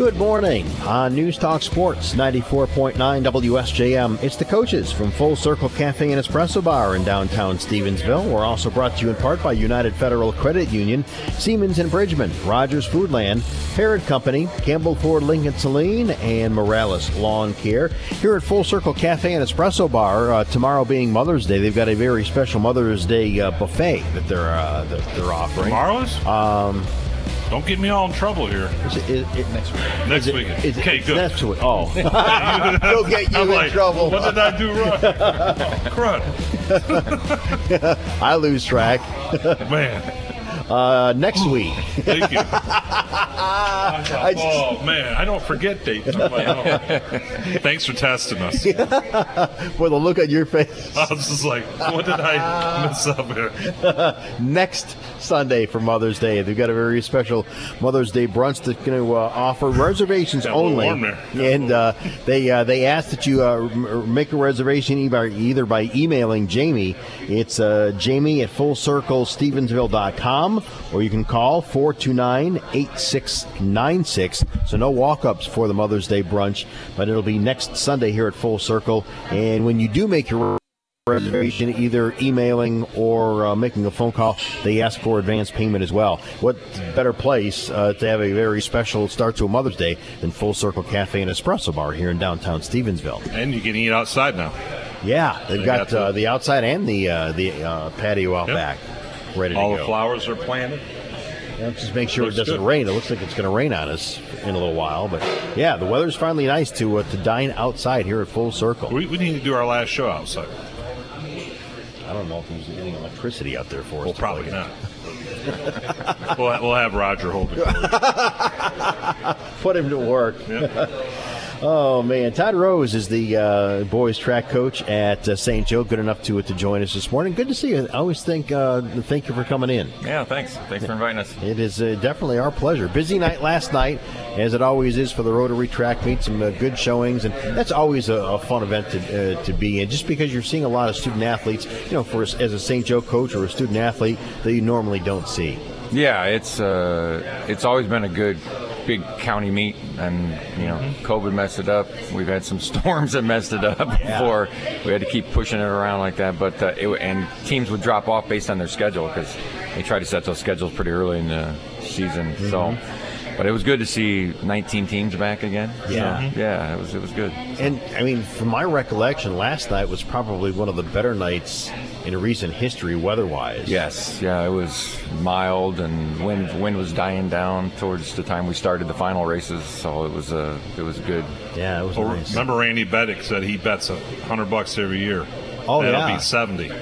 Good morning on News Talk Sports 94.9 WSJM. It's the coaches from Full Circle Cafe and Espresso Bar in downtown Stevensville. We're also brought to you in part by United Federal Credit Union, Siemens and Bridgman, Rogers Foodland, Parrot Company, Campbell Ford Lincoln Saline, and Morales Lawn Care. Here at Full Circle Cafe and Espresso Bar, uh, tomorrow being Mother's Day, they've got a very special Mother's Day uh, buffet that they're uh, that they're offering. Tomorrow's? Um, Don't get me all in trouble here. is it, is it, next week. Next Is week. it- Okay, good. Next week. Oh, he'll get you I'm in like, trouble. What did I do wrong? Crud. I lose track. Man, Uh, next week. thank you. I Oh, man, I don't forget dates. Like, oh. Thanks for testing us. with a look on your face. I was just like, what did I mess up here? Next Sunday for Mother's Day, they've got a very special Mother's Day brunch that's going to uh, offer reservations Got a little only. And uh, they uh, they ask that you uh, make a reservation either either by emailing Jamie. It's uh, Jamie at FullCircleStevensville.com, or you can call 429-8696. So no walk-ups for the Mother's Day brunch, but it'll be next Sunday here at Full Circle. And when you do make your reservation, either emailing or uh, making a phone call. They ask for advance payment as well. What better place uh, to have a very special start to a Mother's Day than Full Circle Cafe and Espresso Bar here in downtown Stevensville? And you can eat outside now. Yeah, they've They got, got the- uh, the outside and the uh, the uh, patio out Yep. back ready All the flowers are planted. Yeah, just make sure Looks it doesn't good. rain. It looks like it's going to rain on us in a little while, but yeah, the weather's finally nice to uh, to dine outside here at Full Circle. We, we need to do our last show outside. I don't know if there's any electricity out there for us. Well, probably not. we'll, we'll have Roger hold it. Put him to work. Oh man, Todd Rose is the uh, boys track coach at uh, St. Joe. Good enough to to join us this morning. Good to see you. I always think uh, thank you for coming in. Yeah, thanks. Thanks for inviting us. It is uh, definitely our pleasure. Busy night last night, as it always is for the Rotary Track Meet. Some uh, good showings, and that's always a, a fun event to uh, to be in. Just because you're seeing a lot of student athletes, you know, for as a St. Joe coach or a student athlete that you normally don't see. Yeah, it's uh, it's always been a good big county meet, and you know, mm-hmm. COVID messed it up. We've had some storms that messed it up before. We had to keep pushing it around like that, but uh, it, and teams would drop off based on their schedule because they try to set those schedules pretty early in the season. So. Mm-hmm. But it was good to see 19 teams back again. So, Yeah. yeah, mm-hmm. it was it was good. And I mean, from my recollection, last night was probably one of the better nights in recent history, weather-wise. Yes, yeah, it was mild and wind wind was dying down towards the time we started the final races, so it was uh, it was good. yeah, it was Well, nice. remember Randy Beddick said he bets a hundred bucks every year. Oh, That'll yeah. be seventy.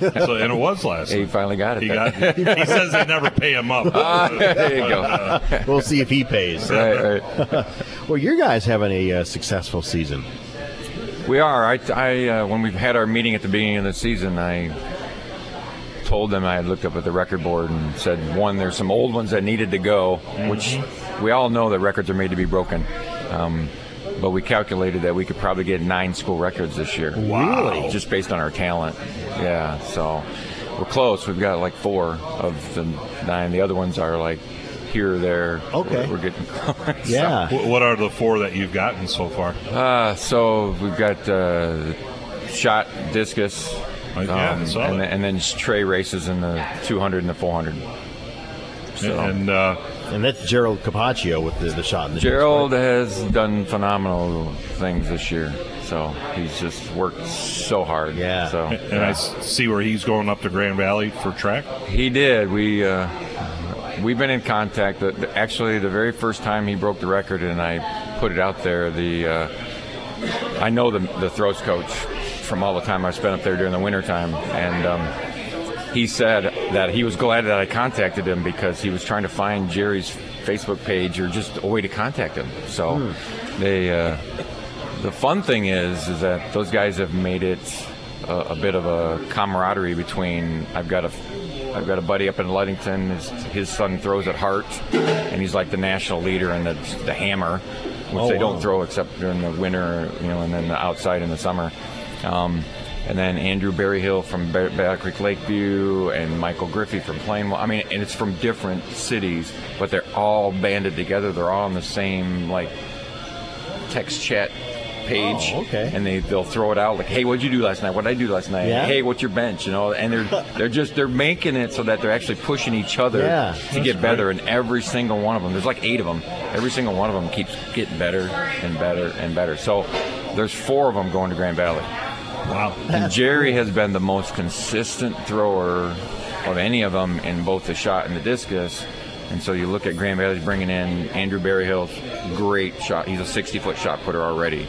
so, and it was last. Year. He night. finally got it. He got. He says they never pay him up. there you go. Uh, We'll see if he pays. right, right. Well, you guys having a uh, successful season. We are. I, I uh, when we've had our meeting at the beginning of the season, I told them I had looked up at the record board and said, one, there's some old ones that needed to go, which we all know that records are made to be broken. Um, but we calculated that we could probably get nine school records this year. Really? Just based on our talent. Yeah. So we're close. We've got like four of the nine. The other ones are like here or there. Okay. We're, we're getting close. Yeah. wh- what are the four that you've gotten so far? Uh, so we've got uh, shot, discus, Oh, yeah, I and, that. then, and then Trey races in the 200 and the 400. So And uh, And that's Gerald Capaccio with the, the shot in the Gerald has done phenomenal things this year. So he's just worked so hard. Yeah. So and I see where he's going up to Grand Valley for track. He did. We uh, we've been in contact. The, the- actually, the very first time he broke the record, and I put it out there. The uh, I know the the throws coach from all the time I spent up there during the wintertime, and um, he said that he was glad that I contacted him because he was trying to find Jerry's Facebook page or just a way to contact him. So they. Uh, the fun thing is, is that those guys have made it a, a bit of a camaraderie between. I've got a, I've got a buddy up in Ludington. His, his son throws at Hart, and he's like the national leader in the the hammer, which Oh, they wow. don't throw except during the winter, you know, and then the outside in the summer. Um, and then Andrew Berryhill from Battle Creek Lakeview, and Michael Griffey from Plainwell. I mean, and it's from different cities, but they're all banded together. They're all in the same like text chat page. Oh, okay. And they they'll throw it out like, "Hey, what'd you do last night? What did I do last night? Yeah. Hey, what's your bench?" You know, and they're they're just they're making it so that they're actually pushing each other Yeah, to get better. And every single one of them, there's like eight of them. Every single one of them keeps getting better and better and better. So there's four of them going to Grand Valley. Wow. And Jerry has been the most consistent thrower of any of them in both the shot and the discus. And so you look at Grand Valley's bringing in Andrew Berryhill's great shot. He's a 60 foot shot putter already.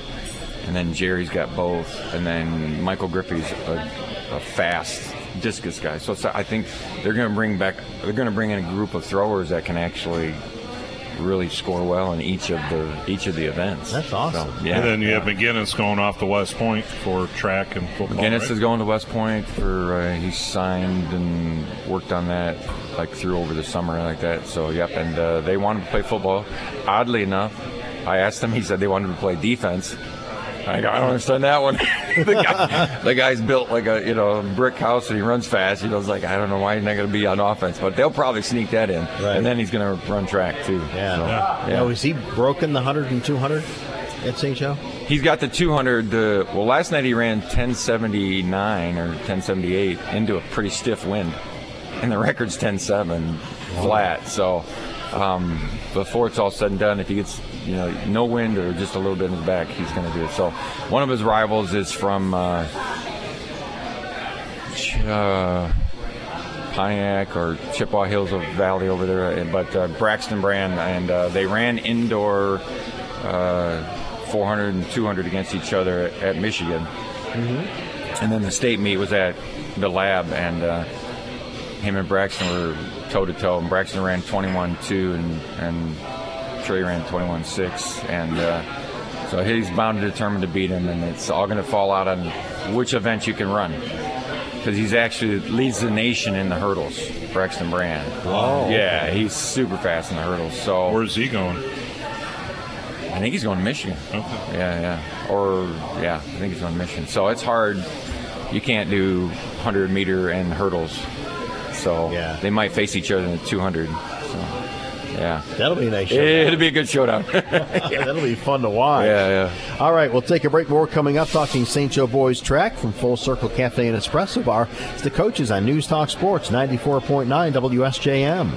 And then Jerry's got both. And then Michael Griffey's a, a fast discus guy. So it's, I think they're going to bring back, they're going to bring in a group of throwers that can actually really score well in each of the each of the events. That's awesome. So, yeah. And then you have McGinnis going off to West Point for track and football. McGinnis right? is going to West Point for uh, he signed and worked on that like through over the summer like that. So yep, and uh, they wanted to play football. Oddly enough, I asked him. He said they wanted to play defense. I, go, I don't understand that one. the, guy, the guy's built like a you know brick house and he runs fast. You know, it's like I don't know why he's not going to be on offense, but they'll probably sneak that in, Right. and then he's going to run track too. Yeah. So, yeah. yeah. Now, is he broken the 100 and 200 at St. Joe? He's got the 200. The well, last night he ran 1079 or 1078 into a pretty stiff wind, and the record's 10.7 flat. So um, before it's all said and done, if he gets you know no wind or just a little bit in his back, he's going to do it. So one of his rivals is from uh, uh, Pontiac or Chippewa Hills of Valley over there, but uh, Braxton Brand, and uh, they ran indoor uh, 400 and 200 against each other at Michigan. And then the state meet was at the lab, and uh, him and Braxton were toe to toe. And Braxton ran 21 2, and, and Trey ran 21 6. And uh, so he's bound and determined to beat him, and it's all going to fall out on which event you can run. Because he's actually leads the nation in the hurdles, Braxton Brand. Wow. Yeah, he's super fast in the hurdles. So Where's he going? I think he's going to Michigan. Okay. Yeah, yeah. Or yeah, I think he's going to Michigan. So it's hard. You can't do 100 meter and hurdles. So Yeah. they might face each other in the 200. So yeah, That'll be a nice show. it'll be a good showdown. That'll be fun to watch. yeah, yeah. All right, we'll take a break. More coming up, talking St. Joe Boys track from Full Circle Cafe and Espresso Bar. It's the coaches on News Talk Sports 94.9 WSJM.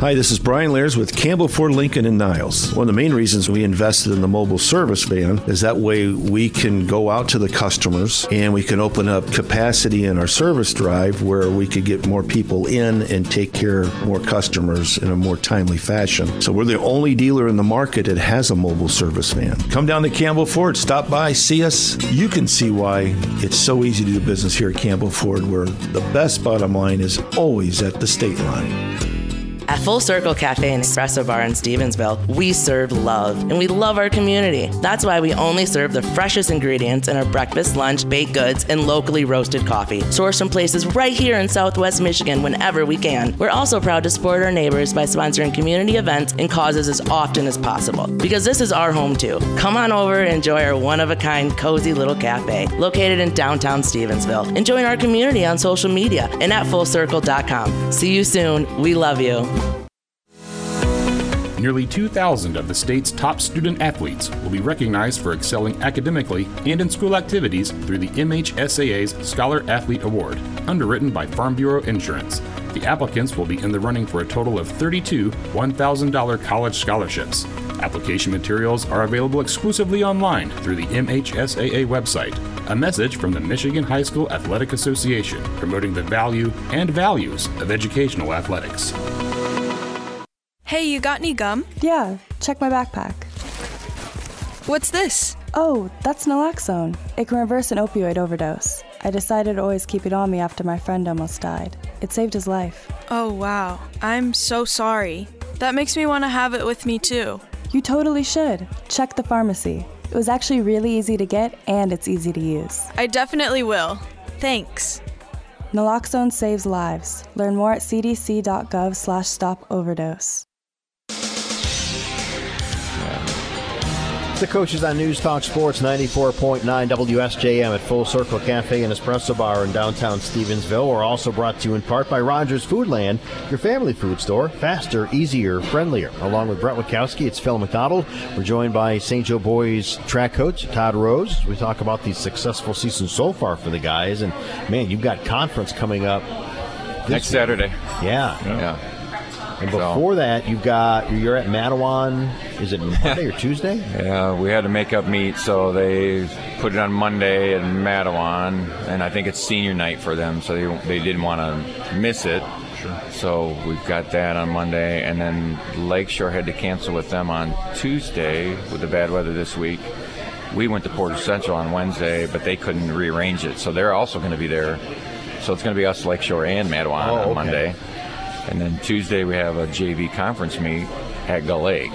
Hi, this is Brian Lears with Campbell Ford Lincoln in Niles. One of the main reasons we invested in the mobile service van is that way we can go out to the customers and we can open up capacity in our service drive where we could get more people in and take care of more customers in a more timely fashion. So we're the only dealer in the market that has a mobile service van. Come down to Campbell Ford, stop by, see us. You can see why it's so easy to do business here at Campbell Ford, where the best bottom line is always at the state line. At Full Circle Cafe and Espresso Bar in Stevensville, we serve love and we love our community. That's why we only serve the freshest ingredients in our breakfast, lunch, baked goods, and locally roasted coffee. Sourced from places right here in Southwest Michigan whenever we can. We're also proud to support our neighbors by sponsoring community events and causes as often as possible because this is our home too. Come on over and enjoy our one of a kind, cozy little cafe located in downtown Stevensville. And join our community on social media and at fullcircle.com. See you soon. We love you. Nearly 2,000 of the state's top student athletes will be recognized for excelling academically and in school activities through the MHSAA's Scholar Athlete Award, underwritten by Farm Bureau Insurance. The applicants will be in the running for a total of 32 $1,000 college scholarships. Application materials are available exclusively online through the MHSAA website. A message from the Michigan High School Athletic Association promoting the value and values of educational athletics. Hey, you got any gum? Yeah, check my backpack. What's this? Oh, that's naloxone. It can reverse an opioid overdose. I decided to always keep it on me after my friend almost died. It saved his life. Oh, wow. I'm so sorry. That makes me want to have it with me too. You totally should. Check the pharmacy. It was actually really easy to get and it's easy to use. I definitely will. Thanks. Naloxone saves lives. Learn more at cdc.gov the coaches on News Talk Sports 94.9 WSJM at Full Circle Cafe and Espresso Bar in downtown Stevensville. We're also brought to you in part by Rogers Foodland, your family food store. Faster, easier, friendlier. Along with Brett Witkowski, it's Phil McDonald. We're joined by St. Joe Boys track coach Todd Rose. We talk about the successful season so far for the guys. And man, you've got conference coming up Next. Saturday. Yeah. Yeah. And So- before that, you've got you're at Mattawan. Is it Monday or Tuesday? Yeah, we had to make up meet, so they put it on Monday at Mattawan, and I think it's senior night for them, so they, they didn't want to miss it. Sure. So we've got that on Monday, and then Lakeshore had to cancel with them on Tuesday with the bad weather this week. We went to Portage Central on Wednesday, but they couldn't rearrange it, so they're also going to be there. So it's going to be us, Lakeshore, and Mattawan Oh, on okay. Monday. And then Tuesday we have a JV conference meet at Gull Lake.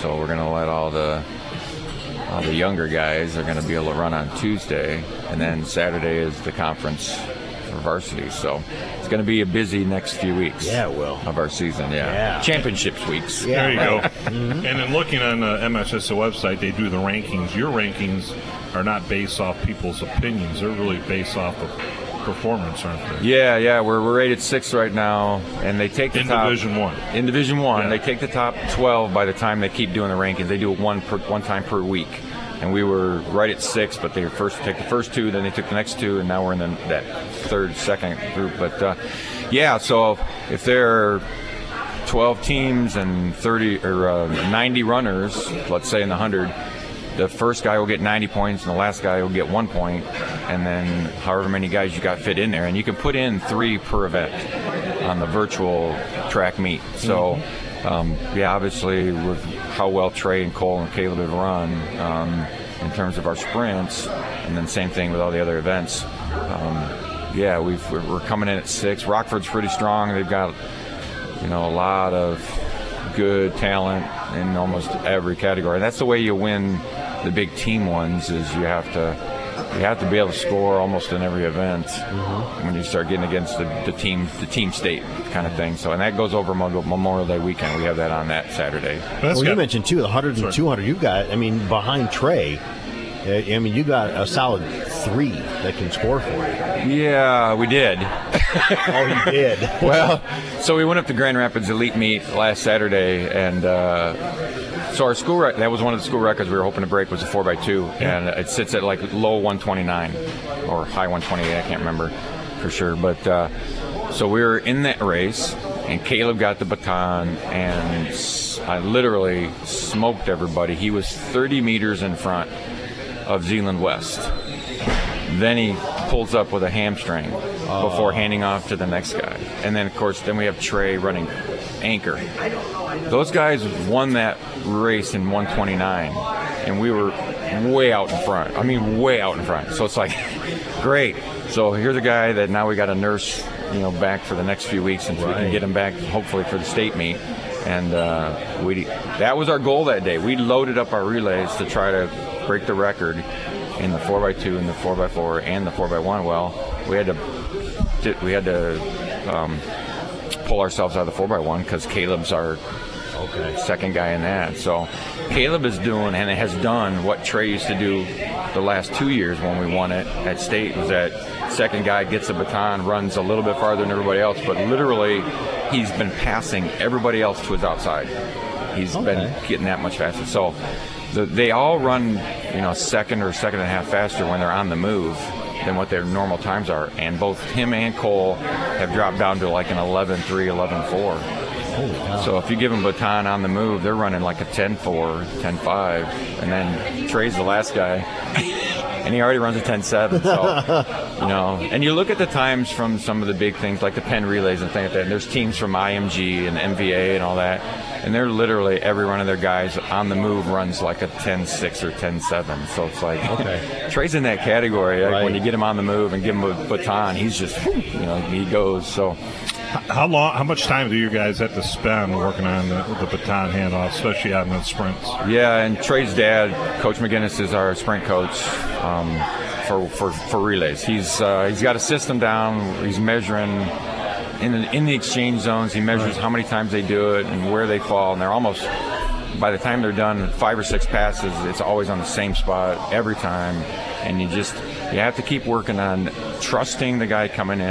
So we're gonna let all the all the younger guys are gonna be able to run on Tuesday, and then Saturday is the conference for varsity. So it's gonna be a busy next few weeks. Yeah, it will. Of our season, yeah. Yeah. Championships weeks. Yeah. There you go. Mm-hmm. And then looking on the MSSA website, they do the rankings. Your rankings are not based off people's opinions; they're really based off of performance, aren't they? Yeah, yeah, we're, we're rated sixth right now, and they take the In top Division One. In Division One, Yeah. they take the top twelve by the time they keep doing the rankings. They do it one per, one time per week, and we were right at six, but they first take the first two, then they took the next two, and now we're in the, that third, second group. But uh, yeah, so if there are 12 teams and 30 or uh, 90 runners, let's say in the 100, the first guy will get 90 points and the last guy will get one point, and then however many guys you got fit in there. And you can put in three per event on the virtual track meet. So, um, yeah, obviously, with how well Trey and Cole and Caleb have run um, in terms of our sprints, and then same thing with all the other events. Um, yeah, we've, we're we're coming in at six. Rockford's pretty strong. They've got you know, a lot of good talent in almost every category. And that's the way you win the big team ones is you have to you have to be able to score almost in every event mm-hmm. when you start getting against the, the team the team state kind of thing. So and that goes over Memorial Memorial Day weekend. We have that on that Saturday. That's Well, you mentioned too the 100 and 200. You've got, I mean, behind Trey. I mean, you got a solid three that can score for you. Yeah, we did. Oh, you did. well, so we went up to Grand Rapids Elite Meet last Saturday, and uh, so our school rec- that was one of the school records we were hoping to break was a four x two, and it sits at like low 129 or high 128. I can't remember for sure, but uh, so we were in that race, and Caleb got the baton, and I literally smoked everybody. He was 30 meters in front of Zeeland West. Then he pulls up with a hamstring before handing off to the next guy. And then, of course, then we have Trey running anchor. Those guys won that race in 129, and we were way out in front. I mean, way out in front. So it's like, great. So here's a guy that now we got to nurse, you know, back for the next few weeks until we can get him back, hopefully for the state meet. And uh, we that was our goal that day. We loaded up our relays to try to break the record in the 4x2 and the 4x4 and the 4x1. Well, we had to we had to um, pull ourselves out of the 4x1 because Caleb's our second guy in that. So Caleb is doing and has done what Trey used to do the last two years when we won it at state was that second guy gets a baton, runs a little bit farther than everybody else, but literally he's been passing everybody else to his outside. He's been getting that much faster. So the, they all run, you know, second or second and a half faster when they're on the move than what their normal times are. And both him and Cole have dropped down to like an 11-3, 11-4. So if you give them baton on the move, they're running like a 10-4, 10-5, and then Trey's the last guy, and he already runs a 10-7. So you know, and you look at the times from some of the big things like the Penn relays and things like that. And there's teams from IMG and MVA and all that, and they're literally every one of their guys on the move runs like a 10-6 or 10-7. So it's like Okay. Trey's in that category. Like, Right. When you get him on the move and give him a baton, he's just you know he goes. So. How long? How much time do you guys have to spend working on the, the baton handoff, especially in the sprints? Yeah, and Trey's dad, Coach McGinnis, is our sprint coach um, for, for, for relays. He's uh, he's got a system down. He's measuring in in the exchange zones. He measures how many times they do it and where they fall, and they're almost by the time they're done, five or six passes, it's always on the same spot every time, and you just you have to keep working on trusting the guy coming in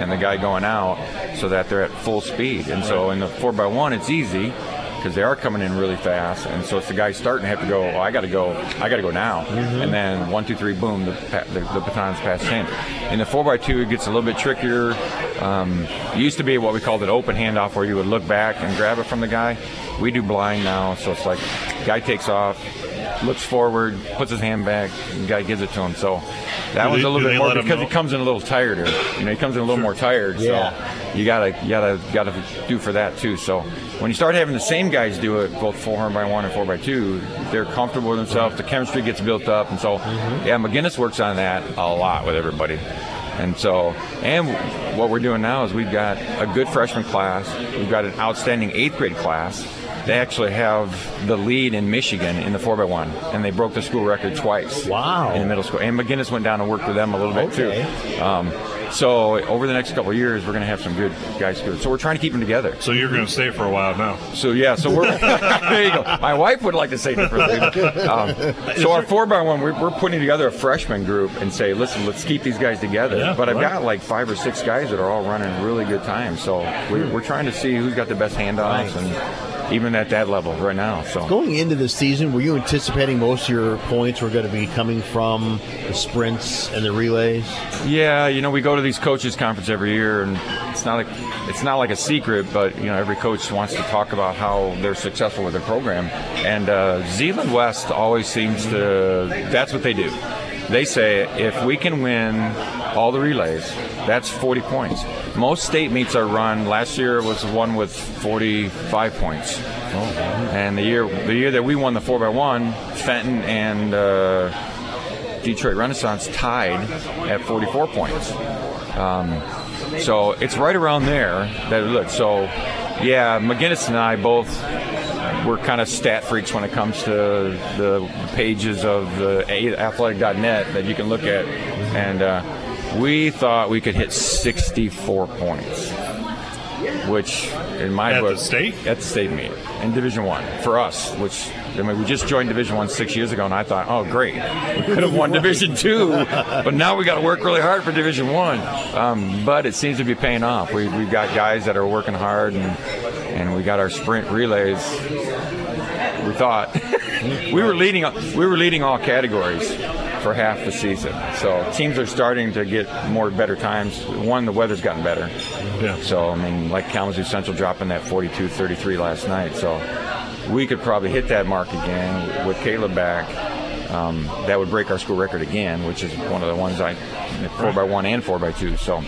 and the guy going out so that they're at full speed. And so in the four by one, it's easy because they are coming in really fast, and so it's the guy starting to have to go. Oh, I got to go. I got to go now, Mm-hmm. and then one, two, three, boom, the, the, the baton's passed in. In the four x two, it gets a little bit trickier. Um, it used to be what we called an open handoff, where you would look back and grab it from the guy. We do blind now, so it's like guy takes off, looks forward, puts his hand back, and the guy gives it to him. So that Do was they- a little bit more because he comes in a little tireder. You know, he comes in a little more tired. Yeah. So you gotta you gotta gotta do for that too. So when you start having the same guys do it, both 400 by one and 4 by two, they're comfortable with themselves. The chemistry gets built up, and so mm-hmm. yeah, McGinnis works on that a lot with everybody. And so, and what we're doing now is we've got a good freshman class. We've got an outstanding eighth grade class. They actually have the lead in Michigan in the 4x1, and they broke the school record twice. Wow. In the middle school. And McGinnis went down and worked with them a little bit Okay. too. Um, so over the next couple of years, we're going to have some good guys. do it. So we're trying to keep them together. So you're going to stay for a while now. So yeah, so we're there. You go. My wife would like to say differently. Um, so our four by one, we're, we're putting together a freshman group and say, listen, let's keep these guys together. Yeah, but I've right. got like five or six guys that are all running really good times. So we're, we're trying to see who's got the best handoffs and even at that level right now. So Going into the season, were you anticipating most of your points were going to be coming from the sprints and the relays? Yeah, you know, we go to these coaches conference every year, and it's not like it's not like a secret, but you know, every coach wants to talk about how they're successful with their program. And uh, Zeeland West always seems to. That's what they do. They say if we can win all the relays, that's 40 points. Most state meets are run. Last year was one with 45 points. And the year the year that we won the 4x1, Fenton and uh, Detroit Renaissance tied at 44 points. Um, so it's right around there that it looks. So yeah, McGinnis and I both we're kind of stat freaks when it comes to the pages of the athletic.net that you can look at, and uh, we thought we could hit 64 points, which in my At book the state? at the state meet in Division One for us, which I mean we just joined Division One six years ago, and I thought, oh great, we could have won Division Two, but now we got to work really hard for Division One. Um, but it seems to be paying off. We we've got guys that are working hard, and and we got our sprint relays. Thought we were leading we were leading all categories for half the season. So teams are starting to get more better times. One, the weather's gotten better. Yeah. So I mean, like Kalamazoo Central dropping that 42-33 last night. So we could probably hit that mark again with Caleb back. Um, that would break our school record again, which is one of the ones I four by one and four by two. So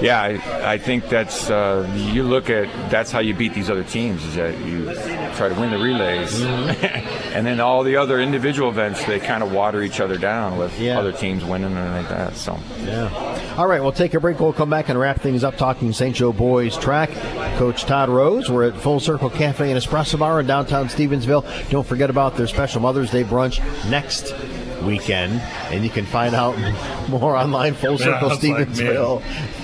yeah, I, I think that's uh, you look at that's how you beat these other teams is that you try to win the relays, mm-hmm. and then all the other individual events they kind of water each other down with Yeah. other teams winning and like that. So Yeah. All right, we'll take a break. We'll come back and wrap things up talking St. Joe boys track. Coach Todd Rose. We're at Full Circle Cafe and Espresso Bar in downtown Stevensville. Don't forget about their special Mother's Day brunch next weekend, and you can find out more online. Full Circle I was like, Stevensville.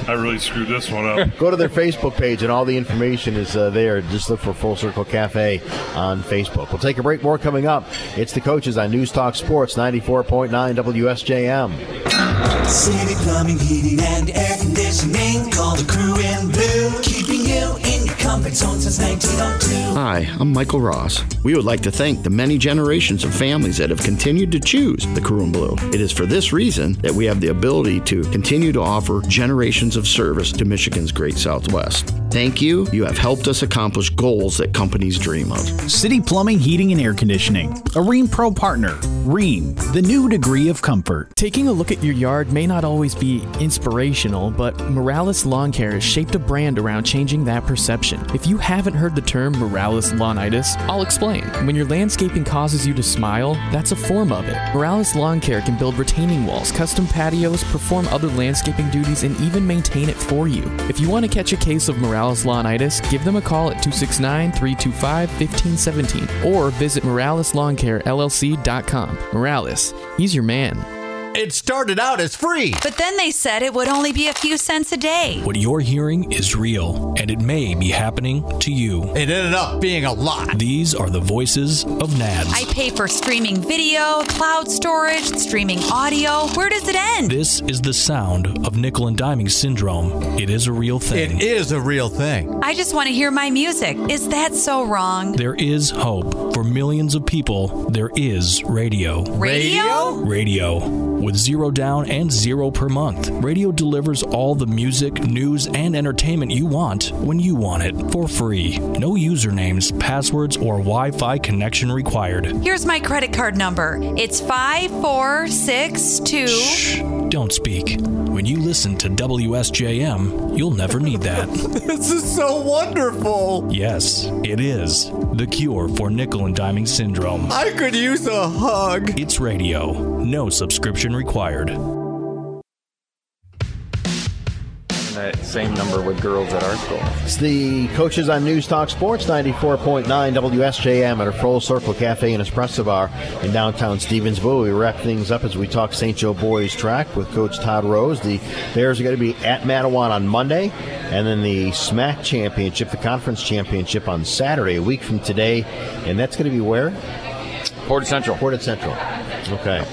I really screwed this one up. Go to their Facebook page, and all the information is uh, there. Just look for Full Circle Cafe on Facebook. We'll take a break. More coming up. It's the coaches on News Talk Sports 94.9 WSJM. City Plumbing, Heating, and Air Conditioning. Call the crew in Hi, I'm Michael Ross. We would like to thank the many generations of families that have continued to choose the Crew Blue. It is for this reason that we have the ability to continue to offer generations of service to Michigan's Great Southwest. Thank you. You have helped us accomplish goals that companies dream of. City Plumbing, Heating, and Air Conditioning. A Rheem Pro partner. Rheem, the new degree of comfort. Taking a look at your yard may not always be inspirational, but Morales Lawn Care has shaped a brand around changing that perception. If you haven't heard the term Morales Lawnitis, I'll explain. When your landscaping causes you to smile, that's a form of it. Morales Lawn Care can build retaining walls, custom patios, perform other landscaping duties, and even maintain it for you. If you want to catch a case of Morales Lawnitis, give them a call at 269 325 1517 or visit MoralesLawnCareLLC.com. Morales, he's your man. It started out as free. But then they said it would only be a few cents a day. What you're hearing is real, and it may be happening to you. It ended up being a lot. These are the voices of NADS. I pay for streaming video, cloud storage, streaming audio. Where does it end? This is the sound of nickel and diming syndrome. It is a real thing. It is a real thing. I just want to hear my music. Is that so wrong? There is hope. For millions of people, there is radio. Radio? Radio. With zero down and zero per month, radio delivers all the music, news, and entertainment you want when you want it for free. No usernames, passwords, or Wi Fi connection required. Here's my credit card number. It's 5462. Shh, don't speak. When you listen to WSJM, you'll never need that. this is so wonderful. Yes, it is. The cure for nickel and diming syndrome. I could use a hug. It's radio. No subscription required. That same number with girls at our school. It's the coaches on News Talk Sports 94.9 WSJM at our Full Circle Cafe and Espresso Bar in downtown Stevensville. We wrap things up as we talk St. Joe boys track with Coach Todd Rose. The Bears are going to be at Mattawan on Monday, and then the SMAC Championship, the Conference Championship on Saturday, a week from today. And that's going to be where? Portage Central. Portage Central. Okay.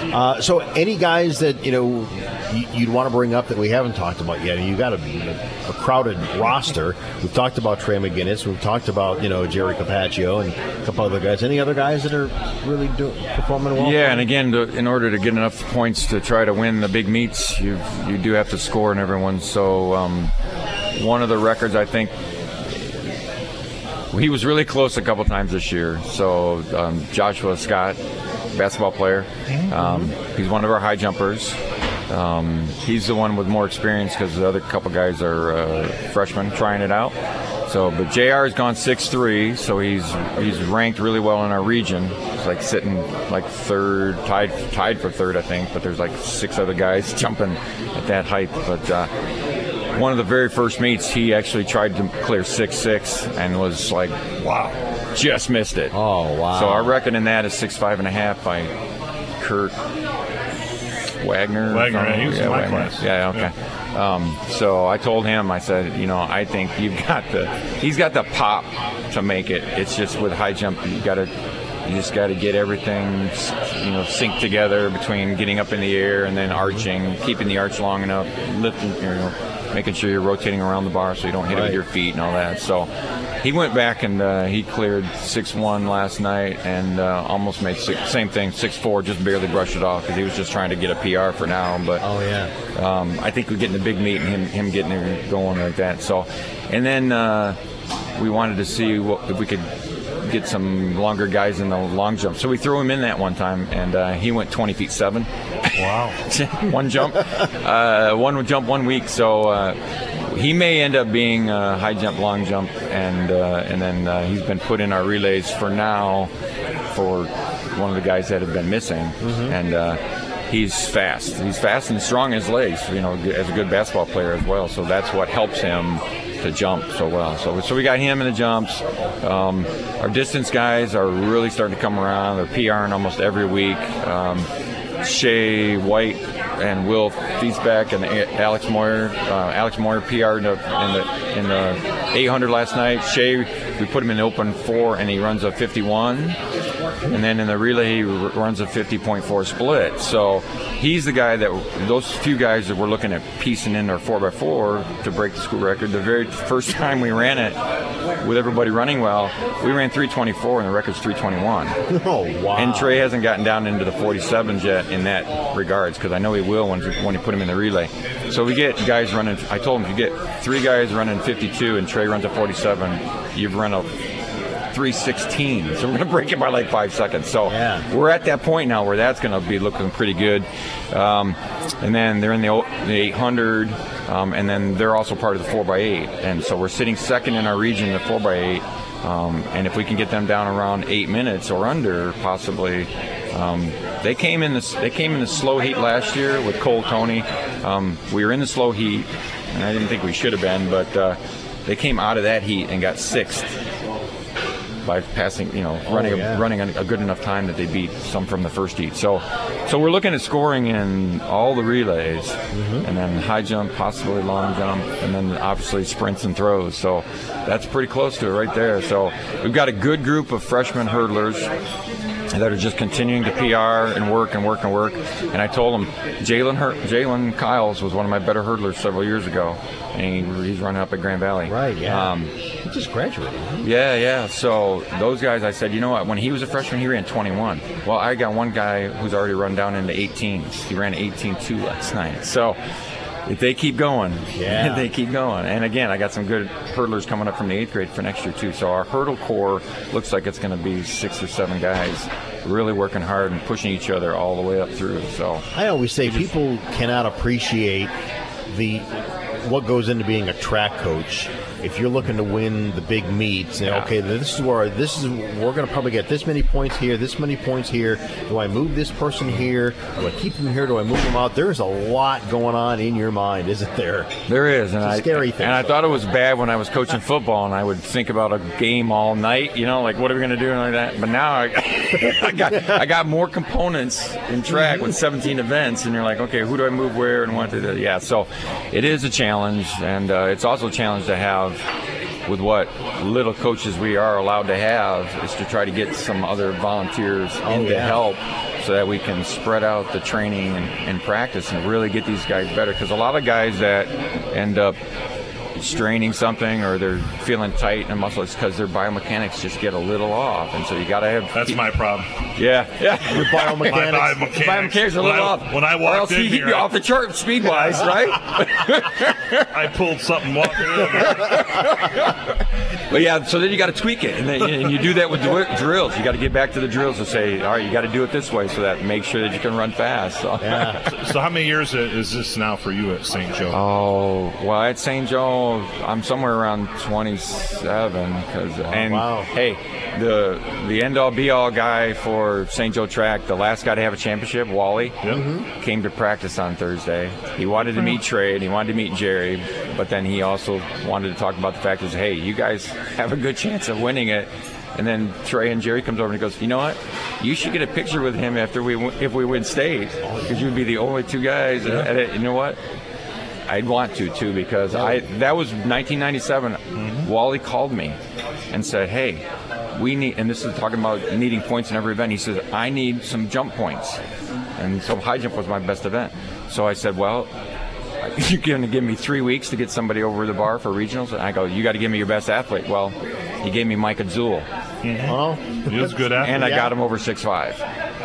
Uh, so, any guys that you know you'd want to bring up that we haven't talked about yet? You've got a, a, crowded roster. We've talked about Trey McGinnis. We've talked about you know Jerry Capaccio and a couple other guys. Any other guys that are really do, performing well? Yeah, and again, to, in order to get enough points to try to win the big meets, you you do have to score in everyone. So, um, one of the records I think he was really close a couple times this year. So um, Joshua Scott, basketball player, um, he's one of our high jumpers. Um, he's the one with more experience because the other couple guys are uh, freshmen trying it out. So, but Jr. has gone six three, so he's he's ranked really well in our region. He's like sitting like third, tied tied for third, I think. But there's like six other guys jumping at that height. But uh, one of the very first meets, he actually tried to clear six six and was like, wow, just missed it. Oh wow! So I reckon in that is six five and a half by Kurt Wagner. Wagner, yeah, he was yeah, in my Wagner. class. Yeah, okay. Um, so I told him, I said, you know, I think you've got the, he's got the pop to make it. It's just with high jump, you got to, you just got to get everything, you know, sync together between getting up in the air and then arching, keeping the arch long enough, lifting, you know, making sure you're rotating around the bar so you don't hit it with your feet and all that. So he went back and uh, he cleared six one last night and uh, almost made six, same thing six four, just barely brushed it off because he was just trying to get a PR for now. But oh yeah, um, I think we're getting the big meet and him him getting it going like that. So, and then uh, we wanted to see what, if we could get some longer guys in the long jump. So we threw him in that one time, and uh, he went 20 feet seven. Wow, one jump, uh, one jump, one week. So. Uh, he may end up being uh, high jump, long jump, and uh, and then uh, he's been put in our relays for now for one of the guys that have been missing, and uh, he's fast. He's fast and strong in his legs. You know, as a good basketball player as well. So that's what helps him to jump so well. So so we got him in the jumps. Um, our distance guys are really starting to come around. They're PRing almost every week. Um, Shea White and Will Feesback and Alex Moyer. Uh, Alex Moyer PR in the, in the in the 800 last night. Shea, we put him in the open four, and he runs a 51. And then in the relay, he runs a 50.4 split. So he's the guy that those few guys that we're looking at piecing in their 4x4 to break the school record. The very first time we ran it with everybody running well, we ran 324 and the record's 321. Oh wow! And Trey hasn't gotten down into the 47s yet in that regards because I know he will when when you put him in the relay. So we get guys running. I told him if you get three guys running 52 and Trey runs a 47, you've run a 316. So we're going to break it by like five seconds. So we're at that point now where that's going to be looking pretty good. Um, and then they're in the, the 800, um, and then they're also part of the 4x8. And so we're sitting second in our region in the 4x8. Um, and if we can get them down around eight minutes or under, possibly, um, they came in the they came in the slow heat last year with Cole Tony. Um, we were in the slow heat, and I didn't think we should have been, but uh, they came out of that heat and got sixth by passing, you know, running Oh, yeah. a, running a, a good enough time that they beat some from the first heat. So, so we're looking at scoring in all the relays, Mm-hmm. and then high jump, possibly long jump, and then obviously sprints and throws. So that's pretty close to it right there. So we've got a good group of freshman hurdlers that are just continuing to PR and work and work and work. And I told them, Jalen Hur- Jalen Kyles was one of my better hurdlers several years ago, and he, he's running up at Grand Valley. Right, yeah. Um, He just graduated. yeah, yeah. So those guys, I said, you know what? When he was a freshman, he ran 21. Well, I got one guy who's already run down into 18s. He ran 18.2 last night. So if they keep going, Yeah. they keep going. And again, I got some good hurdlers coming up from the eighth grade for next year too. So our hurdle core looks like it's going to be six or seven guys really working hard and pushing each other all the way up through. So I always say people cannot appreciate the what goes into being a track coach. If you're looking to win the big meets, Yeah. okay, this is where this is we're going to probably get this many points here, this many points here. Do I move this person here? Do I keep them here? Do I move them out? There's a lot going on in your mind, isn't there? There is, and It's a I scary thing and I thought it was bad when I was coaching football, and I would think about a game all night. You know, like what are we going to do and like that. But now I, I got I got more components in track with 17 events, and you're like, okay, who do I move where and what? To? Yeah, so it is a challenge, and uh, it's also a challenge to have. With what little coaches we are allowed to have, is to try to get some other volunteers in to help so that we can spread out the training and, and practice and really get these guys better. Because a lot of guys that end up straining something or they're feeling tight in a muscle, it's because their biomechanics just get a little off. And so you got to have. That's my problem. Yeah, yeah. Your biomechanics. My The biomechanics. biomechanics are a When little I- off. When I walked or else in he'd here, be off the chart speed wise, right? I pulled something walking in. But yeah, so then you got to tweak it, and, then, and you do that with dri- drills. You got to get back to the drills and say, all right, you got to do it this way, so that make sure that you can run fast. So. So how many years is this now for you at St. Joe? Oh well, at St. Joe, I'm somewhere around 27. Cause, uh, and wow. hey, the the end all be all guy for St. Joe track, the last guy to have a championship, Wally, mm-hmm. came to practice on Thursday. He wanted to meet Trey and he wanted to meet Jerry, but then he also wanted to talk about the fact is, hey, you guys have a good chance of winning it. And then Trey and Jerry comes over and he goes, you know what? You should get a picture with him after we if we win state because you'd be the only two guys. at it. You know what? I'd want to too because I that was 1997. Mm-hmm. Wally called me and said, "Hey, we need," and this is talking about needing points in every event. He says, "I need some jump points," and so high jump was my best event. So I said, "Well." You're going to give me three weeks to get somebody over the bar for regionals, and I go, "You got to give me your best athlete." Well, he gave me Mike Azul, Oh, He was good at and I Yeah. got him over six five.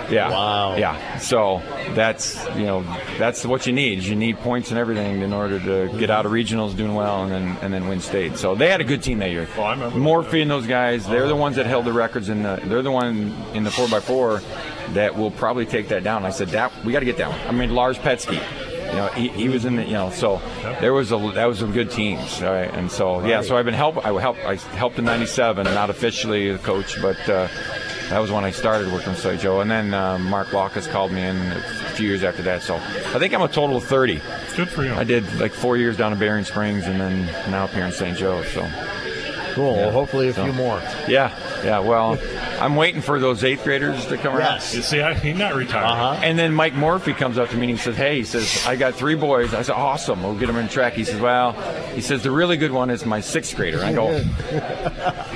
Yeah. Wow. Yeah. So that's you know that's what you need. You need points and everything in order to get out of regionals doing well and then and then win state. So they had a good team that year. Oh, I remember. Morphy and those guys, they're the ones that held the records in the. They're the one in the four x four that will probably take that down. I said that we got to get that one. I mean Lars Petsky. You know, he, he was in the, you know, so there was a that was some good teams, all right? and so yeah, so I've been help. I helped. I helped in '97, not officially the coach, but uh, that was when I started working with St. Joe. And then uh, Mark Lockus called me in a few years after that. So I think I'm a total of 30. Good for you. I did like four years down in Berrien Springs, and then now up here in St. Joe. So cool. Well, hopefully a So- few more. yeah, yeah. Well, I'm waiting for those eighth graders to come around. You see, I, he's not retired. Uh-huh. And then Mike Morphy comes up to me and he says, "Hey, he says I got three boys." I said, "Awesome, we'll get them in track." He says, "Well," he says, "the really good one is my sixth grader." I go,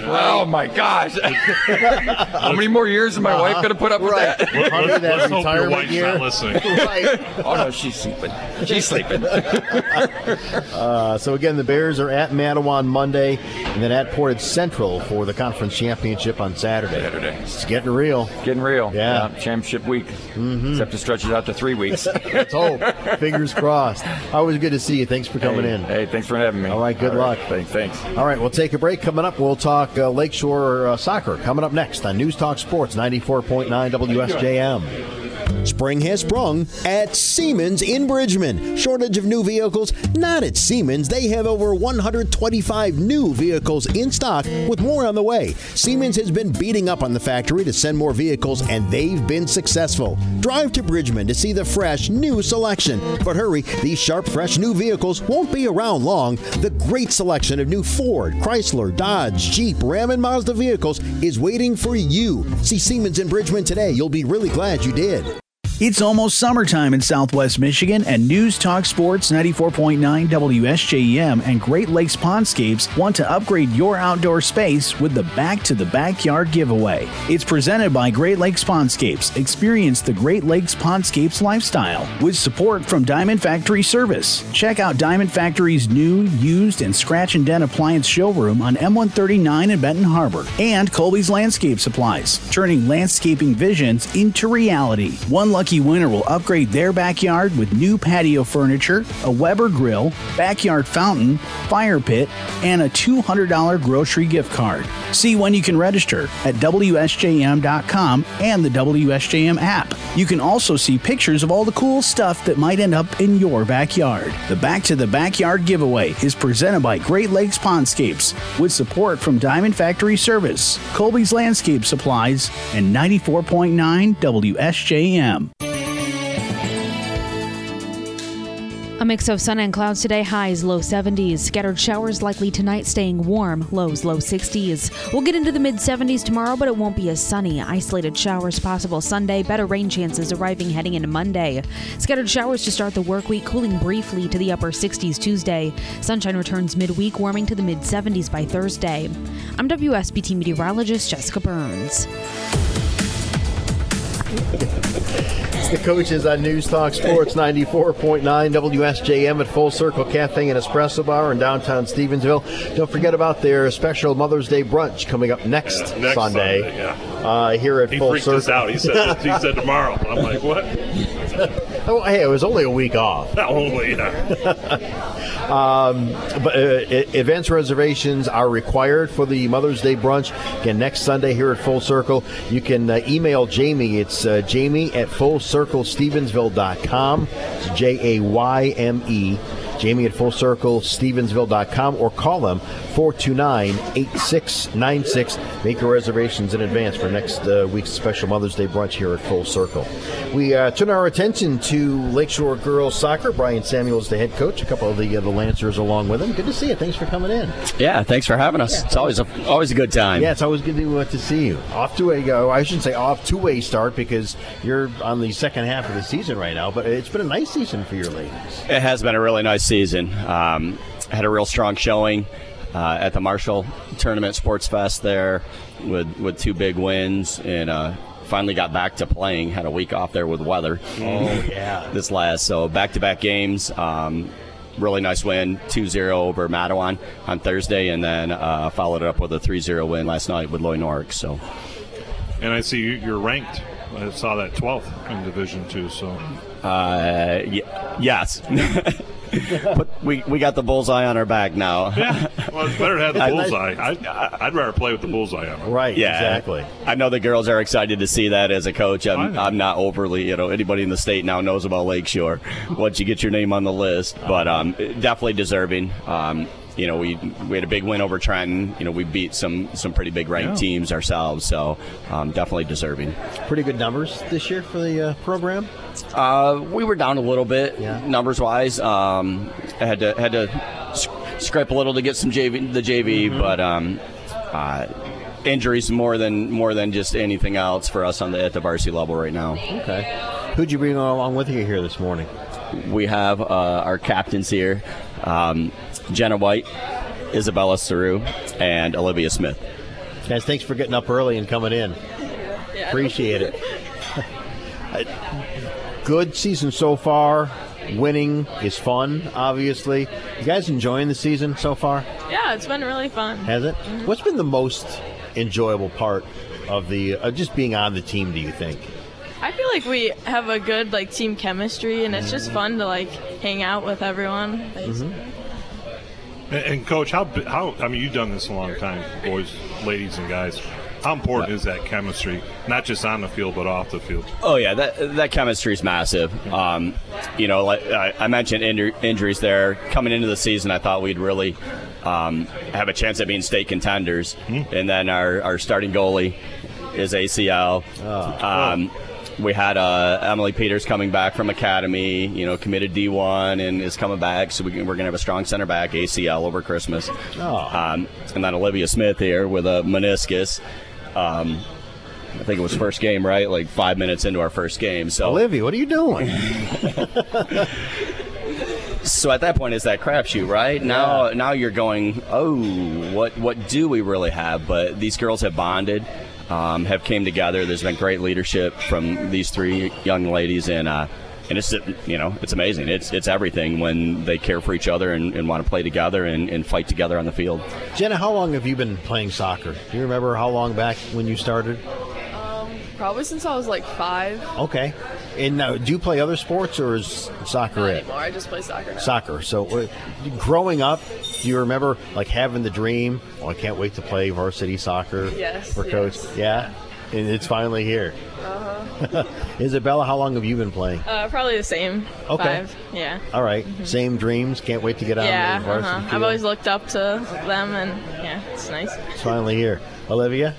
"Oh my gosh, how many more years is my wife going to put up with Right. that?" Honey, that Let's hope your retirement wife's year. not listening. right. oh no, she's sleeping. She's sleeping. Uh, so again, the Bears are at Mattawan Monday, and then at Portage Central for the conference championship on Saturday. Saturday. It's getting real. Getting real. Yeah. championship week. Except to stretch it out to three weeks. Let's hope. Fingers crossed. Always good to see you. Thanks for coming hey, in. Hey, thanks for having me. All right, good luck. Thanks. Thanks. All right, we'll take a break. Coming up, we'll talk uh, Lakeshore uh, soccer. Coming up next on News Talk Sports 94.9 WSJM. Spring has sprung at Siemens in Bridgman. Shortage of new vehicles? Not at Siemens. They have over 125 new vehicles in stock with more on the way. Siemens has been beating up on the factory to send more vehicles and they've been successful. Drive to Bridgman to see the fresh new selection. But hurry, these sharp fresh new vehicles won't be around long. The great selection of new Ford, Chrysler, Dodge, Jeep, Ram and Mazda vehicles is waiting for you. See Siemens in Bridgman today. You'll be really glad you did. It's almost summertime in Southwest Michigan, and News Talk Sports 94.9 WSJM and Great Lakes Pondscapes want to upgrade your outdoor space with the Back to the Backyard giveaway. It's presented by Great Lakes Pondscapes. Experience the Great Lakes Pondscapes lifestyle with support from Diamond Factory Service. Check out Diamond Factory's new, used, and scratch and dent appliance showroom on M139 in Benton Harbor and Colby's Landscape Supplies, turning landscaping visions into reality. One lucky winner will upgrade their backyard with new patio furniture, a Weber grill, backyard fountain, fire pit, and a $200 grocery gift card. See when you can register at WSJM.com and the WSJM app. You can also see pictures of all the cool stuff that might end up in your backyard. The Back to the Backyard giveaway is presented by Great Lakes Pondscapes with support from Diamond Factory Service, Colby's Landscape Supplies, and 94.9 WSJM. A mix of sun and clouds today, highs low 70s. Scattered showers likely tonight, staying warm, lows low 60s. We'll get into the mid 70s tomorrow, but it won't be as sunny. Isolated showers possible Sunday, better rain chances arriving heading into Monday. Scattered showers to start the work week, cooling briefly to the upper 60s Tuesday. Sunshine returns midweek, warming to the mid 70s by Thursday. I'm WSBT meteorologist Jessica Burns. It's the coaches on News Talk Sports 94.9 WSJM at Full Circle Cafe and Espresso Bar in downtown Stevensville. Don't forget about their special Mother's Day brunch coming up next, Yeah, next Sunday, Sunday, yeah. uh, here at He Full freaked Circle. us out. He said he said tomorrow. I'm like, what? oh, hey, it was only a week off. Not only. Yeah. Um, but uh, advance reservations are required for the Mother's Day brunch. Again, next Sunday here at Full Circle. You can uh, email Jayme. It's uh, jamie at fullcirclestevensville.com. It's J A Y M E. Jayme at Full Circle, fullcirclestevensville.com or call them 429-8696. Make your reservations in advance for next uh, week's special Mother's Day brunch here at Full Circle. We uh, turn our attention to Lakeshore Girls Soccer. Brian Samuels, the head coach, a couple of the uh, the Lancers along with him. Good to see you. Thanks for coming in. Yeah, thanks for having us. It's always a always a good time. Yeah, it's always good to, uh, to see you. Off to a go. I shouldn't say off to a start because you're on the second half of the season right now. But it's been a nice season for your ladies. It has been a really nice season. Um, had a real strong showing uh, at the Marshall Tournament Sports Fest there with with two big wins and uh, finally got back to playing. Had a week off there with weather. Oh, yeah. this last so back to back games. Um, Really nice win, 2-0 over Mattawan on Thursday, and then uh, followed it up with a 3-0 win last night with Loy Norrix. So, And I see you- you're ranked. I saw that 12th in Division Two. So uh, y- yes, but we we got the bullseye on our back now. yeah, well, it's better to have the I- bullseye. I, I'd rather play with the bullseye on. it. Right. Yeah, Exactly. I know the girls are excited to see that as a coach. I'm, I'm not overly, you know, anybody in the state now knows about Lakeshore once you get your name on the list, but um, definitely deserving. Um, you know, we we had a big win over Trenton. You know, we beat some some pretty big ranked Yeah. teams ourselves, so um, definitely deserving. Pretty good numbers this year for the uh, program. Uh, we were down a little bit yeah. numbers wise. Um, I had to had to sc- scrape a little to get some JV the JV, but um, uh, injuries more than more than just anything else for us on the at the varsity level right now. Okay. Who'd you bring along with you here this morning? We have uh, our captains here, um, Jenna White, Isabella Saru, and Olivia Smith. Guys, thanks for getting up early and coming in. Appreciate it. Good season so far. Winning is fun, obviously. You guys enjoying the season so far? Yeah, it's been really fun. Has it? Mm-hmm. What's been the most enjoyable part of the uh, just being on the team? Do you think? I feel like we have a good like team chemistry, and it's just mm-hmm. fun to like hang out with everyone. basically. Mm-hmm. And, and coach, how how I mean, you've done this a long time, boys, ladies, and guys. How important is that chemistry, not just on the field but off the field? Oh yeah, that that chemistry is massive. Um, you know, like I, I mentioned inju- injuries there. Coming into the season, I thought we'd really um, have a chance at being state contenders, and then our, our starting goalie is ACL. Um, we had uh, Emily Peters coming back from academy, you know, committed D1 and is coming back. So we, can- we're going to have a strong center back, ACL over Christmas. Um, and then Olivia Smith here with a meniscus. Um, I think it was first game, right? Like five minutes into our first game. So Olivia, what are you doing? so at that point, it's that crapshoot, right? Now, now you're going, oh, what what do we really have? But these girls have bonded, um, have came together. There's been great leadership from these three young ladies, and uh, and it's you know it's amazing. It's it's everything when they care for each other and, and want to play together and, and fight together on the field. Jenna, how long have you been playing soccer? Do you remember how long back when you started? Probably since I was like five. Okay. And now, do you play other sports or is soccer Not it? anymore. I just play soccer now. Soccer. So, uh, growing up, do you remember like having the dream? Oh, I can't wait to play varsity soccer Yes, for coach. yes. Yeah, and it's finally here. Uh-huh. Isabella, how long have you been playing? Uh, probably the same. Okay. Five. Yeah. All right. same dreams. Can't wait to get out Yeah. the varsity Uh-huh. I've always looked up to them, and yeah, it's nice. It's finally here. Olivia.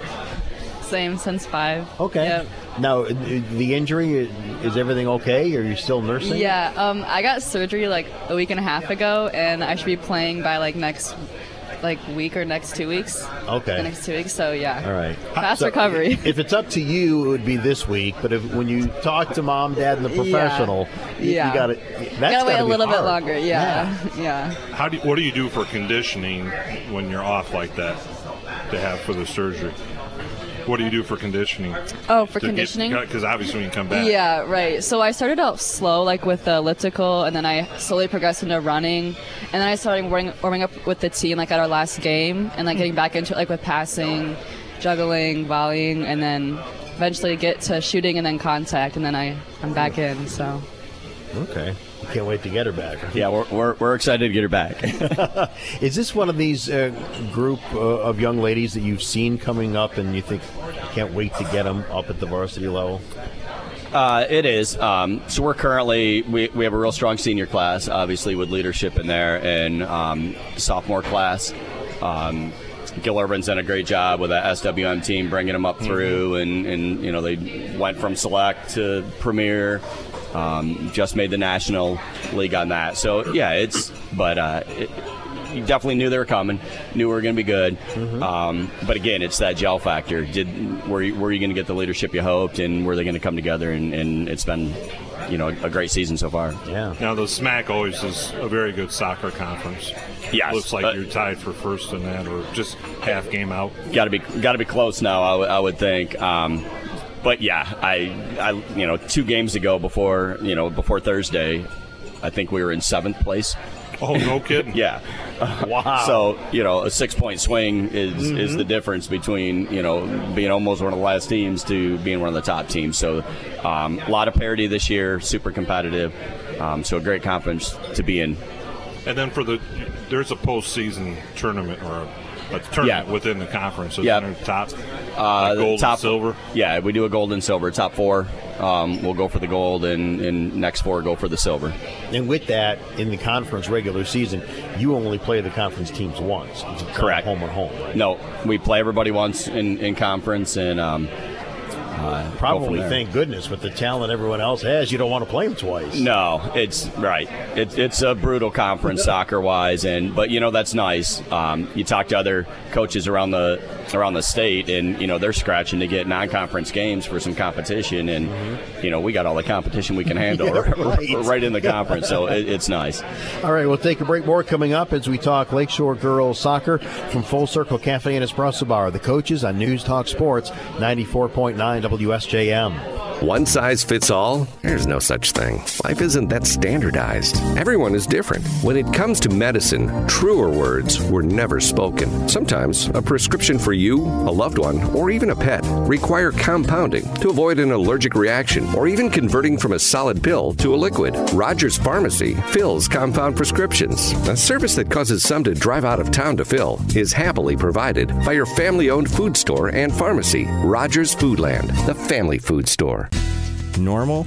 Same since five. Okay. Now, uh, the injury is everything okay? Are you still nursing? Yeah, um, I got surgery like a week and a half ago, and I should be playing by like next, like week or next two weeks. Okay. The next two weeks. So yeah. All right. Fast So, recovery. If it's up to you, it would be this week. But if when you talk to mom, dad, and the Yeah. professional, you, Yeah. you got to. Gotta wait a little bit longer. Yeah. Yeah. How do you, what do you do for conditioning when you're off like that to have for the surgery? What do you do for conditioning? Oh, for conditioning? Because obviously when you come back. Yeah, right. So I started out slow, like with the elliptical, and then I slowly progressed into running, and then I started warming, warming up with the team, like at our last game, and like getting back into it, like with passing, juggling, volleying, and then eventually get to shooting and then contact, and then I I'm back in. So Okay. Can't wait to get her back. Yeah, we're, we're, we're excited to get her back. Is this one of these uh, group uh, of young ladies that you've seen coming up, and you think can't wait to get them up at the varsity level? Uh, it is. Um, so we're currently we, we have a real strong senior class, obviously with leadership in there, and um, sophomore class. Um, Gil Urban's done a great job with that SWM team, bringing them up through, and, and you know they went from select to premier. Um, just made the national league on that. So yeah, it's but uh, it, you definitely knew they were coming, knew we were going to be good. Um, but again, it's that gel factor. Did were you, were you going to get the leadership you hoped, and were they going to come together? And, and it's been, you know, a great season so far. Yeah. Now the SMAC always is a very good soccer conference. Yes. Looks like Uh, you're tied for first in that, or just half game out. Got to be got to be close now. I, would- would think. Um, but yeah, I, I you know two games ago before you know before Thursday, I think we were in seventh place. Oh, no kidding. yeah. Wow. So you know, a six point swing is is Mhm. the difference between you know being almost one of the last teams to being one of the top teams. So um, a lot of parity this year, super competitive. Um, so a great conference to be in. And then for the there's a postseason tournament or a, a tournament Yeah. within the conference. So Yeah. yeah. top Uh, gold top and silver. Yeah, we do a gold and silver. Top four um, will go for the gold, and, and next four go for the silver. And with that, in the conference regular season, you only play the conference teams once. It's Correct. Home and home, right? No, we play everybody once in, in conference, and um, uh, Probably, thank goodness, with the talent everyone else has, you don't want to play them twice. No, it's right. It's it's a brutal conference soccer wise, and but you know that's nice. Um, you talk to other coaches around the around the state, and you know they're scratching to get non-conference games for some competition, and you know we got all the competition we can handle Mm-hmm. Yeah, right. right. in the conference, so it, it's nice. All right, we'll take a break. More coming up as we talk Lakeshore girls soccer from Full Circle Cafe and Espresso Bar. The coaches on News Talk Sports 94.9 WSJM. One size fits all? There's no such thing. Life isn't that standardized. Everyone is different. When it comes to medicine, truer words were never spoken. Sometimes a prescription for you, a loved one, or even a pet require compounding to avoid an allergic reaction or even converting from a solid pill to a liquid. Rogers Pharmacy fills compound prescriptions. A service that causes some to drive out of town to fill is happily provided by your family owned food store and pharmacy, Rogers Foodland, the family food store. Normal?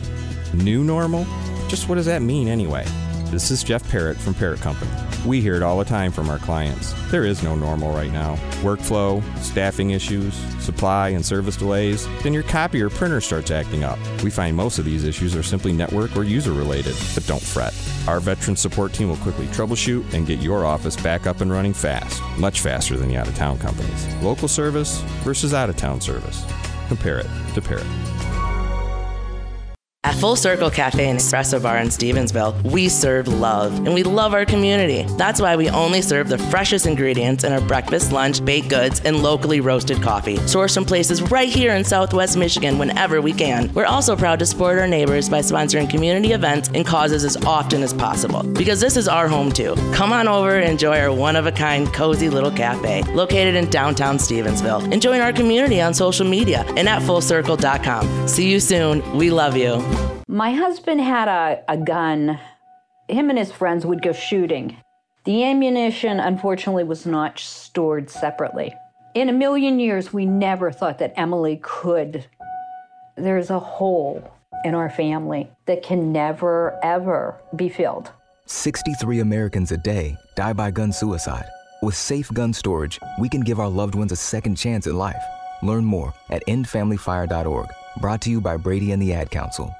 New normal? Just what does that mean anyway? This is Jeff Parrott from Parrott Company. We hear it all the time from our clients. There is no normal right now. Workflow, staffing issues, supply and service delays, then your copy or printer starts acting up. We find most of these issues are simply network or user related, but don't fret. Our veteran support team will quickly troubleshoot and get your office back up and running fast, much faster than the out of town companies. Local service versus out of town service. Compare it to Parrott. At Full Circle Cafe and Espresso Bar in Stevensville, we serve love and we love our community. That's why we only serve the freshest ingredients in our breakfast, lunch, baked goods, and locally roasted coffee, sourced from places right here in Southwest Michigan whenever we can. We're also proud to support our neighbors by sponsoring community events and causes as often as possible because this is our home too. Come on over and enjoy our one of a kind, cozy little cafe located in downtown Stevensville. And join our community on social media and at fullcircle.com. See you soon. We love you. My husband had a, a gun. Him and his friends would go shooting. The ammunition, unfortunately, was not stored separately. In a million years, we never thought that Emily could. There's a hole in our family that can never, ever be filled. 63 Americans a day die by gun suicide. With safe gun storage, we can give our loved ones a second chance at life. Learn more at endfamilyfire.org. Brought to you by Brady and the Ad Council.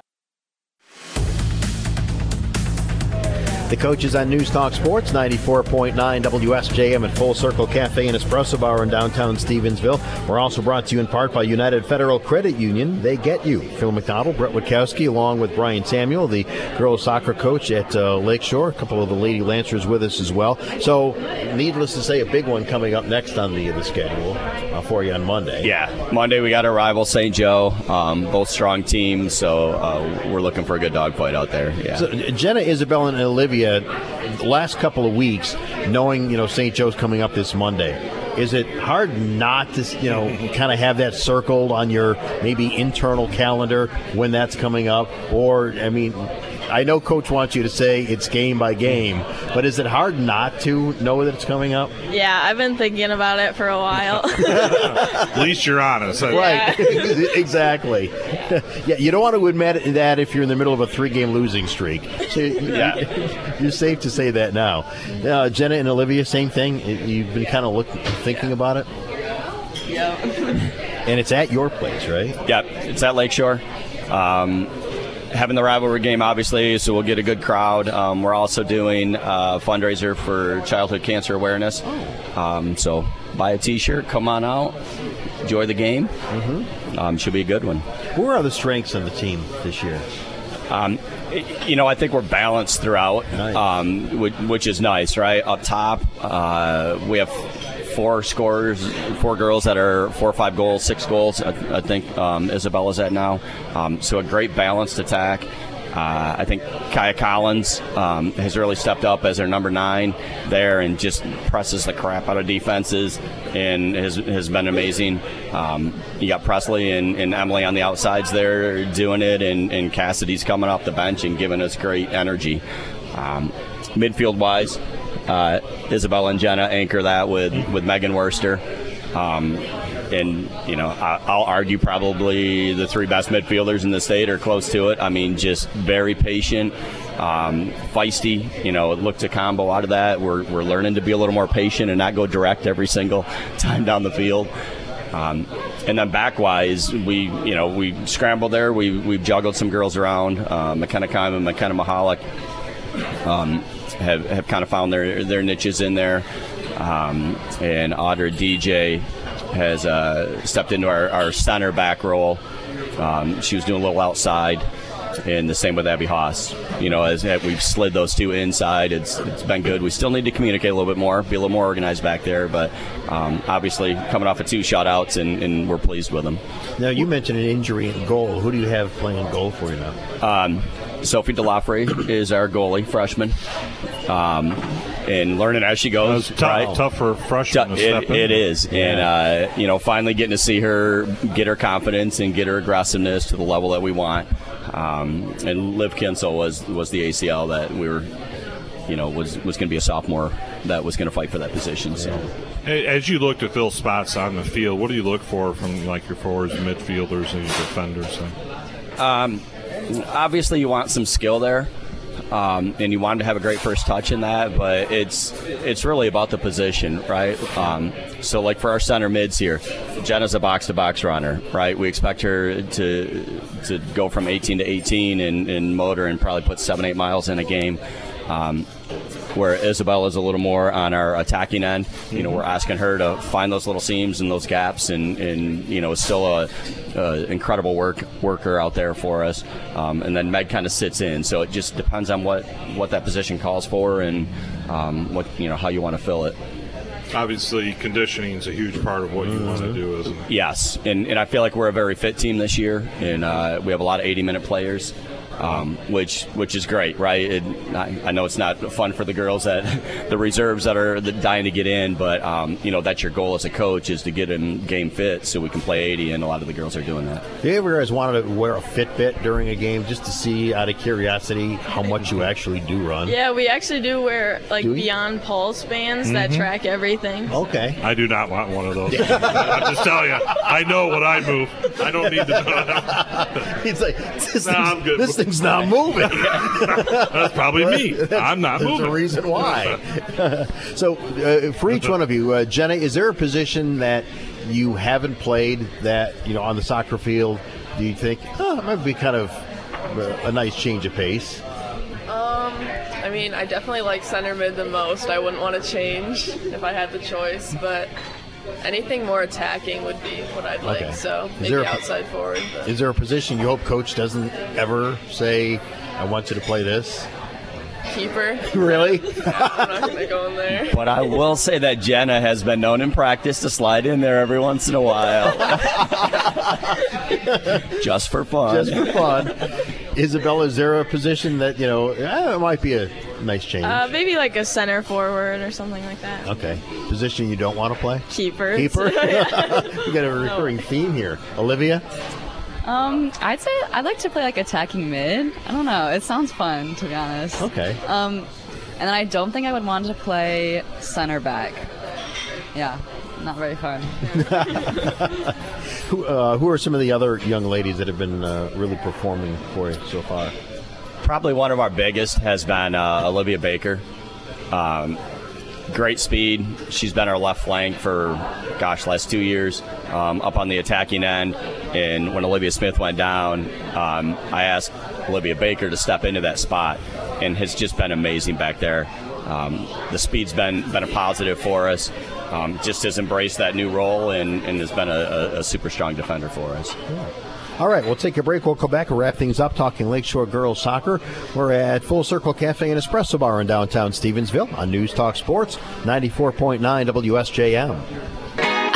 The coaches on News Talk Sports, 94.9 WSJM at Full Circle Cafe and Espresso Bar in downtown Stevensville. We're also brought to you in part by United Federal Credit Union. They get you. Phil McDonald, Brett Witkowski, along with Brian Samuel, the girls soccer coach at uh, Lakeshore. A couple of the Lady Lancers with us as well. So, needless to say, a big one coming up next on the, the schedule uh, for you on Monday. Yeah, Monday we got our rival St. Joe, um, both strong teams, so uh, we're looking for a good dogfight out there. Yeah. So, Jenna, Isabel, and Olivia, the last couple of weeks, knowing you know St. Joe's coming up this Monday, is it hard not to you know kind of have that circled on your maybe internal calendar when that's coming up? Or I mean, I know Coach wants you to say it's game by game, but is it hard not to know that it's coming up? Yeah, I've been thinking about it for a while. At least you're honest. Right, exactly. yeah, you don't want to admit that if you're in the middle of a three-game losing streak. So yeah. you're safe to say that now. Uh, Jenna and Olivia, same thing. You've been kind of looking, thinking about it. yeah. And it's at your place, right? Yep, it's at Lakeshore. Um, having the rivalry game, obviously, so we'll get a good crowd. Um, we're also doing a fundraiser for childhood cancer awareness. Um, so buy a T-shirt, come on out, enjoy the game. Mm-hmm. Um, should be a good one. Who are the strengths of the team this year? Um, you know, I think we're balanced throughout, um, which, which is nice, right? Up top, uh, we have four scorers, four girls that are four or five goals, six goals. I, I think um, Isabella's at now. Um, so a great balanced attack. Uh, I think Kaya Collins um, has really stepped up as their number nine there and just presses the crap out of defenses and has, has been amazing. Um, you got Presley and, and Emily on the outsides there doing it, and, and Cassidy's coming off the bench and giving us great energy. Um, midfield wise, uh, Isabel and Jenna anchor that with, with Megan Worster. Um, and, you know, I, I'll argue probably the three best midfielders in the state are close to it. I mean, just very patient, um, feisty, you know, look to combo out of that. We're, we're learning to be a little more patient and not go direct every single time down the field. Um, and then backwise, we you know we scrambled there. We we've juggled some girls around. Uh, McKenna Kime and McKenna Mahalik um, have have kind of found their their niches in there. Um, and Audra DJ has uh, stepped into our, our center back role. Um, she was doing a little outside. and the same with Abby Haas. You know, as we've slid those two inside, it's it's been good. We still need to communicate a little bit more, be a little more organized back there, but um, obviously coming off of two shutouts, and, and we're pleased with them. Now you mentioned an injury in goal. Who do you have playing goal for you now? Um, Sophie DeLafre is our goalie, freshman. Um, and learning as she goes. Tough, right? tough for freshmen to step it, in. it is, Yeah. and uh, you know, finally getting to see her get her confidence and get her aggressiveness to the level that we want. Um, and Liv Kinsel was was the ACL that we were, you know, was was going to be a sophomore that was going to fight for that position. So. As you look to fill spots on the field, what do you look for from like your forwards, midfielders, and your defenders? Um, obviously, you want some skill there, um, and you want to have a great first touch in that. But it's it's really about the position, right? Um, so, like for our center mids here, Jenna's a box to box runner, right? We expect her to to go from 18 to 18 in, in motor and probably put seven eight miles in a game. Um, where Isabella's a little more on our attacking end. You know, we're asking her to find those little seams and those gaps, and, and you know, is still a, a incredible work worker out there for us. Um, and then Meg kind of sits in, so it just depends on what what that position calls for and um, what you know how you want to fill it. Obviously, conditioning is a huge part of what you want to do, isn't it? Yes, and, and I feel like we're a very fit team this year, and uh, we have a lot of 80 minute players. Um, which which is great, right? It, I, I know it's not fun for the girls that the reserves that are dying to get in, but um, you know that's your goal as a coach is to get them game fit so we can play 80, and a lot of the girls are doing that. Do you ever guys wanted to wear a Fitbit during a game just to see, out of curiosity, how much you actually do run? Yeah, we actually do wear like Do you? beyond pulse bands that Mhm. track everything. Okay. I do not want one of those. I'm just telling you, I know what I move. I don't need to. He's like, this, Nah, thing's, I'm good. this thing's not moving. That's probably me. I'm not There's moving. a reason why. so, uh, for each one of you, uh, Jenna, is there a position that you haven't played that you know on the soccer field? Do you think oh, it might be kind of a nice change of pace? Um, I mean, I definitely like center mid the most. I wouldn't want to change if I had the choice, but anything more attacking would be what I'd Okay. like. So Is maybe there a- outside forward. But. Is there a position you hope coach doesn't ever say, "I want you to play this"? Keeper. Really? I'm not gonna go in there. But I will say that Jenna has been known in practice to slide in there every once in a while, just for fun. Just for fun. Isabella, is there a position that you know eh, it might be a nice change? Uh, maybe like a center forward or something like that. okay, position you don't want to play? Keeper. Keeper. We got a recurring theme here. Olivia. Um, I'd say I'd like to play like attacking mid. I don't know. It sounds fun to be honest. Okay. Um, and then I don't think I would want to play center back. Yeah, not very fun. Who, uh, who are some of the other young ladies that have been uh, really performing for you so far? Probably one of our biggest has been uh, Olivia Baker. Um, great speed. She's been our left flank for, gosh, last two years, um, up on the attacking end. And when Olivia Smith went down, um, I asked Olivia Baker to step into that spot, and has just been amazing back there. Um, the speed's been been a positive for us. Um, just has embraced that new role and, and has been a, a, a super strong defender for us. All right, we'll take a break. We'll come back and wrap things up talking Lakeshore Girls Soccer. We're at Full Circle Cafe and Espresso Bar in downtown Stevensville on News Talk Sports 94.9 WSJM.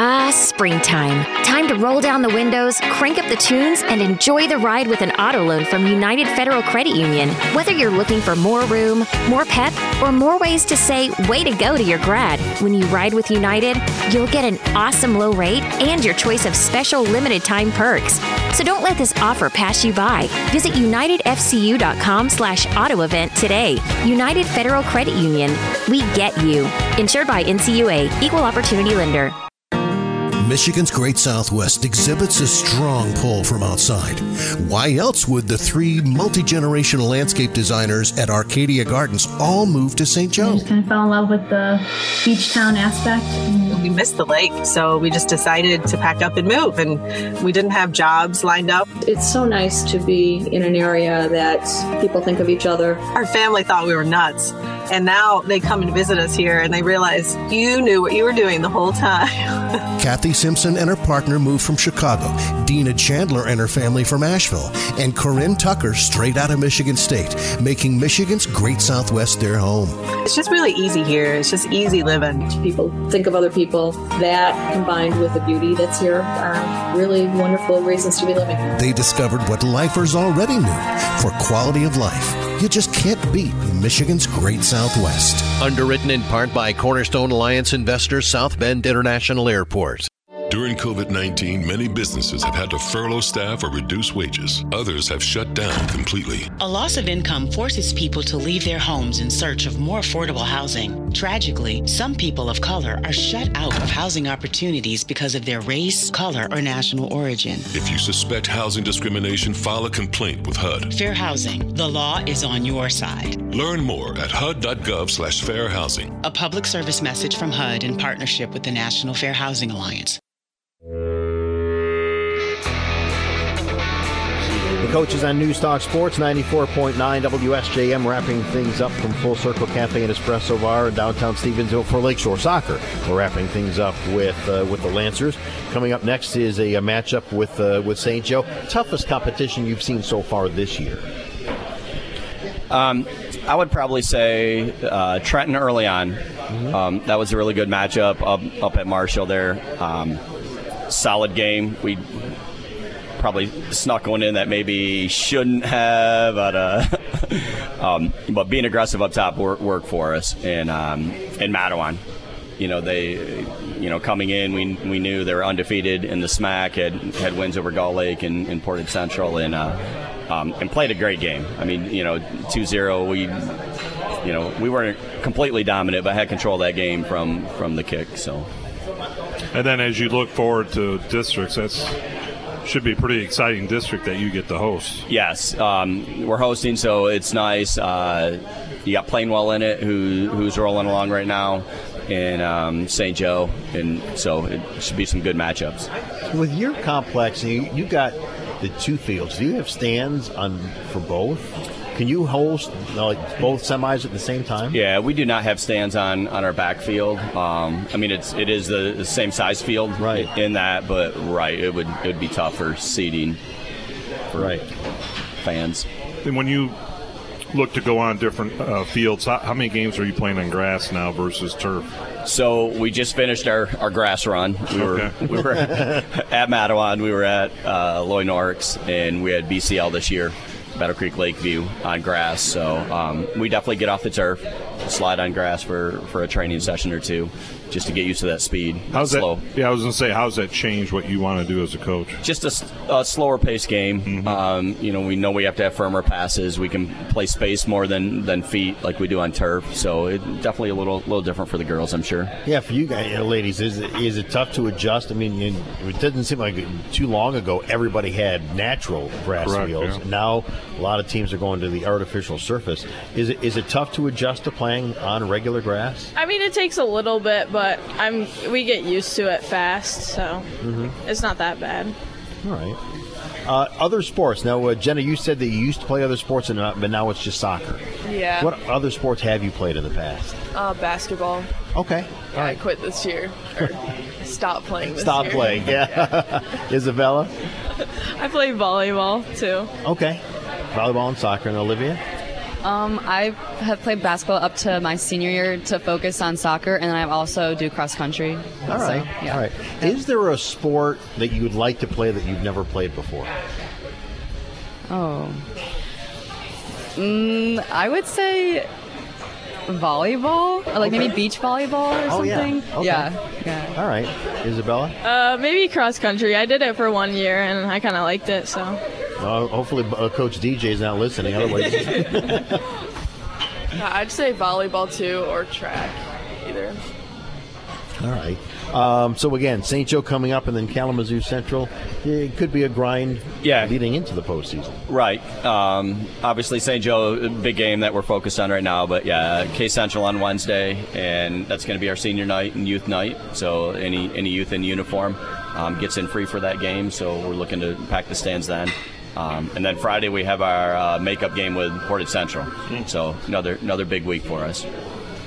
Ah, springtime. Time to roll down the windows, crank up the tunes, and enjoy the ride with an auto loan from United Federal Credit Union. Whether you're looking for more room, more pep, or more ways to say, way to go to your grad, when you ride with United, you'll get an awesome low rate and your choice of special limited time perks. So don't let this offer pass you by. Visit unitedfcu.com slash auto event today. United Federal Credit Union. We get you. Insured by NCUA, Equal Opportunity Lender. Michigan's Great Southwest exhibits a strong pull from outside. Why else would the three multi generational landscape designers at Arcadia Gardens all move to St. I Joe? just kind of fell in love with the beach town aspect we missed the lake. So we just decided to pack up and move. And we didn't have jobs lined up. It's so nice to be in an area that people think of each other. Our family thought we were nuts. And now they come and visit us here and they realize you knew what you were doing the whole time. Kathy Simpson and her partner moved from Chicago, Dina Chandler and her family from Asheville, and Corinne Tucker straight out of Michigan State, making Michigan's Great Southwest their home. It's just really easy here. It's just easy living. People think of other people. That combined with the beauty that's here are really wonderful reasons to be living. They discovered what lifers already knew for quality of life. You just can't beat Michigan's Great Southwest. Underwritten in part by Cornerstone Alliance Investors South Bend International Airport. During COVID 19, many businesses have had to furlough staff or reduce wages. Others have shut down completely. A loss of income forces people to leave their homes in search of more affordable housing. Tragically, some people of color are shut out of housing opportunities because of their race, color, or national origin. If you suspect housing discrimination, file a complaint with HUD. Fair housing. The law is on your side. Learn more at hud.gov slash fair housing. A public service message from HUD in partnership with the National Fair Housing Alliance. The coaches on News Talk Sports 94.9 WSJM wrapping things up from Full Circle Cafe and Espresso Bar in downtown Stevensville for Lakeshore Soccer. We're wrapping things up with uh, with the Lancers. Coming up next is a, a matchup with uh, with St. Joe. Toughest competition you've seen so far this year. Um, I would probably say uh, Trenton early on. Um, that was a really good matchup up, up at Marshall there. Um, solid game. We probably snuck one in that maybe shouldn't have, but uh, um, but being aggressive up top worked work for us. And um, and Mattawan, you know they, you know coming in, we we knew they were undefeated in the SMAC, had had wins over Gull Lake and, and Portage Central, and uh, um, and played a great game. I mean, you know, 2-0, we you know we weren't completely dominant, but had control of that game from from the kick. So. And then as you look forward to districts, that's should be a pretty exciting district that you get to host. Yes, um, we're hosting, so it's nice. Uh, you got Plainwell in it, who who's rolling along right now, and um, St. Joe, and so it should be some good matchups. With your complex, you, you got the two fields. Do you have stands on for both? Can you host like both semis at the same time? Yeah, we do not have stands on, on our backfield. Um, I mean, it's it is the, the, same size field right. in that, but right, it would it would be tough for seating for right fans. And when you look to go on different uh, fields, how, how, many games are you playing on grass now versus turf? So we just finished our, our grass run. We were we were at Mattawan, we were at uh, Loy Norrix, and we had BCL this year. Battle Creek Lakeview on grass. So um, we definitely get off the turf, slide on grass for, for a training session or two, just to get used to that speed. How's slow. that? Yeah, I was going to say, how's that change what you want to do as a coach? Just a, a slower pace game. Mm-hmm. Um, you know, we know we have to have firmer passes. We can play space more than, than feet like we do on turf. So it definitely a little little different for the girls, I'm sure. Yeah, for you guys, you know, ladies, is it, is it tough to adjust? I mean, it doesn't seem like too long ago everybody had natural grass Correct, fields. yeah. Now a lot of teams are going to the artificial surface. Is it is it tough to adjust to playing on regular grass? I mean, it takes a little bit, but I'm we get used to it fast, so Mhm. it's not that bad. All right. Uh, other sports. Now, uh, Jenna, you said that you used to play other sports, and not, but now it's just soccer. Yeah. What other sports have you played in the past? Uh, basketball. Okay. Yeah, I quit this year. Stop playing this Stop year. playing. Yeah. Isabella. I play volleyball too. Okay. Volleyball and soccer. And Olivia. Um, I have played basketball up to my senior year to focus on soccer, and I also do cross country. All right. All right. Is there a sport that you would like to play that you've never played before? Oh. Mm, I would say volleyball, or like maybe beach volleyball or Oh, yeah. something. Okay. Yeah. Yeah. All right. Isabella. Uh, maybe cross country. I did it for one year and I kind of liked it. So Well, hopefully, uh, Coach DJ is not listening. Otherwise, Yeah, I'd say volleyball too, or track, either. all right. Um, so again, St. Joe coming up, and then Kalamazoo Central. It could be a grind. Yeah. leading into the postseason. Right. Um, obviously, St. Joe, big game that we're focused on right now. But yeah, K Central on Wednesday, and that's going to be our senior night and youth night. So any any youth in uniform um, gets in free for that game. So we're looking to pack the stands then. Um, and then Friday we have our uh, makeup game with Portage Central. So another another big week for us.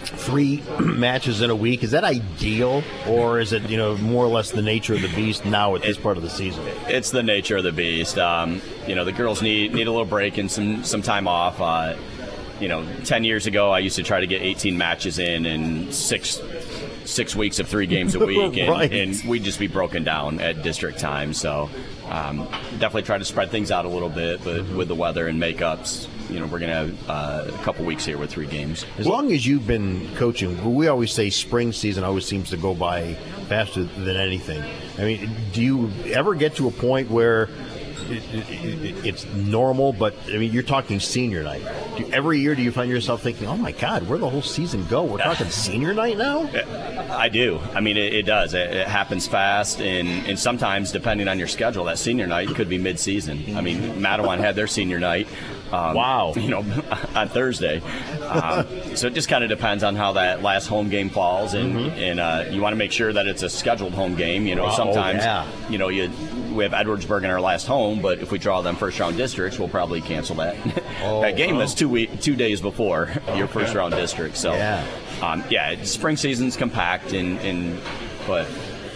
Three matches in a week is that ideal, or is it you know more or less the nature of the beast now at this part of the season? It's the nature of the beast. Um, you know, the girls need need a little break and some some time off. Uh, you know, ten years ago, I used to try to get 18 matches in in six six weeks of three games a week, and, Right. and we'd just be broken down at district time. So um, definitely try to spread things out a little bit, but with the weather and makeups, you know, we're gonna have uh, a couple weeks here with three games. As long as you've been coaching, we always say spring season always seems to go by faster than anything. I mean, do you ever get to a point where it's normal? But I mean, you're talking senior night. Do, every year, do you find yourself thinking, "Oh my God, where the whole season go? We're talking senior night now." I do. I mean, it, it does. It, it happens fast, and, and sometimes, depending on your schedule, that senior night could be mid-season. I mean, Mattawan had their senior night. Um, wow. You know, on Thursday. Um, so it just kind of depends on how that last home game falls, and and uh, you want to make sure that it's a scheduled home game. You know, Oh, sometimes yeah. you know you we have Edwardsburg in our last home, but if we draw them first round districts, we'll probably cancel that that game. That's two week, two days before your first round district. So Yeah. um, yeah, spring season's compact and, and but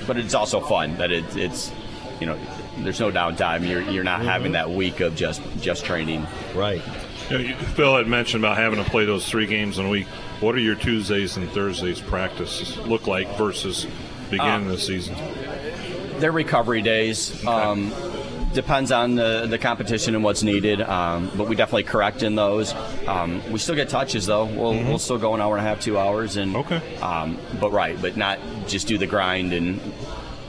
but it's also fun that it, it's you know there's no downtime. You're you're not having that week of just just training. Right. You know, you- Phil had mentioned about having to play those three games in a week. What are your Tuesdays and Thursdays practices look like versus beginning of the season? They're recovery days. Um, depends on the, the competition and what's needed, um, but we definitely correct in those. Um, we still get touches though. We'll, we'll still go an hour and a half, two hours, and okay. Um, but right, but not just do the grind and.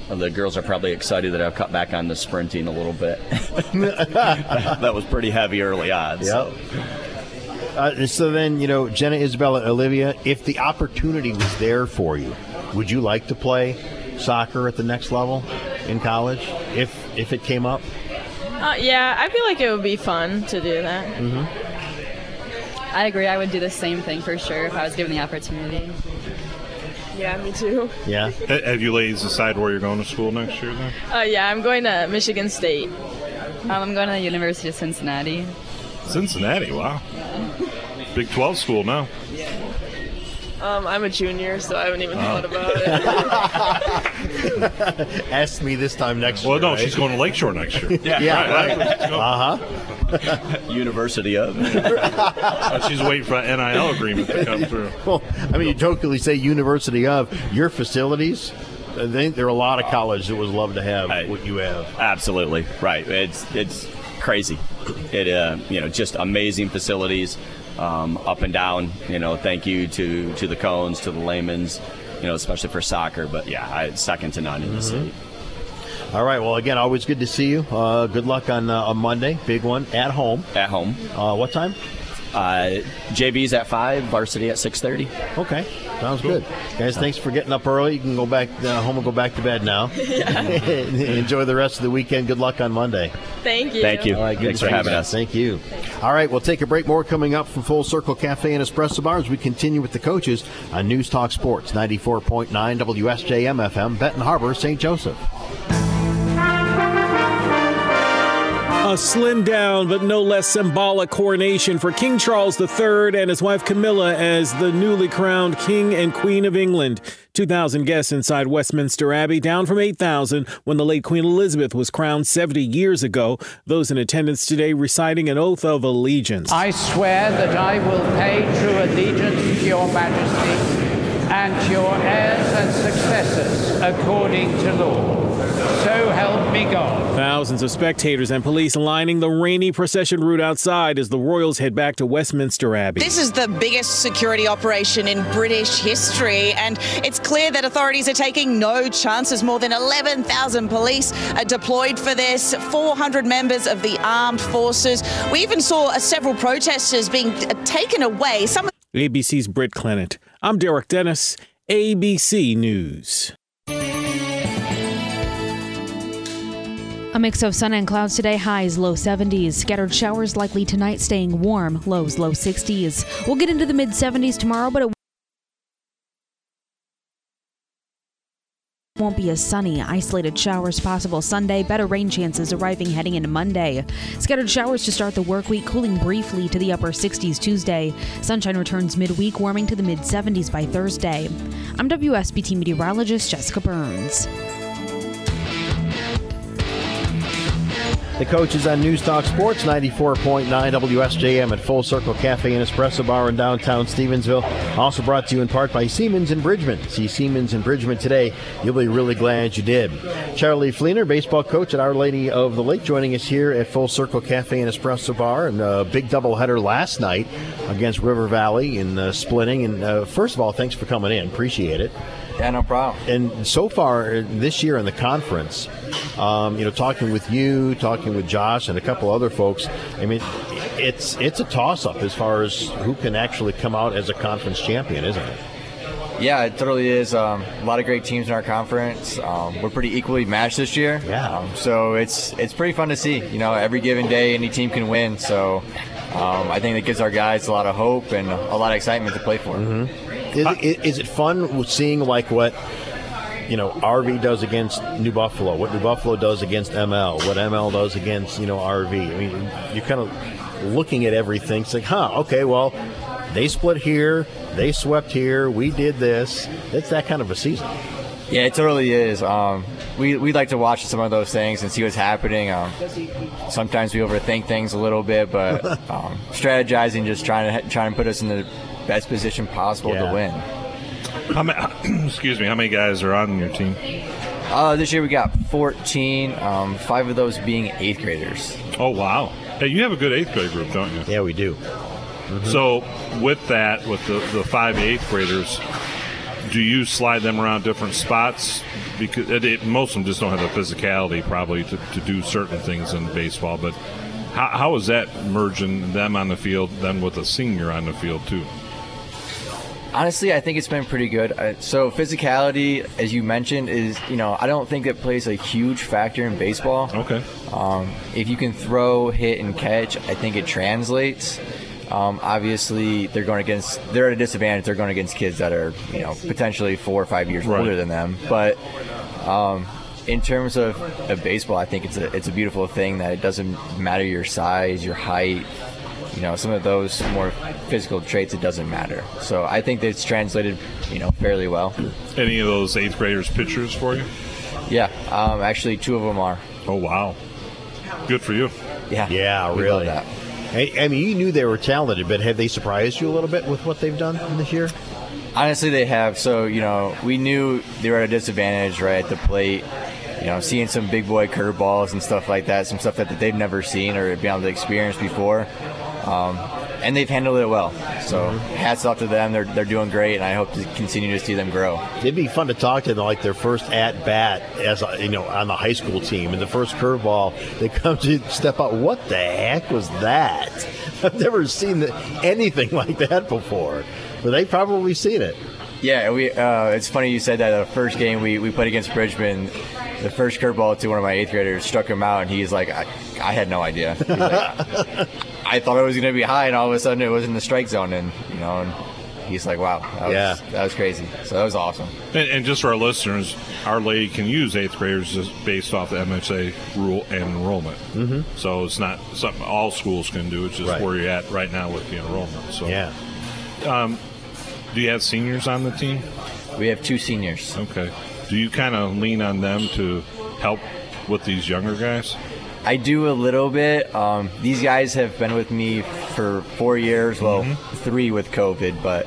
The girls are probably excited that I've cut back on the sprinting a little bit. that was pretty heavy early on. so. Uh, so then, you know, Jenna, Isabella, Olivia, if the opportunity was there for you, would you like to play soccer at the next level in college if if it came up? Uh, yeah, I feel like it would be fun to do that. Mm-hmm. I agree. I would do the same thing for sure if I was given the opportunity. Yeah, me too. Yeah. Have you ladies decided where you're going to school next year then? Uh, yeah, I'm going to Michigan State. Um, I'm going to the University of Cincinnati. Cincinnati, wow. Big 12 school now. Um, I'm a junior, so I haven't even Oh. thought about it. Ask me this time next Well, year. Well, no, right? she's going to Lakeshore next year. Yeah, right. Uh huh. University of. Uh, she's waiting for an NIL agreement to come through. Well, I mean, you jokingly say University of your facilities. I think there are a lot of colleges that would love to have what you have. Absolutely right. It's it's crazy. It uh, you know just amazing facilities um, up and down. You know, thank you to to the cones, to the layman's. You know, especially for soccer. But yeah, I, second to none in the city. All right. Well, again, always good to see you. Uh, good luck on uh, on Monday. Big one at home. At home. Uh, what time? Uh, JV's at five, varsity at six thirty. Okay, sounds good, guys. Thanks for getting up early. You can go back uh, home and go back to bed now. Enjoy the rest of the weekend. Good luck on Monday. Thank you. Thank you. All right, good Thanks for see you having us. Thank you. All right, we'll take a break. More coming up from Full Circle Cafe and Espresso Bar as we continue with the coaches on News Talk Sports 94.9 WSJM FM, Benton Harbor, St. Joseph. A slimmed down but no less symbolic coronation for King Charles III and his wife Camilla as the newly crowned King and Queen of England. 2,000 guests inside Westminster Abbey, down from 8,000 when the late Queen Elizabeth was crowned 70 years ago. Those in attendance today reciting an oath of allegiance. I swear that I will pay true allegiance to your majesty and to your heirs and successors according to law. So help me God. Thousands of spectators and police lining the rainy procession route outside as the royals head back to Westminster Abbey. This is the biggest security operation in British history, and it's clear that authorities are taking no chances. More than 11,000 police are deployed for this, 400 members of the armed forces. We even saw uh, several protesters being uh, taken away. Some ABC's Britt Clennett. I'm Derek Dennis, ABC News. A mix of sun and clouds today, highs low 70s. Scattered showers likely tonight, staying warm, lows low 60s. We'll get into the mid 70s tomorrow, but it won't be as sunny. Isolated showers possible Sunday. Better rain chances arriving heading into Monday. Scattered showers to start the work week, cooling briefly to the upper 60s Tuesday. Sunshine returns midweek, warming to the mid 70s by Thursday. I'm WSBT meteorologist Jessica Burns. The coach is on News Talk Sports 94.9 WSJM at Full Circle Cafe and Espresso Bar in downtown Stevensville. Also brought to you in part by Siemens and Bridgman. See Siemens and Bridgman today. You'll be really glad you did. Charlie Fleener, baseball coach at Our Lady of the Lake, joining us here at Full Circle Cafe and Espresso Bar. And a big doubleheader last night against River Valley in uh, splitting. And uh, first of all, thanks for coming in. Appreciate it. Yeah, no problem. And so far uh, this year in the conference, um, you know, talking with you, talking with Josh, and a couple other folks. I mean, it's it's a toss up as far as who can actually come out as a conference champion, isn't it? Yeah, it totally is. Um, a lot of great teams in our conference. Um, we're pretty equally matched this year. Yeah. Um, so it's it's pretty fun to see. You know, every given day, any team can win. So um, I think that gives our guys a lot of hope and a lot of excitement to play for. Mm-hmm. Is, is it fun seeing like what you know RV does against New Buffalo, what New Buffalo does against ML, what ML does against you know RV? I mean, you're kind of looking at everything. It's like, huh, okay, well, they split here, they swept here, we did this. It's that kind of a season. Yeah, it totally is. Um, we we like to watch some of those things and see what's happening. Um, sometimes we overthink things a little bit, but um, strategizing, just trying to trying to put us in the best position possible Yeah. to win. How many, excuse me, how many guys are on your team? Uh, this year we got 14, um, five of those being eighth graders. Oh, wow. Hey, you have a good eighth grade group, don't you? Yeah, we do. So, with that, with the, the five eighth graders, do you slide them around different spots? Because it, it- most of them just don't have the physicality, probably, to, to do certain things in baseball. But how, how is that merging them on the field then with a senior on the field, too? Honestly, I think it's been pretty good. So physicality, as you mentioned, is you know I don't think it plays a huge factor in baseball. Okay. Um, if you can throw, hit, and catch, I think it translates. Um, obviously, they're going against they're at a disadvantage. They're going against kids that are you know potentially four or five years Right. older than them. But um, in terms of, of baseball, I think it's a it's a beautiful thing that it doesn't matter your size, your height. You know, some of those more physical traits, it doesn't matter. So I think that it's translated, you know, fairly well. Any of those eighth graders pitchers for you? Yeah, um, actually, two of them are. Oh wow, good for you. Yeah, Yeah, we really. love that. Hey, I mean, you knew they were talented, but have they surprised you a little bit with what they've done this year? Honestly, they have. So, you know, we knew they were at a disadvantage, right, at the plate. You know, seeing some big boy curveballs and stuff like that, some stuff that, that they've never seen or been able to experience before. Um, and they've handled it well. So, hats off to them. They're, they're doing great, and I hope to continue to see them grow. It'd be fun to talk to them like their first at bat as a, you know on the high school team and the first curveball they come to step out. What the heck was that? I've never seen the, anything like that before, but they probably seen it. Yeah, we. Uh, it's funny you said that. The first game we, we played against Bridgman, the first curveball to one of my eighth graders struck him out, and he's like, I, I had no idea. He's like, I thought it was going to be high, and all of a sudden it was in the strike zone, and you know, and he's like, wow, that was, Yeah. that was crazy. So that was awesome. And, and just for our listeners, Our Lady can use eighth graders just based off the MSA rule and enrollment. Mhm. So it's not something all schools can do. It's just Right. where you're at right now with the enrollment. So Yeah. Um, do you have seniors on the team? We have two seniors. Okay. Do you kind of lean on them to help with these younger guys? I do a little bit. Um, these guys have been with me for four years, well, three with COVID, but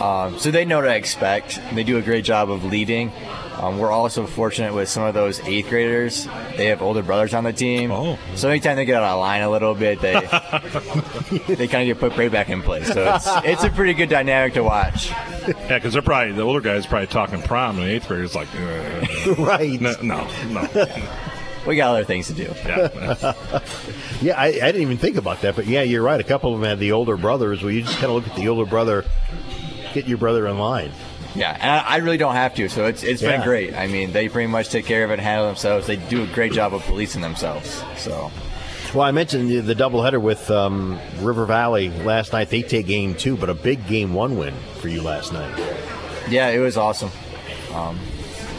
um, so they know what I expect. They do a great job of leading. Um, we're also fortunate with some of those eighth graders. They have older brothers on the team. Oh. So anytime they get out of line a little bit, they they kind of get put right back in place. So it's, it's a pretty good dynamic to watch. Yeah, because they're probably the older guys probably talking prom, and the eighth graders like, uh, right? No, no, no. We got other things to do. Yeah. yeah, I, I didn't even think about that, but yeah, you're right. A couple of them had the older brothers. Where you just kind of look at the older brother, get your brother in line. Yeah, and I, I really don't have to, so it's it's been great. I mean, they pretty much take care of it, and handle themselves. They do a great job of policing themselves. So Well, I mentioned the, the doubleheader with um, River Valley last night. They take game two, but a big game one win for you last night. yeah, it was awesome. Um,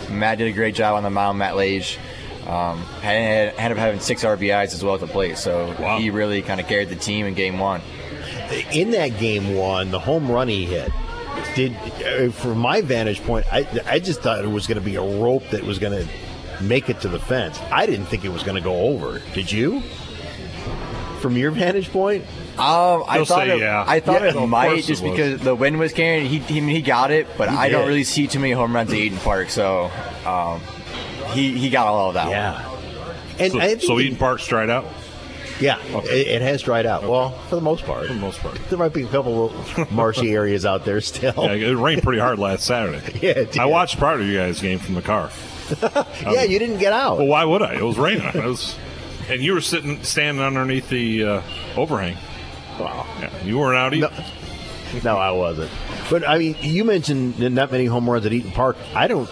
Matt did a great job on the mound. Matt Lage um, had, had up having six RBIs as well at the plate, so he really kind of carried the team in game one. In that game one, the home run he hit did, uh, from my vantage point, I, I just thought it was going to be a rope that was going to make it to the fence. I didn't think it was going to go over. Did you? From your vantage point? Um, I thought say it, yeah. I thought Yeah, it might just it because the wind was carrying. He he, he got it, but He I don't really see too many home runs at Eden Park. So um, he he got all of that. Yeah. One. And so, I think so it- Eden Park's dried out. Yeah, it, it has dried out. Well, for the most part. For the most part. There might be a couple of marshy areas out there still. Yeah, it rained pretty hard last Saturday. Yeah, it did. I watched part of you guys' game from the car. yeah, you didn't get out. Well, why would I? It was raining. It was, and you were sitting, standing underneath the uh, overhang. Wow. Yeah, you weren't out either. No, I wasn't. But I mean, you mentioned not many home runs at Eaton Park. I don't.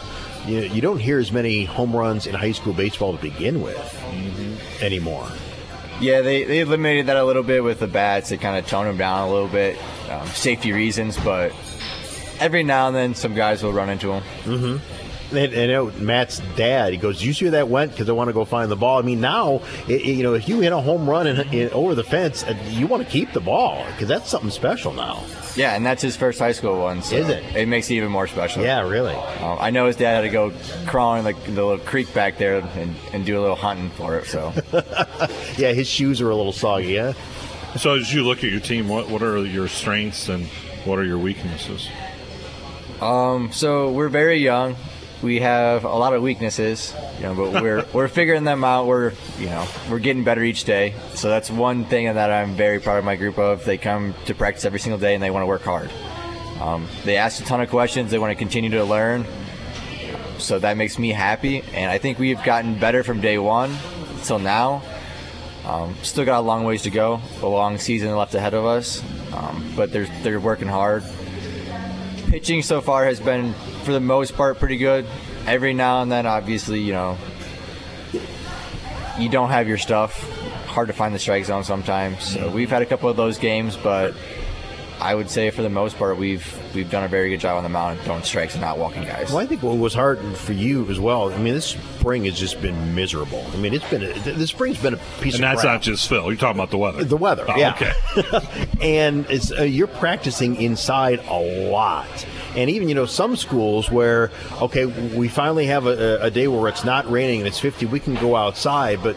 You, you don't hear as many home runs in high school baseball to begin with Mm-hmm. anymore. Yeah, they, they eliminated that a little bit with the bats. They kind of toned them down a little bit, um, safety reasons. But every now and then, some guys will run into them. Mm-hmm. And, and you know, Matt's dad, he goes, "You see where that went? Because I want to go find the ball." I mean, now, it, it- you know, if you hit a home run in, in, over the fence, uh, you want to keep the ball because that's something special now. Yeah, and that's his first high school one. So Is it? It makes it even more special. Yeah, really. Um, I know his dad had to go crawling like the little creek back there and, and do a little hunting for it. So yeah, his shoes are a little soggy. Yeah. So as you look at your team, what what are your strengths and what are your weaknesses? Um, so we're very young. We have a lot of weaknesses, you know, but we're we're figuring them out. We're you know we're getting better each day. So that's one thing that I'm very proud of my group of. They come to practice every single day and they want to work hard. Um, they ask a ton of questions. They want to continue to learn. So that makes me happy, and I think we've gotten better from day one till now. Um, still got a long ways to go, a long season left ahead of us, um, but they're they're working hard pitching so far has been, for the most part, pretty good. Every now and then, obviously, you know, you don't have your stuff. Hard to find the strike zone sometimes. So we've had a couple of those games, but I would say for the most part, we've we've done a very good job on the mound, throwing strikes and not walking guys. Well, I think what was hard for you as well. I mean, this spring has just been miserable. I mean, it's been a, the spring's been a piece of And of that's crap. not just Phil. You're talking about the weather. The weather, Oh, yeah. Okay. and it's uh, you're practicing inside a lot. And even you know some schools where okay we finally have a, a day where it's not raining and it's 50 we can go outside but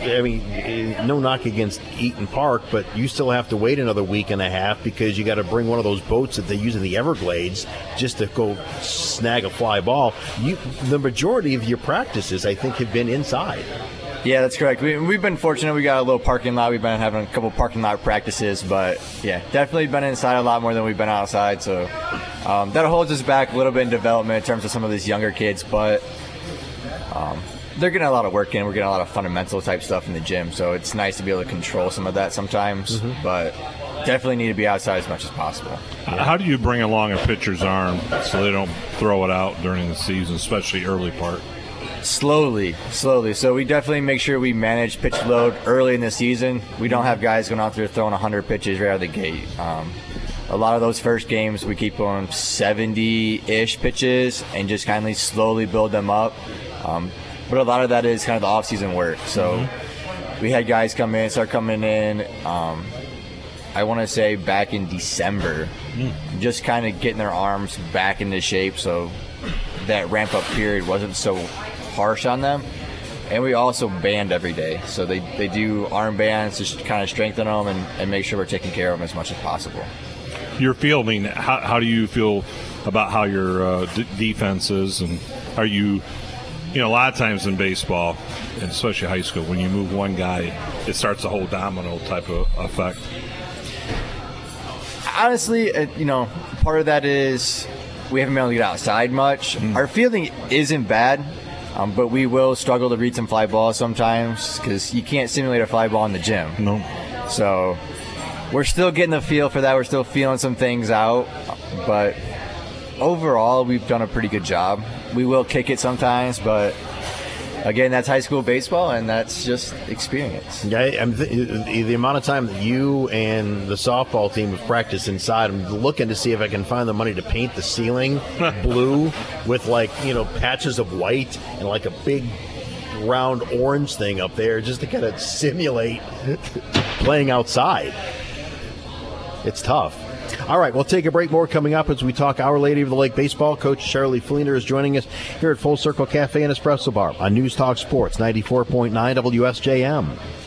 I mean eh, no knock against Eaton Park but you still have to wait another week and a half because you got to bring one of those boats that they use in the Everglades just to go snag a fly ball you the majority of your practices I think have been inside Yeah, that's correct. We, we've been fortunate. We got a little parking lot. We've been having a couple parking lot practices, but yeah, definitely been inside a lot more than we've been outside. So um, that holds us back a little bit in development in terms of some of these younger kids, but um, they're getting a lot of work in. We're getting a lot of fundamental type stuff in the gym, so it's nice to be able to control some of that sometimes. But definitely need to be outside as much as possible. How do you bring along a pitcher's arm so they don't throw it out during the season, especially early part? Slowly, slowly. So we definitely make sure we manage pitch load early in the season. We don't have guys going out there throwing 100 pitches right out of the gate. Um, a lot of those first games, we keep going 70-ish pitches and just kind of slowly build them up. Um, but a lot of that is kind of the off-season work. So we had guys come in, start coming in. Um, I want to say back in December, just kind of getting their arms back into shape, so that ramp up period wasn't so harsh on them. And we also band every day, so they, they do arm bands to kind of strengthen them and, and make sure we're taking care of them as much as possible. Your fielding, how, how do you feel about how your uh, d- defense is? And are you, you know, a lot of times in baseball, and especially high school, when you move one guy, it starts a whole domino type of effect. honestly, uh, you know, part of that is we haven't been able to get outside much. Our fielding isn't bad, um, but we will struggle to read some fly balls sometimes because you can't simulate a fly ball in the gym. No. So we're still getting the feel for that. We're still feeling some things out, but overall, we've done a pretty good job. We will kick it sometimes, but again, that's high school baseball, and that's just experience. Yeah, I'm th- the amount of time that you and the softball team have practiced inside, I'm looking to see if I can find the money to paint the ceiling blue with like you know patches of white and like a big round orange thing up there, just to kind of simulate playing outside. It's tough. All right, we'll take a break. More coming up as we talk Our Lady of the Lake baseball. Coach Charlie Fleener is joining us here at Full Circle Cafe and Espresso Bar on News Talk Sports 94.9 WSJM.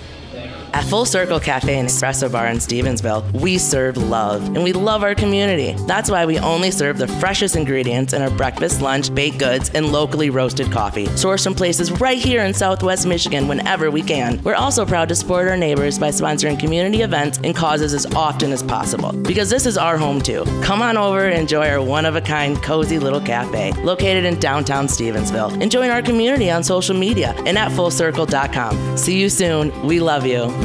At Full Circle Cafe and Espresso Bar in Stevensville, we serve love and we love our community. That's why we only serve the freshest ingredients in our breakfast, lunch, baked goods, and locally roasted coffee, sourced from places right here in Southwest Michigan whenever we can. We're also proud to support our neighbors by sponsoring community events and causes as often as possible because this is our home too. Come on over and enjoy our one of a kind, cozy little cafe located in downtown Stevensville. And join our community on social media and at fullcircle.com. See you soon. We love you.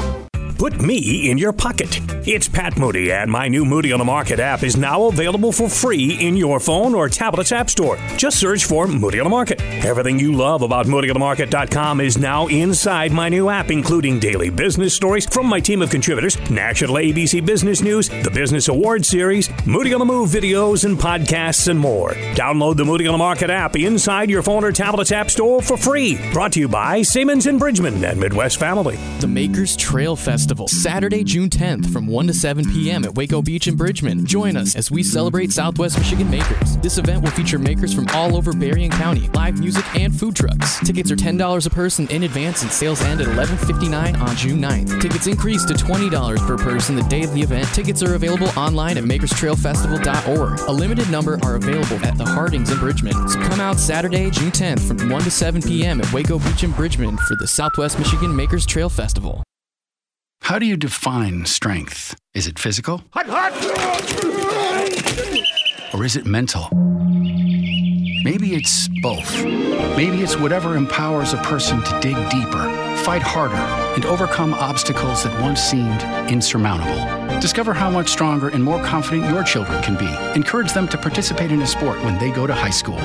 Put me in your pocket. It's Pat Moody, and my new Moody on the Market app is now available for free in your phone or tablet's app store. Just search for Moody on the Market. Everything you love about MoodyOnTheMarket.com is now inside my new app, including daily business stories from my team of contributors, national ABC Business News, the Business Awards Series, Moody on the Move videos and podcasts, and more. Download the Moody on the Market app inside your phone or tablet's app store for free. Brought to you by Siemens and Bridgman and Midwest Family. The Makers Trail Festival, Saturday, June 10th from 1 to 7 p.m. at Weko Beach in Bridgman. Join us as we celebrate Southwest Michigan makers. This event will feature makers from all over Berrien County, live music, and food trucks. Tickets are $10 a person in advance and sales end at 11.59 on June 9th. Tickets increase to $20 per person the day of the event. Tickets are available online at makerstrailfestival.org. A limited number are available at the Hardings in Bridgman. So come out Saturday, June 10th from 1 to 7 p.m. at Weko Beach in Bridgman for the Southwest Michigan Makers Trail Festival. How do you define strength? Is it physical? Or is it mental? Maybe it's both. Maybe it's whatever empowers a person to dig deeper, fight harder, and overcome obstacles that once seemed insurmountable. Discover how much stronger and more confident your children can be. Encourage them to participate in a sport when they go to high school.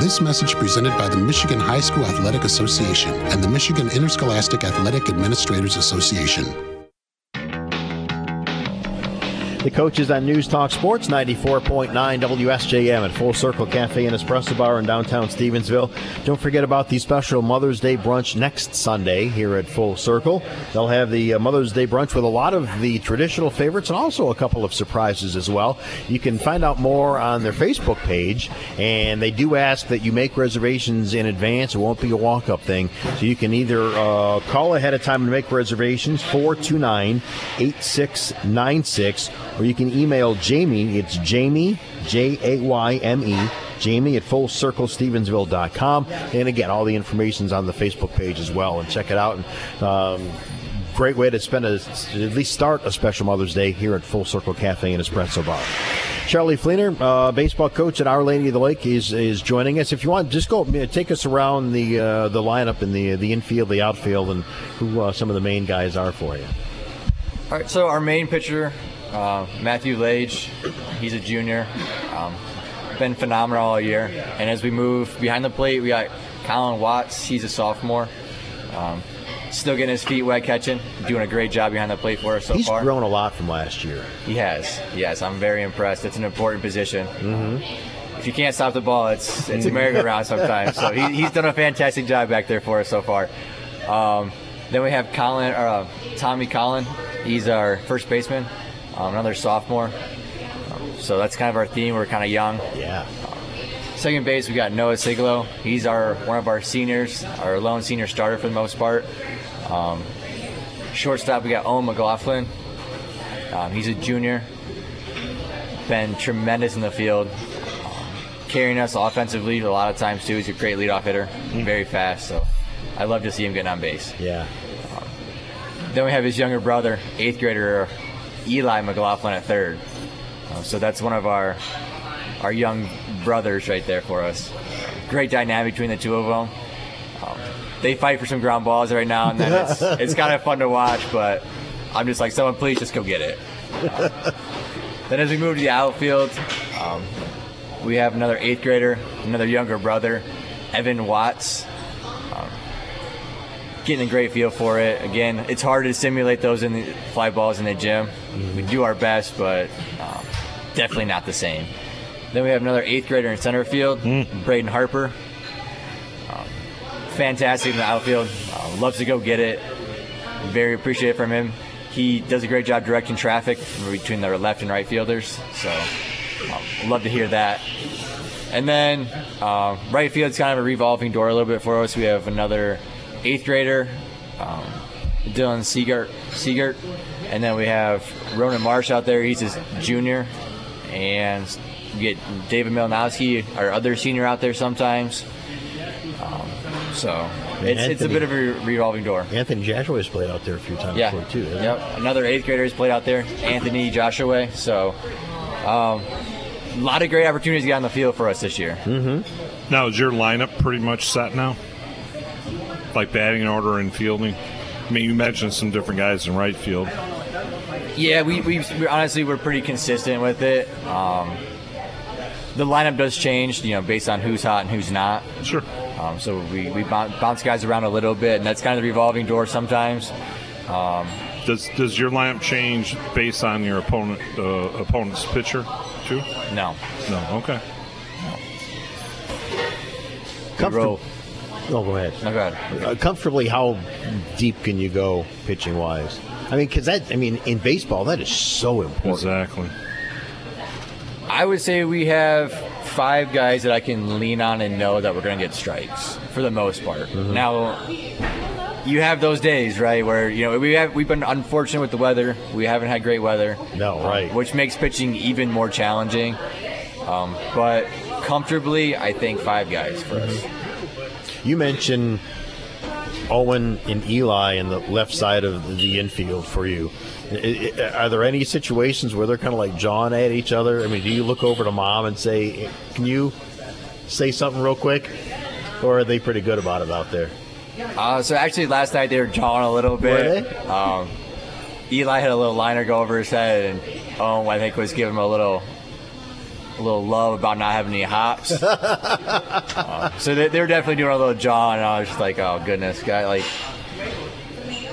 This message presented by the Michigan High School Athletic Association and the Michigan Interscholastic Athletic Administrators Association. The coaches on News Talk Sports 94.9 WSJM at Full Circle Cafe and Espresso Bar in downtown Stevensville. Don't forget about the special Mother's Day brunch next Sunday here at Full Circle. They'll have the uh, Mother's Day brunch with a lot of the traditional favorites and also a couple of surprises as well. You can find out more on their Facebook page, and they do ask that you make reservations in advance. It won't be a walk up thing. So you can either uh, call ahead of time and make reservations 429 8696 or you can email Jayme. It's Jayme, J A Y M E, Jayme at fullcirclestevensville.com. And again, all the information's on the Facebook page as well. And check it out. And, um, great way to spend a, at least start a special Mother's Day here at Full Circle Cafe and Espresso Bar. Charlie Fleener, uh, baseball coach at Our Lady of the Lake, is is joining us. If you want, just go take us around the uh, the lineup in the the infield, the outfield, and who uh, some of the main guys are for you. All right, so our main pitcher, uh, Matthew Lage, he's a junior. Um, been phenomenal all year. And as we move behind the plate, we got Colin Watts. He's a sophomore. Um, still getting his feet wet catching. Doing a great job behind the plate for us so He's far. He's grown a lot from last year. He has. Yes, I'm very impressed. It's an important position. Mm-hmm. If you can't stop the ball, it's it's a merry-go-round sometimes. So he, he's done a fantastic job back there for us so far. Um, then we have Colin, uh, Tommy Collin. He's our first baseman, um, another sophomore. Um, so that's kind of our theme. We're kind of young. Yeah. Second base, we got Noah Siglo. He's our one of our seniors, our lone senior starter for the most part. Um, shortstop, we got Owen McLaughlin. Um, he's a junior. Been tremendous in the field, um, carrying us offensively a lot of times too. He's a great leadoff hitter, very fast. So I love to see him getting on base. Yeah. Then we have his younger brother, eighth grader Eli McLaughlin at third. Uh, so that's one of our our young brothers right there for us. Great dynamic between the two of them. Um, they fight for some ground balls right now and then. It's, it's kind of fun to watch, but I'm just like, someone please just go get it. Uh, then as we move to the outfield, um, we have another eighth grader, another younger brother, Evan Watts. Getting a great feel for it. Again, it's hard to simulate those in the fly balls in the gym. We do our best, but um, definitely not the same. Then we have another eighth grader in center field, Braden Harper. Um, fantastic in the outfield. Uh, loves to go get it. Very appreciative from him. He does a great job directing traffic between the left and right fielders. So, um, love to hear that. And then uh, right field's kind of a revolving door a little bit for us. We have another eighth grader, um, Dylan Siegert, Siegert, and then we have Ronan Marsh out there. He's a junior, and we get David Milnowski, our other senior, out there sometimes. Um, so it's, it's a bit of a revolving door. Anthony Joshua has played out there a few times Yeah. before too. hasn't he? Yep. Another eighth grader has played out there, Anthony Joshua. So, um, a lot of great opportunities to get on the field for us this year. Mm-hmm. Now, is your lineup pretty much set now? Like batting order and fielding? I mean, you mentioned some different guys in right field. Yeah, we, we, we honestly we're pretty consistent with it. Um, the lineup does change, you know, based on who's hot and who's not. Sure. Um, so we, we bounce, guys around a little bit, and that's kind of the revolving door sometimes. Um, Does does your lineup change based on your opponent uh, opponent's pitcher too? No. No. Okay. Comfortable. Oh, go ahead. No, go ahead. Uh, comfortably, how deep can you go pitching wise? I mean, because that, I mean, in baseball, that is so important. Exactly. I would say we have five guys that I can lean on and know that we're going to get strikes for the most part. Now, you have those days, right, where you know we have we've been unfortunate with the weather. We haven't had great weather. No, um, right. which makes pitching even more challenging. Um, but comfortably, I think five guys for us. You mentioned Owen and Eli in the left side of the infield for you. Are there any situations where they're kind of like jawing at each other? I mean, do you look over to mom and say, "Can you say something real quick?" Or are they pretty good about it out there? Uh, so actually, last night they were jawing a little bit. Um, Eli had a little liner go over his head, and Owen, I think, was giving him a little, a little love about not having any hops. Uh, so they, they were definitely doing a little jaw, and I was just like, "Oh goodness, guy, like,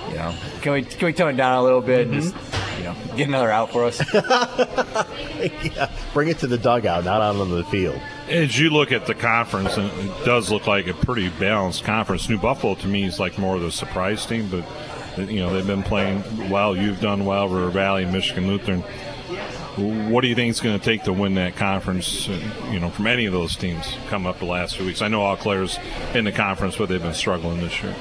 you know, can we can we tone it down a little bit and just, you know, get another out for us?" yeah, bring it to the dugout, not out on the field. As you look at the conference, and it does look like a pretty balanced conference. New Buffalo to me is like more of the surprise team, but you know they've been playing well. You've done well, River Valley, Michigan Lutheran. What do you think it's going to take to win that conference? uh, You know, from any of those teams come up the last few weeks. I know Eau Claire's in the conference, but they've been struggling this year.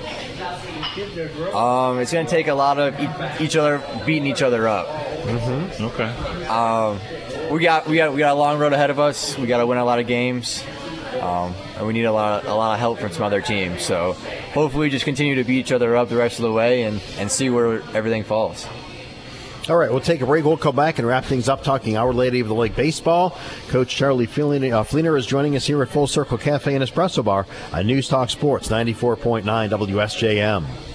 Um, it's going to take a lot of e- each other beating each other up. Mm-hmm. Okay. Um, we got we got we got a long road ahead of us. We got to win a lot of games, um, and we need a lot a lot of help from some other teams. So hopefully, we just continue to beat each other up the rest of the way and and see where everything falls. All right, we'll take a break. We'll come back and wrap things up talking Our Lady of the Lake baseball. Coach Charlie Fleener, uh, Fleener is joining us here at Full Circle Cafe and Espresso Bar on News Talk Sports 94.9 WSJM.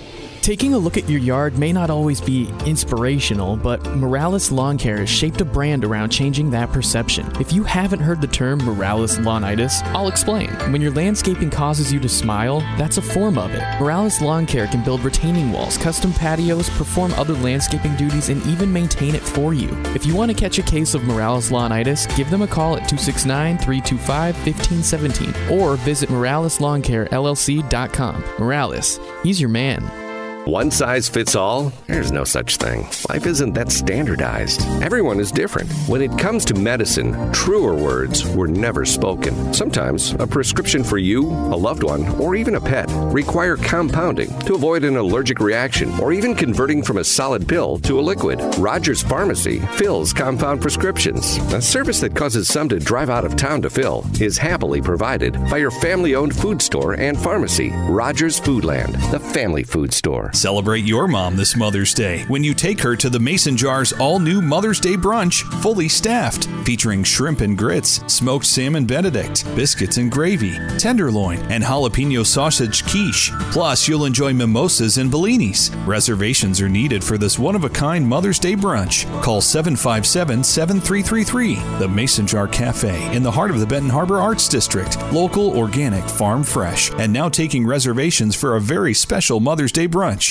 Taking a look at your yard may not always be inspirational, but Morales Lawn Care has shaped a brand around changing that perception. If you haven't heard the term Morales Lawnitis, I'll explain. When your landscaping causes you to smile, that's a form of it. Morales Lawn Care can build retaining walls, custom patios, perform other landscaping duties, and even maintain it for you. If you want to catch a case of Morales Lawnitis, give them a call at 269 325 1517 or visit MoralesLawnCareLLC.com. Morales, he's your man. One size fits all? There's no such thing. Life isn't that standardized. Everyone is different. When it comes to medicine, truer words were never spoken. Sometimes a prescription for you, a loved one, or even a pet require compounding to avoid an allergic reaction or even converting from a solid pill to a liquid. Rogers Pharmacy fills compound prescriptions. A service that causes some to drive out of town to fill is happily provided by your family owned food store and pharmacy, Rogers Foodland, the family food store. Celebrate your mom this Mother's Day when you take her to the Mason Jar's all new Mother's Day brunch, fully staffed, featuring shrimp and grits, smoked salmon benedict, biscuits and gravy, tenderloin, and jalapeno sausage quiche. Plus, you'll enjoy mimosas and bellinis. Reservations are needed for this one of a kind Mother's Day brunch. Call 757 7333. The Mason Jar Cafe in the heart of the Benton Harbor Arts District. Local, organic, farm fresh, and now taking reservations for a very special Mother's Day brunch.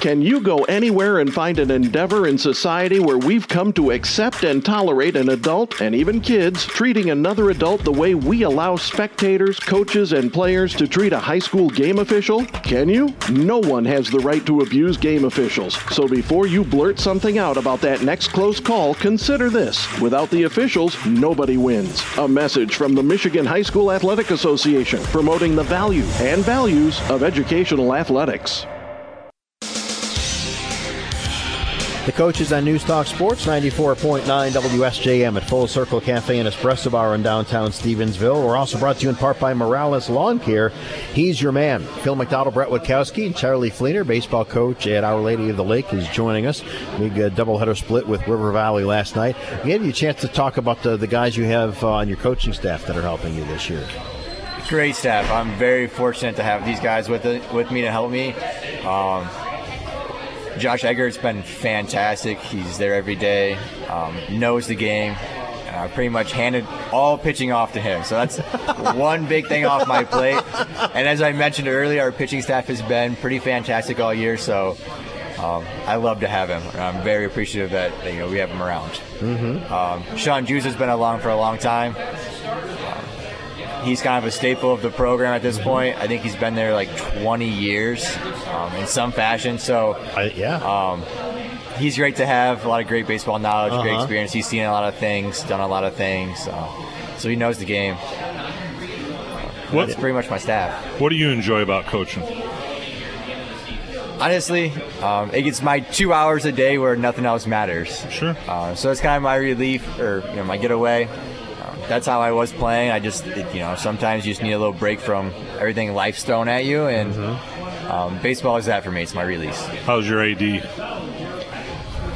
Can you go anywhere and find an endeavor in society where we've come to accept and tolerate an adult and even kids treating another adult the way we allow spectators, coaches, and players to treat a high school game official? Can you? No one has the right to abuse game officials. So before you blurt something out about that next close call, consider this. Without the officials, nobody wins. A message from the Michigan High School Athletic Association promoting the value and values of educational athletics. The coaches on News Talk Sports 94.9 WSJM at Full Circle Cafe and Espresso Bar in downtown Stevensville. We're also brought to you in part by Morales Lawn Care. He's your man. Phil McDonald, Brett Witkowski, and Charlie Fleener, baseball coach at Our Lady of the Lake, is joining us. Big uh, doubleheader split with River Valley last night. We gave you a chance to talk about the, the guys you have uh, on your coaching staff that are helping you this year. Great staff. I'm very fortunate to have these guys with it, with me to help me. Um, Josh Eggert's been fantastic. He's there every day, um, knows the game. I uh, pretty much handed all pitching off to him. So that's one big thing off my plate. And as I mentioned earlier, our pitching staff has been pretty fantastic all year. So um, I love to have him. I'm very appreciative that you know we have him around. Mm-hmm. Um, Sean Juice has been along for a long time he's kind of a staple of the program at this point. I think he's been there like 20 years um, in some fashion. So, yeah. Um, he's great to have. A lot of great baseball knowledge, uh-huh. great experience. He's seen a lot of things, done a lot of things. so he knows the game. What, That's pretty much my staff. What do you enjoy about coaching? Honestly, um, it gets my two hours a day where nothing else matters. Sure. Uh, so it's kind of my relief or you know, my getaway that's how I was playing. I just, you know, sometimes you just need a little break from everything life's thrown at you, and mm-hmm. um, baseball is that for me. It's my release. How's your AD?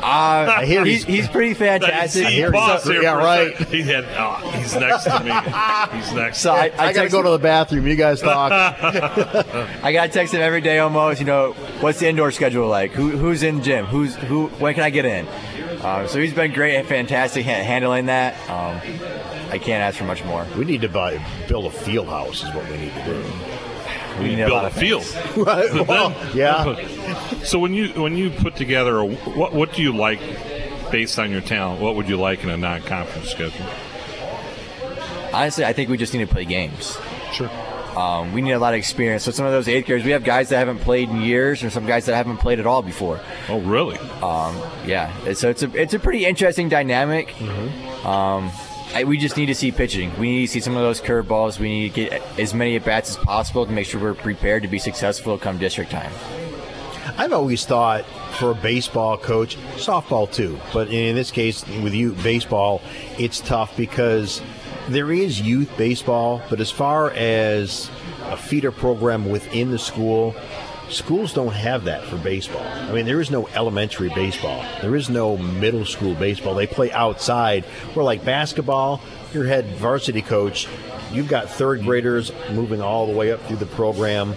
Uh, I hear he's, he's pretty fantastic. He so, yeah, right. He had, oh, he's next to me. He's next. So I, I, I got to go to the bathroom. You guys talk. I got to text him every day almost. You know, what's the indoor schedule like? Who, who's in gym? Who's who? When can I get in? Um, so he's been great and fantastic handling that. Um, I can't ask for much more. We need to buy build a field house. Is what we need to do. We, need to build a, a field. right. Well, yeah. So when you when you put together a, what what do you like based on your talent? What would you like in a non-conference schedule? Honestly, I think we just need to play games. Sure. Um, we need a lot of experience. So some of those eighth graders, we have guys that haven't played in years, or some guys that haven't played at all before. Oh, really? Um, yeah. So it's a it's a pretty interesting dynamic. Mm-hmm. Um, I, we just need to see pitching. We need to see some of those curveballs. We need to get as many at bats as possible to make sure we're prepared to be successful come district time. I've always thought for a baseball coach, softball too, but in this case with you, baseball, it's tough because there is youth baseball, but as far as a feeder program within the school, Schools don't have that for baseball. I mean, there is no elementary baseball. There is no middle school baseball. They play outside. Where like basketball, your head varsity coach, you've got third graders moving all the way up through the program.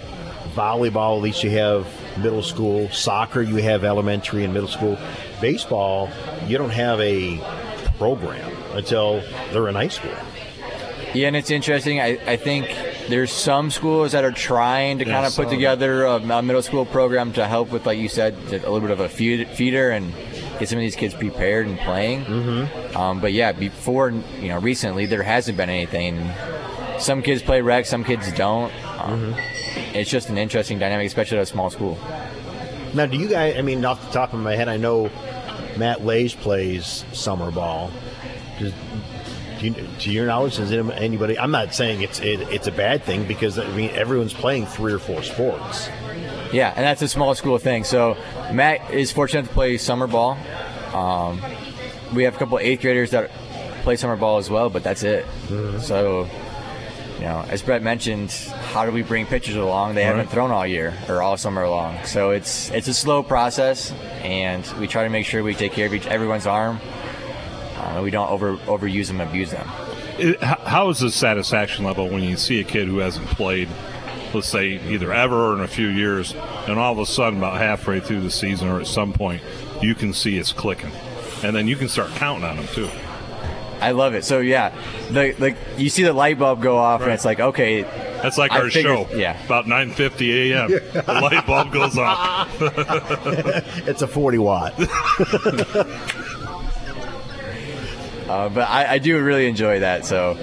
Volleyball, at least you have middle school. Soccer, you have elementary and middle school. Baseball, you don't have a program until they're in high school. Yeah, and it's interesting. I, I think there's some schools that are trying to yeah, kind of put together a, a, middle school program to help with, like you said, a little bit of a feeder and get some of these kids prepared and playing. Mm-hmm. Um, but yeah, before you know, recently there hasn't been anything. Some kids play rec, some kids don't. Um, mm-hmm. It's just an interesting dynamic, especially at a small school. Now, do you guys? I mean, off the top of my head, I know Matt Lage plays summer ball. Does, you, to your knowledge, has anybody? I'm not saying it's it, it's a bad thing because I mean everyone's playing three or four sports. Yeah, and that's a small school thing. So Matt is fortunate to play summer ball. Um, we have a couple eighth graders that play summer ball as well, but that's it. Mm-hmm. So you know, as Brett mentioned, how do we bring pitchers along? They haven't thrown all year or all summer long, so it's it's a slow process, and we try to make sure we take care of each everyone's arm. And we don't over overuse them, abuse them. It, how is the satisfaction level when you see a kid who hasn't played, let's say, either ever or in a few years, and all of a sudden, about halfway through the season or at some point, you can see it's clicking, and then you can start counting on them too. I love it. So yeah, the the you see the light bulb go off, and it's like okay, That's like I our figured- show. Yeah, About 9:50 a.m. the light bulb goes off. it's a 40 watt. Uh, but I, I do really enjoy that. So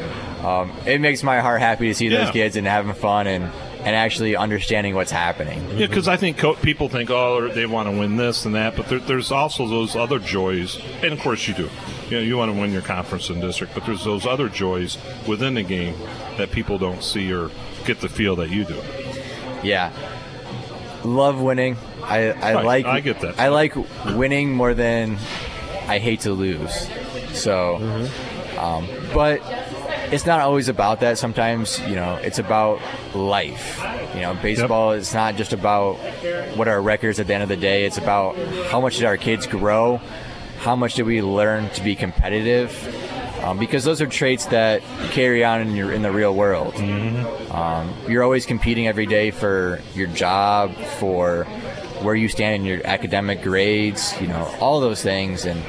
um, it makes my heart happy to see Yeah. those kids and having fun and, and actually understanding what's happening. Yeah, because I think co- people think, oh, they want to win this and that, but there, there's also those other joys, and of course you do. You know, you want to win your conference and district, but there's those other joys within the game that people don't see or get the feel that you do. Yeah, love winning. I, I Right, like I get that. I like winning more than I hate to lose. So, Mm-hmm. um, but it's not always about that. Sometimes you know it's about life. You know, baseball is not just about what our records at the end of the day. It's about how much did our kids grow, how much did we learn to be competitive. Um, because those are traits that carry on in your in the real world. Um, you're always competing every day for your job, for where you stand in your academic grades, you know, all those things. And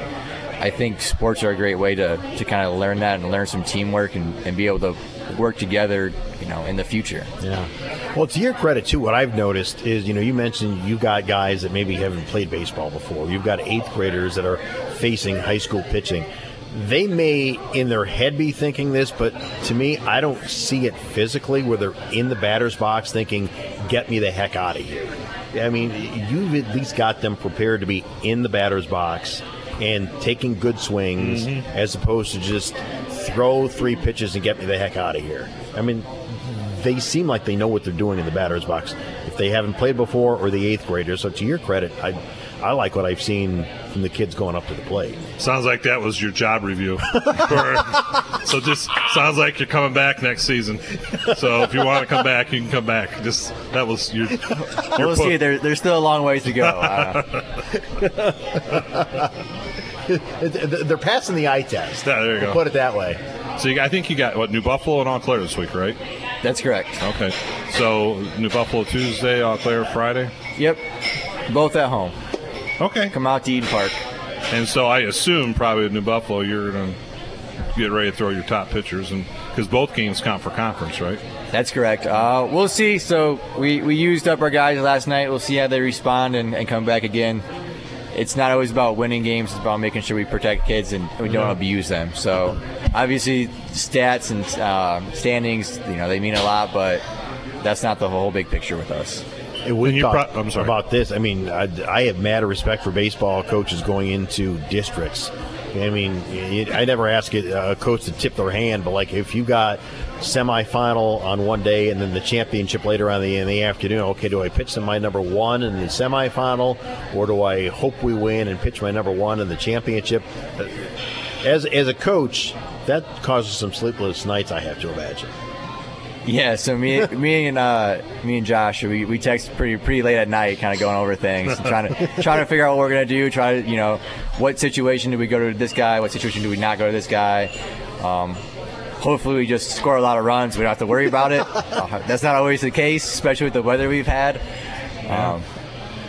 I think sports are a great way to, to kind of learn that and learn some teamwork and, and be able to work together, you know, in the future. Yeah. Well, to your credit too, what I've noticed is, you know, you mentioned you've got guys that maybe haven't played baseball before. You've got eighth graders that are facing high school pitching. They may, in their head, be thinking this, but to me, I don't see it physically where they're in the batter's box thinking, "Get me the heck out of here." I mean, you've at least got them prepared to be in the batter's box and taking good swings, mm-hmm. as opposed to just throw three pitches and get me the heck out of here. I mean, they seem like they know what they're doing in the batter's box if they haven't played before or the eighth graders. So to your credit, I I like what I've seen from the kids going up to the plate. Sounds like that was your job review. For- so just sounds like you're coming back next season. So if you want to come back, you can come back. Just that was your. your we'll put- see. There, there's still a long ways to go. Uh, They're passing the eye test. Yeah, there you go. Put it that way. So you, I think you got what New Buffalo and Eau Claire this week, right? That's correct. Okay. So New Buffalo Tuesday, Eau Claire Friday. Yep. Both at home. Okay. Come out to Eden Park. And so I assume probably at New Buffalo you're going to get ready to throw your top pitchers, and because both games count for conference, right? That's correct. Uh, we'll see. So we, we used up our guys last night. We'll see how they respond and, and come back again. It's not always about winning games. It's about making sure we protect kids and we don't abuse them. So obviously stats and uh, standings, you know, they mean a lot, but that's not the whole big picture with us. And we talked pro- I'm sorry. about this. I mean, I, I have mad respect for baseball coaches going into districts. I mean, it, I never ask a uh, a coach to tip their hand, but like if you got semifinal on one day and then the championship later on the, in the afternoon, okay, do I pitch to my number one in the semifinal, or do I hope we win and pitch my number one in the championship? Uh, as as a coach, that causes some sleepless nights. I have to imagine. Yeah, so me, me and uh, me and Josh, we, we text pretty pretty late at night, kind of going over things, trying to trying to figure out what we're gonna do. Try to you know, what situation do we go to this guy? What situation do we not go to this guy? Um, hopefully, we just score a lot of runs. We don't have to worry about it. Uh, that's not always the case, especially with the weather we've had. Um,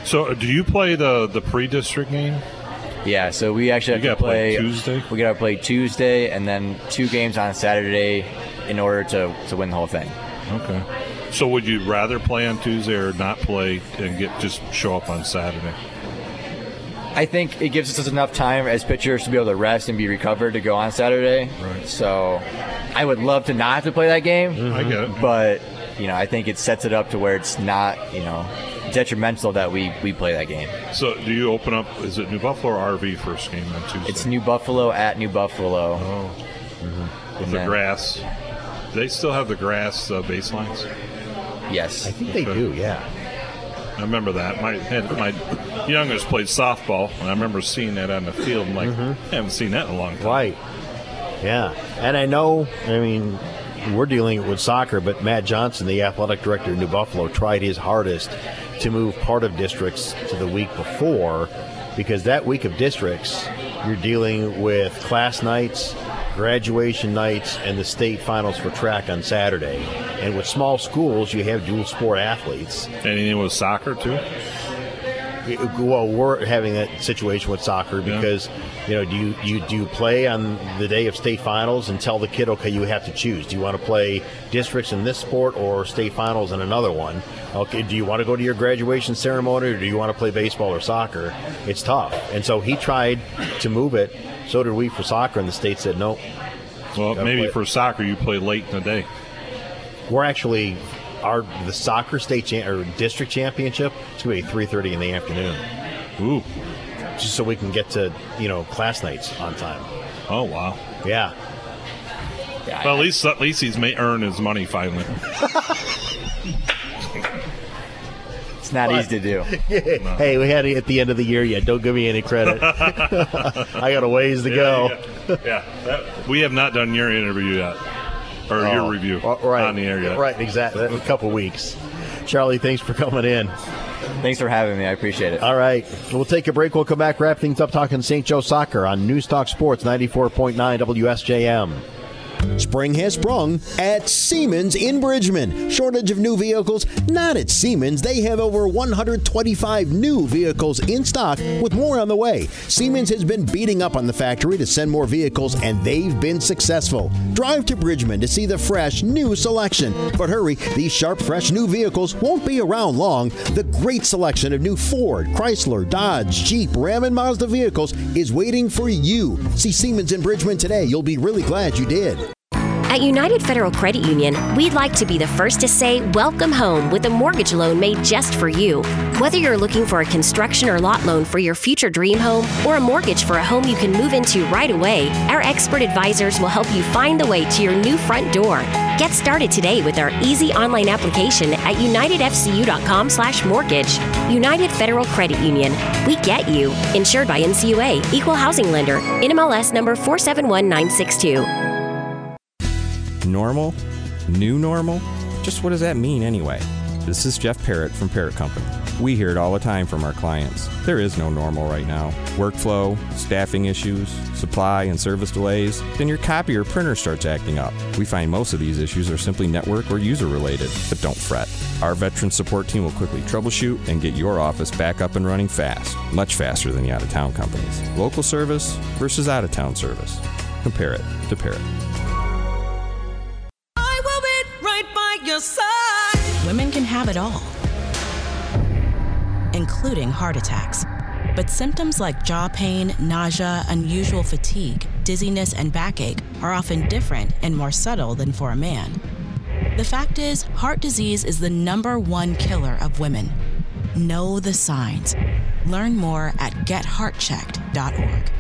So do you play the the pre-district game? yeah, so we actually have to play play Tuesday? We gotta play Tuesday, and then two games on Saturday in order to to win the whole thing. Okay. So would you rather play on Tuesday or not play and get just show up on Saturday? I think it gives us enough time as pitchers to be able to rest and be recovered to go on Saturday. Right. So I would love to not have to play that game. Mm-hmm. I get it. But, you know, I think it sets it up to where it's not, you know, detrimental that we, we play that game. So do you open up? Is it New Buffalo or RV first game on Tuesday? It's New Buffalo at New Buffalo. Oh. Mm-hmm. With And the then- grass. They still have the grass uh, baselines. Yes. I think they do. Yeah. I remember that. My had, my youngest played softball, and I remember seeing that on the field. I'm like, Mhm. I haven't seen that in a long time. Right. Yeah. And I know, I mean, we're dealing with soccer, but Matt Johnson, the athletic director of New Buffalo, tried his hardest to move part of districts to the week before because that week of districts, you're dealing with class nights, graduation nights, and the state finals for track on Saturday. And with small schools, you have dual sport athletes. Anything with soccer too? Well, we're having that situation with soccer because you know, do you, you do you play on the day of state finals and tell the kid, okay, you have to choose. Do you want to play districts in this sport or state finals in another one? Okay, do you want to go to your graduation ceremony or do you want to play baseball or soccer? It's tough, and so he tried to move it. So did we for soccer, and the state said no. Well, maybe play- for soccer you play late in the day. We're actually our the soccer state cha- or district championship. It's going to be three thirty in the afternoon. Ooh, just so we can get to you know class nights on time. Oh wow, yeah. well, at least at least he's may earn his money finally. It's not easy to do. Hey, we had it at the end of the year yet. Don't give me any credit. I got a ways to go. Yeah, yeah. That- we have not done your interview yet, or Oh, your review right, on the air yet. Right, exactly. A couple weeks. Charlie, thanks for coming in. Thanks for having me. I appreciate it. All right. We'll take a break. We'll come back, wrap things up talking St. Joe soccer on News Talk Sports 94.9 WSJM. Spring has sprung at Siemens in Bridgman. Shortage of new vehicles? Not at Siemens. They have over 125 new vehicles in stock with more on the way. Siemens has been beating up on the factory to send more vehicles and they've been successful. Drive to Bridgman to see the fresh new selection. But hurry, these sharp fresh new vehicles won't be around long. The great selection of new Ford, Chrysler, Dodge, Jeep, Ram and Mazda vehicles is waiting for you. See Siemens in Bridgman today. You'll be really glad you did. At United Federal Credit Union, we'd like to be the first to say welcome home with a mortgage loan made just for you. Whether you're looking for a construction or lot loan for your future dream home or a mortgage for a home you can move into right away, our expert advisors will help you find the way to your new front door. Get started today with our easy online application at unitedfcu.com/mortgage. United Federal Credit Union. We get you. Insured by NCUA, Equal Housing Lender, NMLS number 471962. Normal? New normal? Just what does that mean anyway? This is Jeff Parrott from Parrott Company. We hear it all the time from our clients. There is no normal right now. Workflow, staffing issues, supply and service delays, then your copy or printer starts acting up. We find most of these issues are simply network or user related, but don't fret. Our veteran support team will quickly troubleshoot and get your office back up and running fast, much faster than the out of town companies. Local service versus out of town service. Compare it to Parrott. Women can have it all, including heart attacks. But symptoms like jaw pain, nausea, unusual fatigue, dizziness, and backache are often different and more subtle than for a man. The fact is, heart disease is the number one killer of women. Know the signs. Learn more at getheartchecked.org.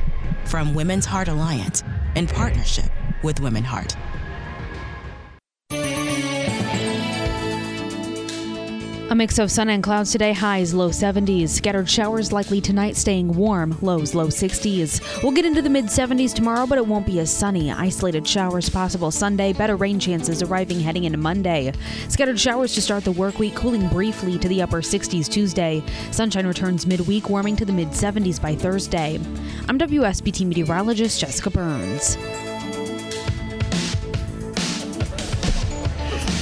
From Women's Heart Alliance in partnership with Women Heart. A mix of sun and clouds today, highs low 70s. Scattered showers likely tonight, staying warm, lows low 60s. We'll get into the mid 70s tomorrow, but it won't be as sunny. Isolated showers possible Sunday, better rain chances arriving heading into Monday. Scattered showers to start the work week, cooling briefly to the upper 60s Tuesday. Sunshine returns midweek, warming to the mid 70s by Thursday. I'm WSBT meteorologist Jessica Burns.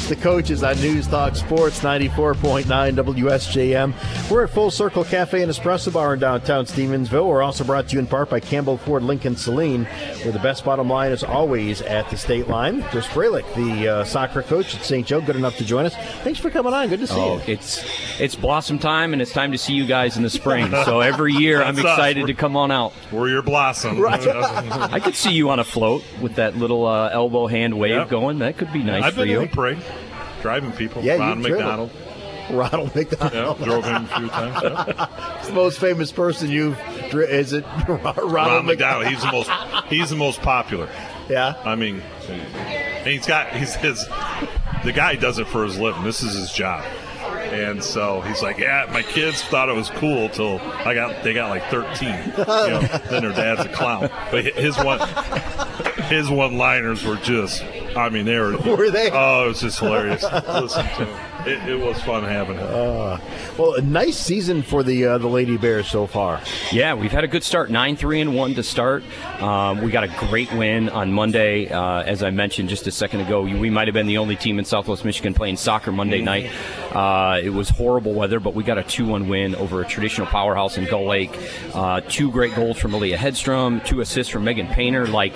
The coaches on News Talk Sports 94.9 WSJM. We're at Full Circle Cafe and Espresso Bar in downtown Stevensville. We're also brought to you in part by Campbell Ford Lincoln Saline, where the best bottom line is always at the state line. Chris Fralick, the uh, soccer coach at St. Joe, good enough to join us. Thanks for coming on. Good to see Oh, you. it's it's blossom time, and it's time to see you guys in the spring. So every year, I'm excited We're- to come on out. We're your blossom. I could see you on a float with that little uh, elbow hand wave Yep. going. That could be nice I've for been you. in the parade, driving people. Yeah, Ron. McDonald. Ronald McDonald. Yeah, drove him a few times. yeah. The most famous person you've. dri- Is it Ronald, Ron McDonald? McDonald. He's the most. He's the most popular. Yeah. I mean, and he's got. He's his. The guy does it for his living. This is his job. And so he's like, yeah, my kids thought it was cool till I got they got like 13. You know, then their dad's a clown. But his one his one liners were just I mean, they were. Were they? Oh, it was just hilarious. Listen to them. It, it was fun having him. Uh, well, a nice season for the uh, the Lady Bears so far. Yeah, we've had a good start. Nine three and one to start. Um, we got a great win on Monday, uh, as I mentioned just a second ago. We might have been the only team in Southwest Michigan playing soccer Monday night. Uh, it was horrible weather, but we got a two one win over a traditional powerhouse in Gull Lake. Uh, two great goals from Aaliyah Hedstrom, two assists from Megan Painter. Like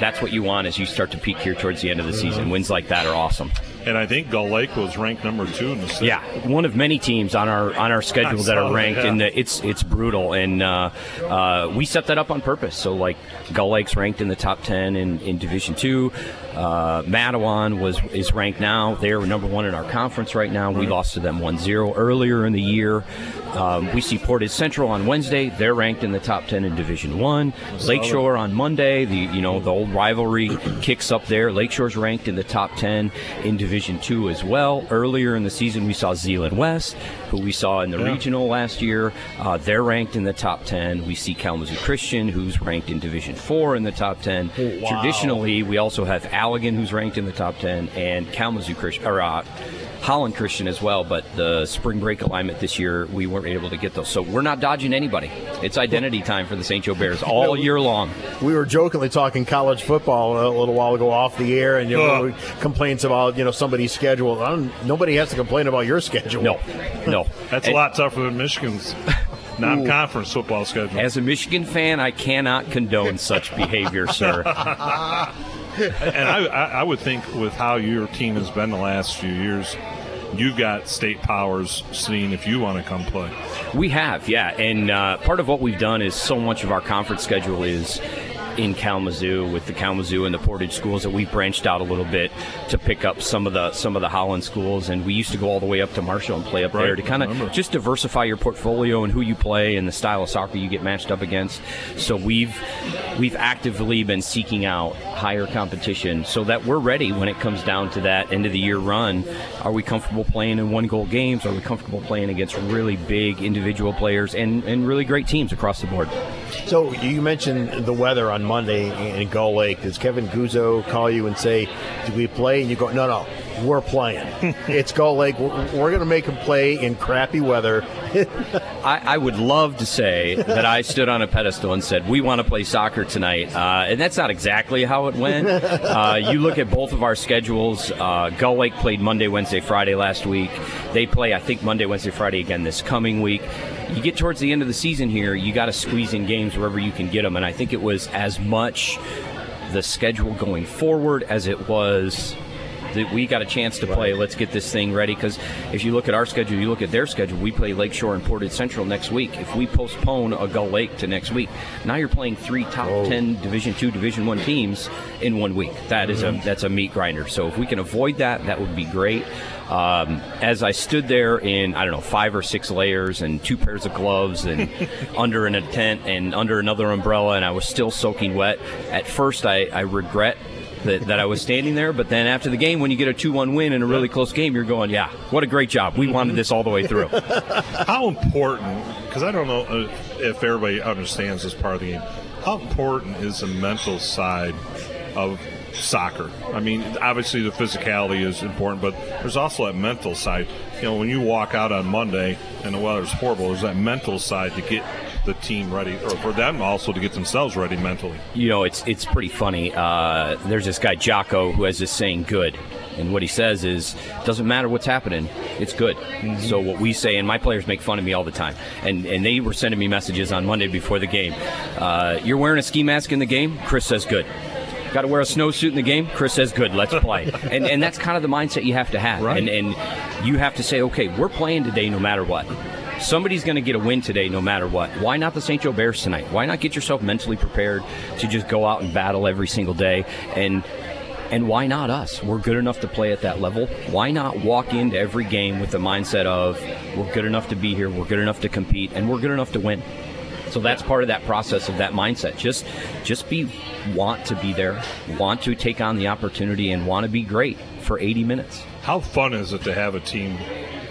that's what you want as you start to peak here towards the end of the season. Wins like that are awesome. And I think Gull Lake was ranked number two in the state. Yeah, one of many teams on our on our schedule that are ranked, yeah. and it's it's brutal. And uh, uh, we set that up on purpose. So like Gull Lake's ranked in the top ten in, in Division Two. Uh, Mattawan was is ranked now. They're number one in our conference right now. We lost to them 1-0 earlier in the year. Um, we see Portage Central on Wednesday. They're ranked in the top ten in Division One. Lakeshore on Monday. The you know the old rivalry kicks up there. Lakeshore's ranked in the top ten in Division Two as well. Earlier in the season, we saw Zeeland West, who we saw in the Yeah. regional last year. Uh, they're ranked in the top ten. We see Kalamazoo Christian, who's ranked in Division Four in the top ten. wow. Traditionally, we also have Allegan, who's ranked in the top ten, and Kalamazoo Christian or. Uh, Holland Christian as well, but the spring break alignment this year, we weren't able to get those. So we're not dodging anybody. It's identity time for the St. Joe Bears all year long. We were jokingly talking college football a little while ago off the air, and you know, complaints about you know somebody's schedule. Nobody has to complain about your schedule. No, no. That's a lot tougher than Michigan's non-conference football schedule. As a Michigan fan, I cannot condone such behavior, sir. and I, I, I would think with how your team has been the last few years, you've got state powers seeing if you want to come play. We have, yeah. And uh, part of what we've done is so much of our conference schedule is in Kalamazoo with the Kalamazoo and the Portage schools that we've branched out a little bit to pick up some of the some of the Holland schools and we used to go all the way up to Marshall and play up there to kind of just diversify your portfolio and who you play and the style of soccer you get matched up against. So we've we've actively been seeking out higher competition so that we're ready when it comes down to that end of the year run. Are we comfortable playing in one goal games? Are we comfortable playing against really big individual players and, and really great teams across the board? So you mentioned the weather on Monday in Gull Lake. Does Kevin Guzzo call you and say, "Do we play?" And you go, "No, no, we're playing. it's Gull Lake. We're, we're going to make them play in crappy weather." I, I would love to say that I stood on a pedestal and said, We want to play soccer tonight. Uh, and that's not exactly how it went. Uh, you look at both of our schedules. Uh, Gull Lake played Monday, Wednesday, Friday last week. They play, I think, Monday, Wednesday, Friday again this coming week. You get towards the end of the season here, you got to squeeze in games wherever you can get them. And I think it was as much the schedule going forward as it was that we got a chance to play. Let's get this thing ready because if you look at our schedule, you look at their schedule. We play Lakeshore and Portage Central next week. If we postpone a Gull Lake to next week, now you're playing three top ten Division two, Division one teams in one week. That is a that's a meat grinder. So if we can avoid that, that would be great. Um, as I stood there in I don't know five or six layers and two pairs of gloves and under in a tent and under another umbrella, and I was still soaking wet. At first, I, I regret that, that I was standing there. But then after the game, when you get a 2 1 win in a really close game, you're going, yeah, what a great job. We wanted this all the way through. How important? Because I don't know uh, if everybody understands this part of the game. How important is the mental side of soccer? I mean, obviously the physicality is important, but there's also that mental side. You know, when you walk out on Monday and the weather's horrible, there's that mental side to get the team ready, or for them also to get themselves ready mentally. you know, it's it's pretty funny. Uh, there's this guy Jocko who has this saying, "Good," and what he says is, "Doesn't matter what's happening, it's good." So what we say, and my players make fun of me all the time, and and they were sending me messages on Monday before the game. Uh, You're wearing a ski mask in the game. Chris says, "Good." Got to wear a snowsuit in the game. Chris says, "Good, let's play." and and that's kind of the mindset you have to have, Right. and and you have to say, "Okay, we're playing today, no matter what." Somebody's going to get a win today, no matter what. Why not the St. Joe Bears tonight? Why not get yourself mentally prepared to just go out and battle every single day? And and why not us? We're good enough to play at that level. Why not walk into every game with the mindset of we're good enough to be here, we're good enough to compete, and we're good enough to win? So that's part of that process of that mindset. Just just be want to be there, want to take on the opportunity and want to be great for 80 minutes. How fun is it to have a team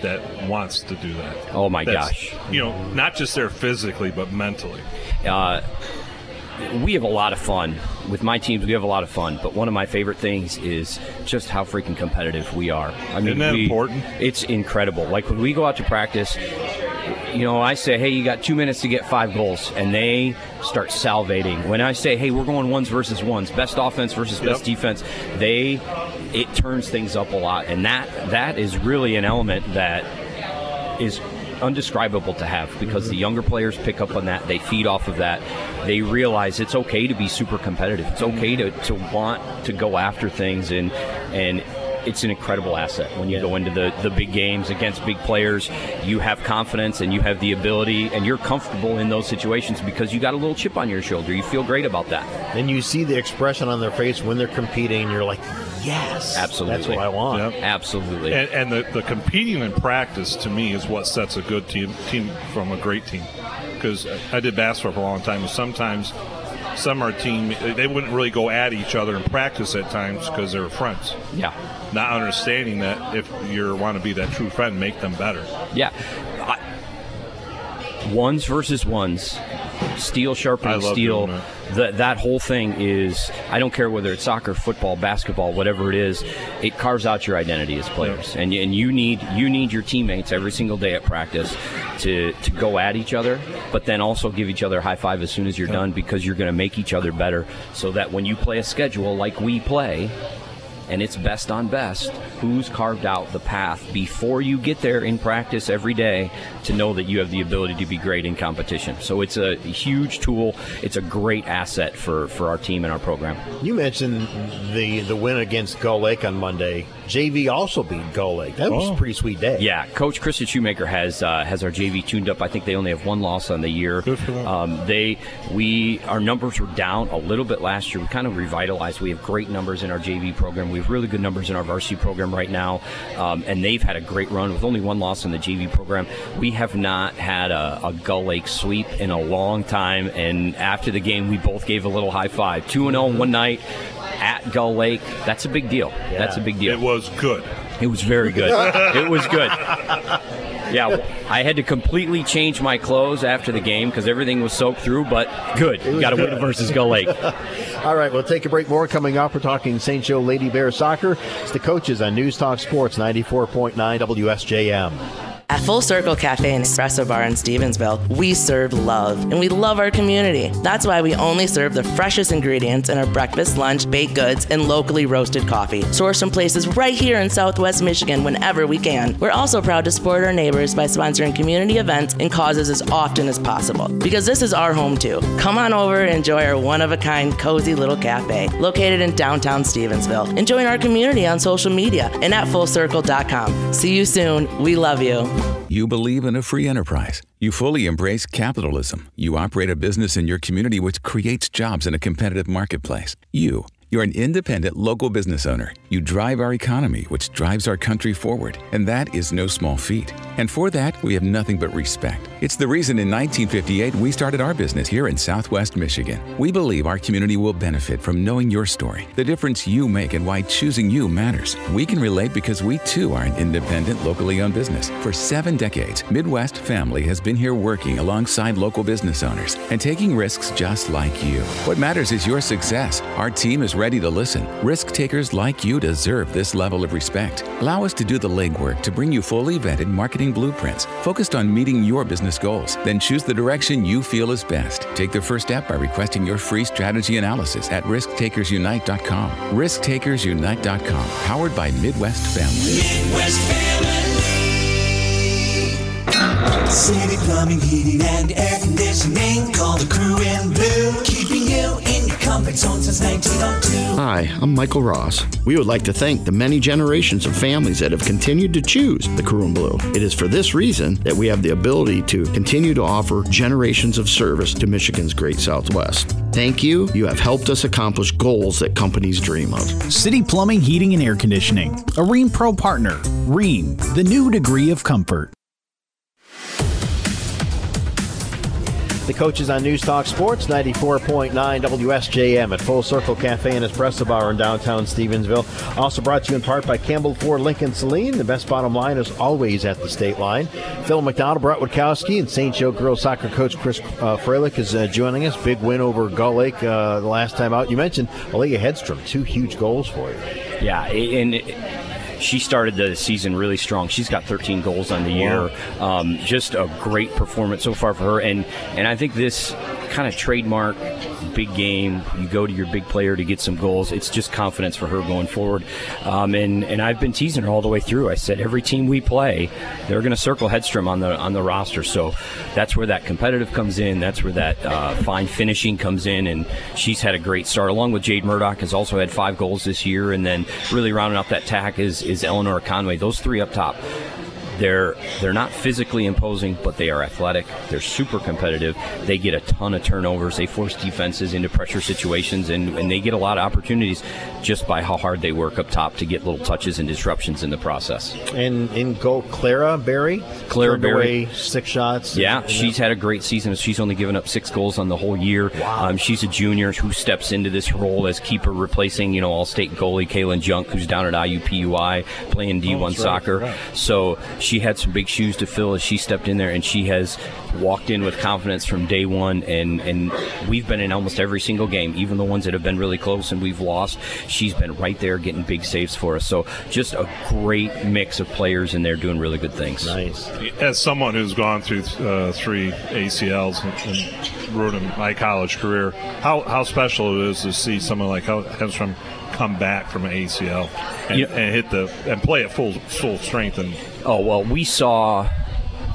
that wants to do that? Oh my That's, gosh. You know, not just there physically, but mentally. Uh, we have a lot of fun with my teams. We have a lot of fun, but one of my favorite things is just how freaking competitive we are. I mean, Isn't that we- important? It's incredible. Like when we go out to practice, you know, I say, "Hey, you got two minutes to get five goals," and they start salivating. When I say, "Hey, we're going ones versus ones, best offense versus best defense," they it turns things up a lot, and that that is really an element that is undescribable to have because mm-hmm. the younger players pick up on that they feed off of that they realize it's okay to be super competitive it's okay mm-hmm. to, to want to go after things and and it's an incredible asset when you go into the, the big games against big players you have confidence and you have the ability and you're comfortable in those situations because you got a little chip on your shoulder you feel great about that And you see the expression on their face when they're competing, you're like, yes, absolutely That's what I want. absolutely And, and the, the competing in practice to me is what sets a good team team from a great team. Because I did basketball for a long time, and sometimes some are team they wouldn't really go at each other in practice at times because they were friends. Yeah. Not understanding that if you want to be that true friend, make them better. Yeah. I, ones versus ones, steel sharpening steel. That that whole thing is. I don't care whether it's soccer, football, basketball, whatever it is. It carves out your identity as players, and and you need you need your teammates every single day at practice to to go at each other, but then also give each other a high five as soon as you're done because you're going to make each other better. So that when you play a schedule like we play, and it's best on best. Who's carved out the path before you get there in practice every day to know that you have the ability to be great in competition? So it's a huge tool. It's a great asset for, for our team and our program. You mentioned the the win against Gull Lake on Monday. JV also beat Gull Lake. That was a pretty sweet day. Yeah, Coach Krista Shoemaker has uh, has our JV tuned up. I think they only have one loss on the year. Um, they we our numbers were down a little bit last year. We kind of revitalized. We have great numbers in our JV program. We have really good numbers in our varsity program right now, um, and they've had a great run with only one loss in the JV program. We have not had a, a Gull Lake sweep in a long time. And after the game, we both gave a little high five. Two and zero one night at Gull Lake. That's a big deal. That's a big deal. It was good. It was very good. it was good. Yeah, I had to completely change my clothes after the game because everything was soaked through, but good. was Got to win versus Gull Lake. All right, we'll take a break. More coming up. We're talking St. Joe Lady Bear Soccer. It's the coaches on News Talk Sports 94.9 WSJM. At Full Circle Cafe and Espresso Bar in Stevensville, we serve love and we love our community. That's why we only serve the freshest ingredients in our breakfast, lunch, baked goods, and locally roasted coffee, sourced from places right here in Southwest Michigan whenever we can. We're also proud to support our neighbors by sponsoring community events and causes as often as possible because this is our home too. Come on over and enjoy our one of a kind, cozy little cafe located in downtown Stevensville. And join our community on social media and at fullcircle.com. See you soon. We love you. You believe in a free enterprise. You fully embrace capitalism. You operate a business in your community which creates jobs in a competitive marketplace. You. You're an independent local business owner. You drive our economy, which drives our country forward. And that is no small feat. And for that, we have nothing but respect. It's the reason in 1958 we started our business here in Southwest Michigan. We believe our community will benefit from knowing your story, the difference you make, and why choosing you matters. We can relate because we too are an independent, locally owned business. For seven decades, Midwest Family has been here working alongside local business owners and taking risks just like you. What matters is your success. Our team is ready to listen. Risk takers like you deserve this level of respect. Allow us to do the legwork to bring you fully vetted marketing blueprints focused on meeting your business goals. Then choose the direction you feel is best. Take the first step by requesting your free strategy analysis at risktakersunite.com. Risktakersunite.com, powered by Midwest Family. Midwest Family. City Plumbing, Heating, and Air Conditioning. Call the crew in blue. Keeping you Hi, I'm Michael Ross. We would like to thank the many generations of families that have continued to choose the in Blue. It is for this reason that we have the ability to continue to offer generations of service to Michigan's great Southwest. Thank you. You have helped us accomplish goals that companies dream of. City Plumbing, Heating, and Air Conditioning. A Rheem Pro partner. Rheem, the new degree of comfort. The coaches on News Talk Sports, 94.9 WSJM at Full Circle Cafe and Espresso Bar in downtown Stevensville. Also brought to you in part by Campbell Ford Lincoln Saline. The best bottom line is always at the state line. Phil McDonald, Brett Witkowski, and St. Joe girls soccer coach Chris uh, Freilich is uh, joining us. Big win over Gull Lake uh, the last time out. You mentioned Aaliyah Hedstrom, two huge goals for you. Yeah, and she started the season really strong. She's got 13 goals on the year. Um, just a great performance so far for her, and and I think this kind of trademark big game. You go to your big player to get some goals. It's just confidence for her going forward. Um, and and I've been teasing her all the way through. I said every team we play, they're going to circle Hedstrom on the on the roster. So that's where that competitive comes in. That's where that uh, fine finishing comes in. And she's had a great start, along with Jade Murdoch has also had five goals this year. And then really rounding out that tack is is Eleanor Conway. Those three up top. They're they're not physically imposing, but they are athletic. They're super competitive. They get a ton of turnovers. They force defenses into pressure situations, and, and they get a lot of opportunities just by how hard they work up top to get little touches and disruptions in the process. And in goal, Clara Berry. Clara Berry. six shots. Yeah, And she's had a great season. She's only given up six goals on the whole year. Um, she's a junior who steps into this role as keeper, replacing you know All-State goalie Kaylin Junk, who's down at IUPUI playing D1 Oh, that's right, soccer. right. So she had some big shoes to fill as she stepped in there, and she has walked in with confidence from day one. And and we've been in almost every single game, even the ones that have been really close and we've lost. She's been right there getting big saves for us. So just a great mix of players in there doing really good things. Nice. As someone who's gone through uh, three ACLs and, and ruined my college career, how, how special it is to see someone like Hedstrom come back from an ACL and, and hit the and play at full full strength and Oh well, we saw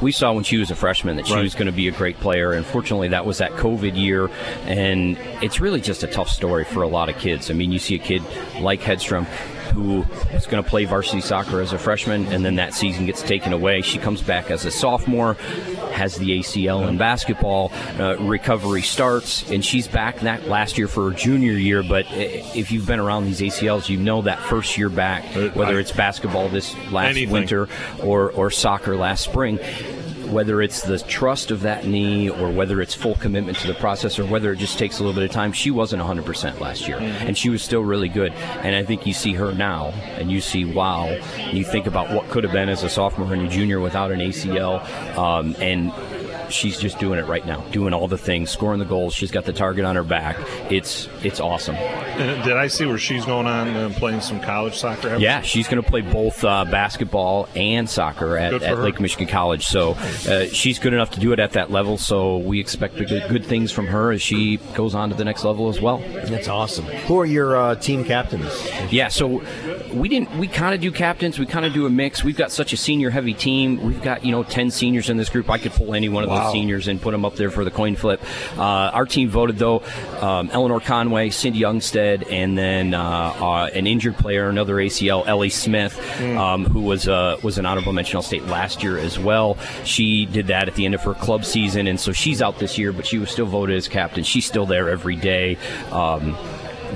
we saw when she was a freshman that she Right. was going to be a great player. Unfortunately, that was that COVID year, and it's really just a tough story for a lot of kids. I mean, you see a kid like Hedstrom who was going to play varsity soccer as a freshman, and then that season gets taken away. She comes back as a sophomore, has the ACL in basketball, uh, recovery starts, and she's back that last year for her junior year. But if you've been around these ACLs, you know that first year back, whether it's basketball this last Anything. winter or, or soccer last spring. Whether it's the trust of that knee or whether it's full commitment to the process or whether it just takes a little bit of time, she wasn't 100% last year. And she was still really good. And I think you see her now and you see, wow, you think about what could have been as a sophomore and a junior without an ACL. Um, and she's just doing it right now, doing all the things, scoring the goals. She's got the target on her back. It's, it's awesome. And did I see where she's going on and playing some college soccer? Yeah, she's going to play both uh, basketball and soccer at, at. Lake Michigan College. So uh, she's good enough to do it at that level. So we expect good, good things from her as she goes on to the next level as well. That's awesome. Who are your uh, team captains? Yeah, so we didn't. We kind of do captains. We kind of do a mix. We've got such a senior-heavy team. We've got you know ten seniors in this group. I could pull any one of Wow. seniors and put them up there for the coin flip. Uh, our team voted though: um, Eleanor Conway, Cindy Youngstead, and then uh, uh, an injured player, another ACL, Ellie Smith, um, who was uh, was an honorable mention all state last year as well. She did that at the end of her club season, and so she's out this year, but she was still voted as captain. She's still there every day. Um,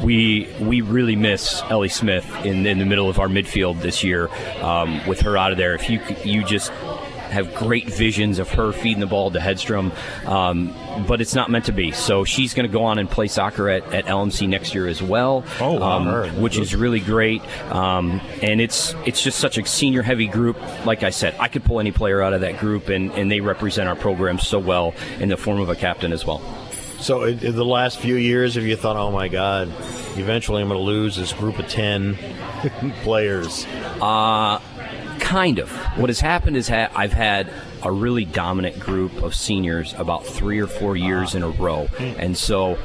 we we really miss Ellie Smith in, in the middle of our midfield this year. Um, with her out of there, if you you just have great visions of her feeding the ball to Hedstrom, um, but it's not meant to be. So she's going to go on and play soccer at, at LMC next year as well, Oh, um, which is really great. Um, and it's it's just such a senior heavy group. Like I said, I could pull any player out of that group, and, and they represent our program so well in the form of a captain as well. So, in, in the last few years, have you thought, oh my God, eventually I'm going to lose this group of 10 players? Uh, kind of. What has happened is ha- I've had a really dominant group of seniors about three or four years in a row. And so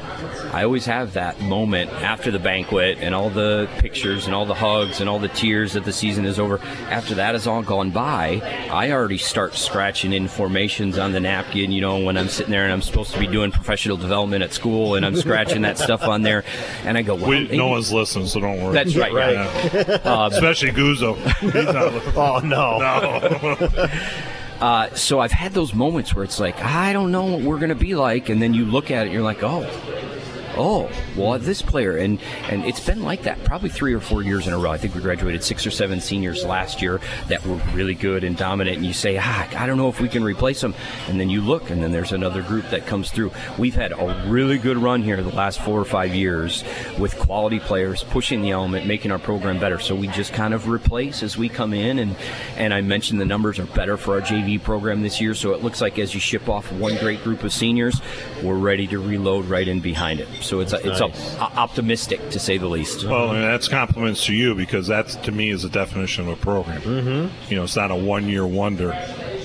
I always have that moment after the banquet and all the pictures and all the hugs and all the tears that the season is over. After that has all gone by, I already start scratching in formations on the napkin, you know, when I'm sitting there and I'm supposed to be doing professional development at school and I'm scratching that stuff on there. And I go, well, We, no one's listening, so don't worry. That's right, right. Yeah. Especially Guzzo. He's not. Oh, no. No. Uh, so I've had those moments where it's like, I don't know what we're going to be like. And then you look at it, you're like, oh, oh, well, this player, and and it's been like that probably three or four years in a row. I think we graduated six or seven seniors last year that were really good and dominant, and you say, ah, I don't know if we can replace them, and then you look, and then there's another group that comes through. We've had a really good run here the last four or five years with quality players pushing the element, making our program better. So we just kind of replace as we come in, and and I mentioned the numbers are better for our JV program this year. So it looks like as you ship off one great group of seniors, we're ready to reload right in behind it. So it's a, it's Nice. a, optimistic to say the least. Well, and that's compliments to you because that's to me is the definition of a program. Mm-hmm. You know, it's not a one-year wonder.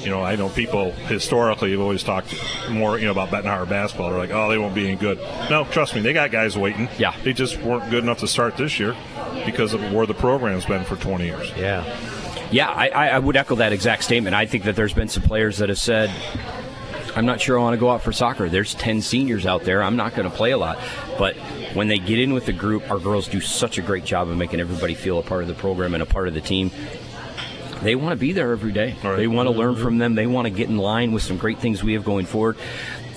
You know, I know people historically have always talked more, you know, about Benton Harbor basketball. They're like, oh, they won't be any good. No, trust me, they got guys waiting. Yeah, they just weren't good enough to start this year because of where the program's been for 20 years. Yeah. Yeah, I, I I would echo that exact statement. I think that there's been some players that have said, I'm not sure I want to go out for soccer. There's 10 seniors out there. I'm not going to play a lot. But when they get in with the group, our girls do such a great job of making everybody feel a part of the program and a part of the team. They want to be there every day. They want to learn from them. They want to get in line with some great things we have going forward.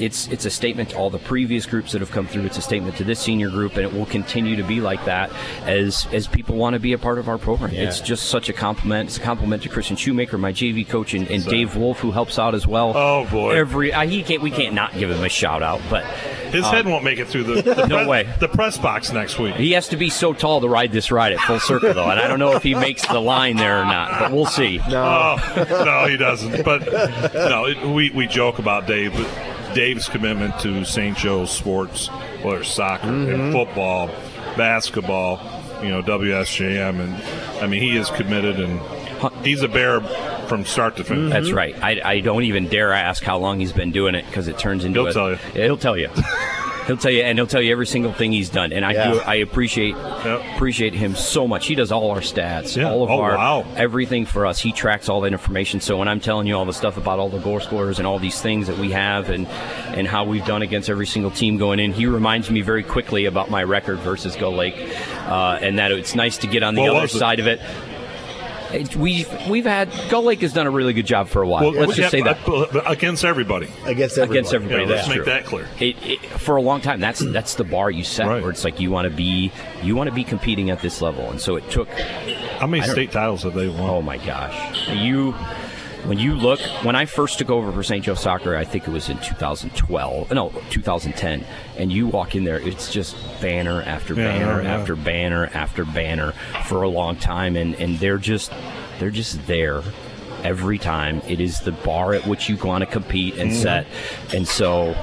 It's it's a statement to all the previous groups that have come through. It's a statement to this senior group, and it will continue to be like that as as people want to be a part of our program. Yeah. It's just such a compliment. It's a compliment to Christian Shoemaker, my JV coach, and, and Dave Wolf, who helps out as well. Oh boy! Every uh, he can't we can't not give him a shout out, but His um, head won't make it through the, the No press, way. the press box next week. He has to be so tall to ride this ride at full circle, though, and I don't know if he makes the line there or not, but we'll see. No, no, he doesn't. But no, it, we we joke about Dave, but Dave's commitment to St. Joe's sports, whether it's soccer Mm-hmm. and football, basketball, you know, WSJM, and I mean, he is committed and he's a bear from start to finish. That's right. I, I don't even dare ask how long he's been doing it because it turns into. He'll a- tell you. He'll tell you. he'll tell you, and he'll tell you every single thing he's done. And I Yeah. do. I appreciate appreciate him so much. He does all our stats, Yeah. all of Oh, our wow. everything for us. He tracks all that information. So when I'm telling you all the stuff about all the goal scorers and all these things that we have and and how we've done against every single team going in, he reminds me very quickly about my record versus Gull Lake, uh, and that it's nice to get on the What other side of it. It, we've we've had Gull Lake has done a really good job for a while. Well, Let's just say that but- but against everybody. Against against everybody. Yeah, let's make true. that clear. It, it, for a long time, that's that's the bar you set, where it's like you want to be you want to be competing at this level, and so it took. How many state titles have they won? Oh my gosh! You when you look when I first took over for St. Joe Soccer, I think it was in 2012, no 2010, and you walk in there, it's just banner after Yeah, banner yeah. after banner after banner for a long time, and and they're just they're just there every time. It is the bar at which you want to compete and Mhm. set, and so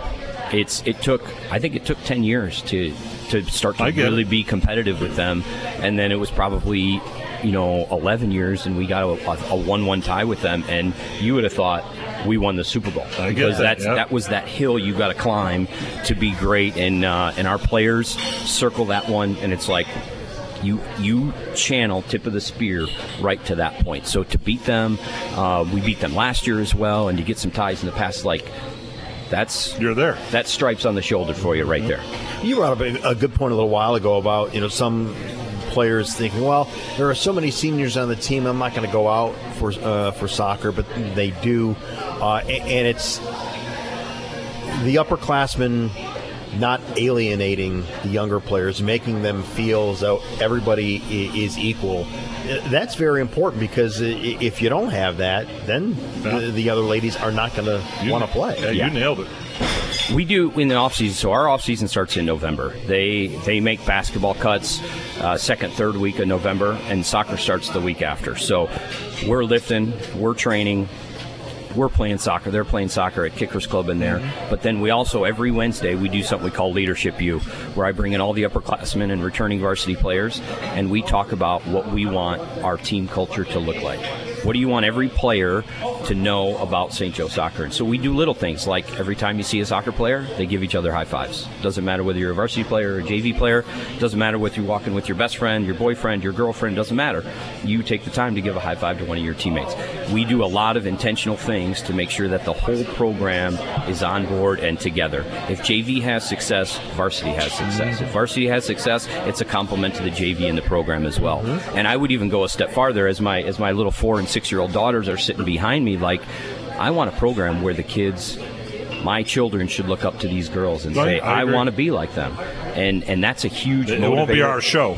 it's it took I think it took 10 years to to start to really be competitive with them, and then it was probably you know 11 years, and we got a, a one-one tie with them, and you would have thought we won the Super Bowl I because that, that's yeah. that was that hill you got to climb to be great, and uh, and our players circle that one, and it's like you you channel tip of the spear right to that point. So to beat them, uh, we beat them last year as well, and to get some ties in the past, like that's you're there. That stripes on the shoulder for you right there. You brought up a, a good point a little while ago about you know some players thinking, well, there are so many seniors on the team, I'm not going to go out for uh, for soccer, but they do, uh, and it's the upperclassmen not alienating the younger players, making them feel as though everybody is equal. That's very important because if you don't have that, then the, the other ladies are not going to want to play. Yeah, you nailed it. We do in the off season. So our off season starts in November. They they make basketball cuts uh, second third week of November, and soccer starts the week after. So we're lifting, we're training. We're playing soccer. They're playing soccer at Kickers Club in there. But then we also every Wednesday we do something we call Leadership U, where I bring in all the upperclassmen and returning varsity players, and we talk about what we want our team culture to look like. What do you want every player to know about St. Joe soccer? And so we do little things like every time you see a soccer player, they give each other high fives. Doesn't matter whether you're a varsity player or a JV player. Doesn't matter whether you're walking with your best friend, your boyfriend, your girlfriend. Doesn't matter. You take the time to give a high five to one of your teammates. We do a lot of intentional things to make sure that the whole program is on board and together. If JV has success, varsity has success. If varsity has success, it's a compliment to the JV and the program as well. Mm-hmm. And I would even go a step farther as my as my little four and six year old daughters are sitting behind me. Like, I want a program where the kids my children should look up to these girls and Right, say, I I, want to be like them. And and that's a huge It, it won't be our show.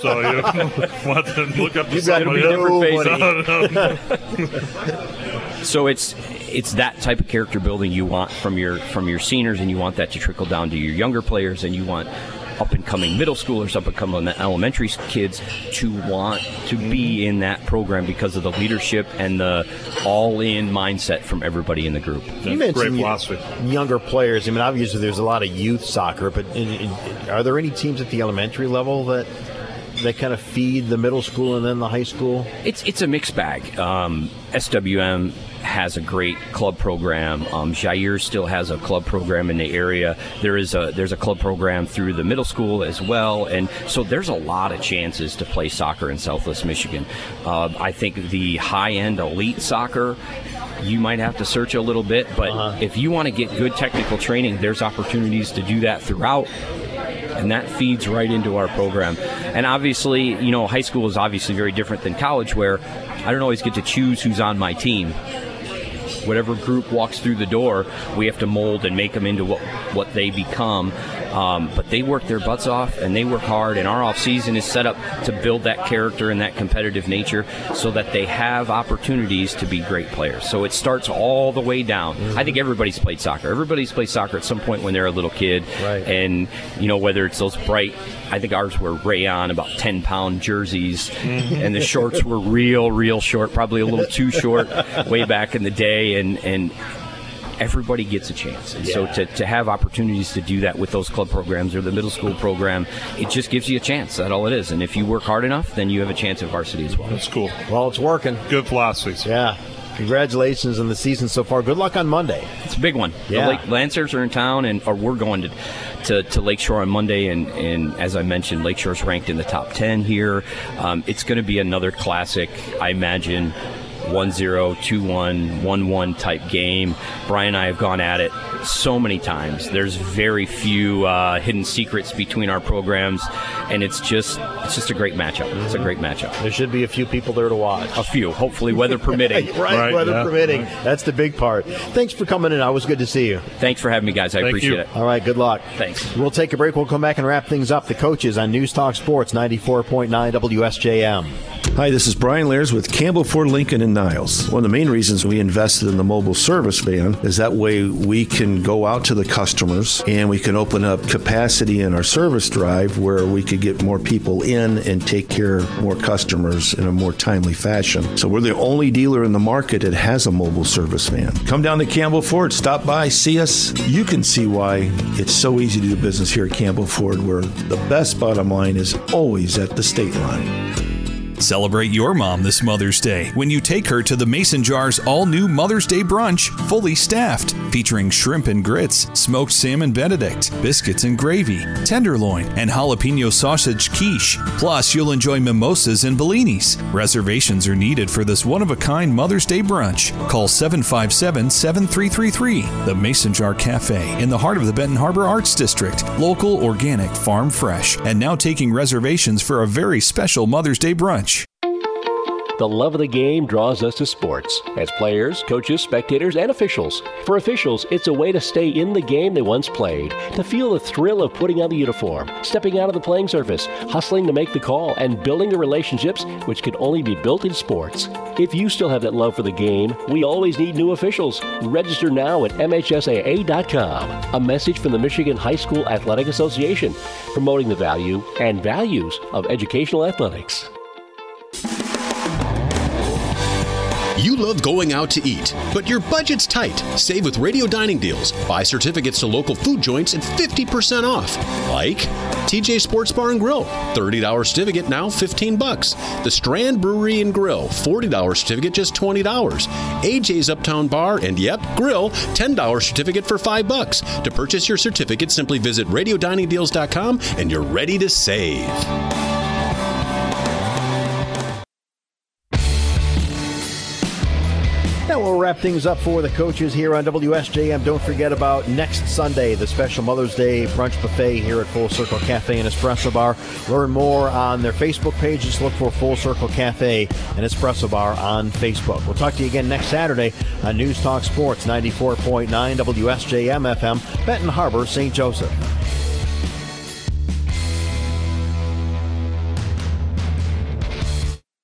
so you want them to look up to You've got to somebody be else. different No, facing. no. So it's it's that type of character building you want from your from your seniors, and you want that to trickle down to your younger players, and you want up and coming middle schoolers, up and coming elementary kids to want to be in that program because of the leadership and the all in mindset from everybody in the group. You mentioned y- younger players. I mean, obviously, there's a lot of youth soccer, but in, in, are there any teams at the elementary level that that kind of feed the middle school and then the high school? It's it's a mixed bag. Um, SWM has a great club program. Um, Jair still has a club program in the area. There is a there's a club program through the middle school as well, and so there's a lot of chances to play soccer in Southwest Michigan. Uh, I think the high end elite soccer. You might have to search a little bit, but if you want to get good technical training, there's opportunities to do that throughout and that feeds right into our program. And obviously, you know, high school is obviously very different than college, where I don't always get to choose who's on my team. Whatever group walks through the door, we have to mold and make them into what what they become. Um, but they work their butts off and they work hard. And our offseason is set up to build that character and that competitive nature, so that they have opportunities to be great players. So it starts all the way down. I think everybody's played soccer. Everybody's played soccer at some point when they're a little kid. Right. And you know whether it's those bright. I think ours were rayon, about ten pound jerseys, and the shorts were real, real short, probably a little too short, way back in the day. And and everybody gets a chance. And so to, to have opportunities to do that with those club programs or the middle school program, it just gives you a chance. That's all it is. And if you work hard enough, then you have a chance at varsity as well. That's cool. Well, it's working. Good philosophies. Yeah. Congratulations on the season so far. Good luck on Monday. It's a big one. Yeah. The Lake Lancers are in town, and or we're going to, to, to Lakeshore on Monday, and, and as I mentioned, Lakeshore's ranked in the top ten here. Um, it's going to be another classic, I imagine. 1-0, 2-1, 1-1 type game. Brian and I have gone at it so many times. There's very few uh, hidden secrets between our programs, and it's just it's just a great matchup. It's a great matchup. There should be a few people there to watch. A few, hopefully, weather permitting. right, weather permitting. That's the big part. Thanks for coming in. It was good to see you. Thanks for having me, guys. I appreciate it. All right, good luck. Thanks. We'll take a break. We'll come back and wrap things up. The coaches on News Talk Sports 94.9 WSJM. Hi, this is Brian Lairs with Campbell Ford Lincoln in Niles. One of the main reasons we invested in the mobile service van is that way we can go out to the customers and we can open up capacity in our service drive where we could get more people in and take care of more customers in a more timely fashion. So we're the only dealer in the market that has a mobile service van. Come down to Campbell Ford, stop by, see us. You can see why it's so easy to do business here at Campbell Ford, where the best bottom line is always at the state line. Celebrate your mom this Mother's Day when you take her to the Mason Jar's all new Mother's Day brunch, fully staffed, featuring shrimp and grits, smoked salmon Benedict, biscuits and gravy, tenderloin, and jalapeno sausage quiche. Plus, you'll enjoy mimosas and bellinis. Reservations are needed for this one of a kind Mother's Day brunch. Call 757 7333. The Mason Jar Cafe in the heart of the Benton Harbor Arts District. Local, organic, farm fresh, and now taking reservations for a very special Mother's Day brunch. The love of the game draws us to sports as players, coaches, spectators, and officials. For officials, it's a way to stay in the game they once played, to feel the thrill of putting on the uniform, stepping out of the playing surface, hustling to make the call, and building the relationships which can only be built in sports. If you still have that love for the game, we always need new officials. Register now at MHSAA.com. A message from the Michigan High School Athletic Association, promoting the value and values of educational athletics. You love going out to eat, but your budget's tight. Save with Radio Dining Deals. Buy certificates to local food joints at 50% off. Like TJ Sports Bar and Grill, $30 certificate now 15 bucks. The Strand Brewery and Grill, $40 certificate just $20. AJ's Uptown Bar and yep, Grill, $10 certificate for 5 bucks. To purchase your certificate, simply visit radiodiningdeals.com and you're ready to save. Wrap things up for the coaches here on WSJM. Don't forget about next Sunday, the special Mother's Day brunch buffet here at Full Circle Cafe and Espresso Bar. Learn more on their Facebook page. Just look for Full Circle Cafe and Espresso Bar on Facebook. We'll talk to you again next Saturday on News Talk Sports 94.9 WSJM FM, Benton Harbor, St. Joseph.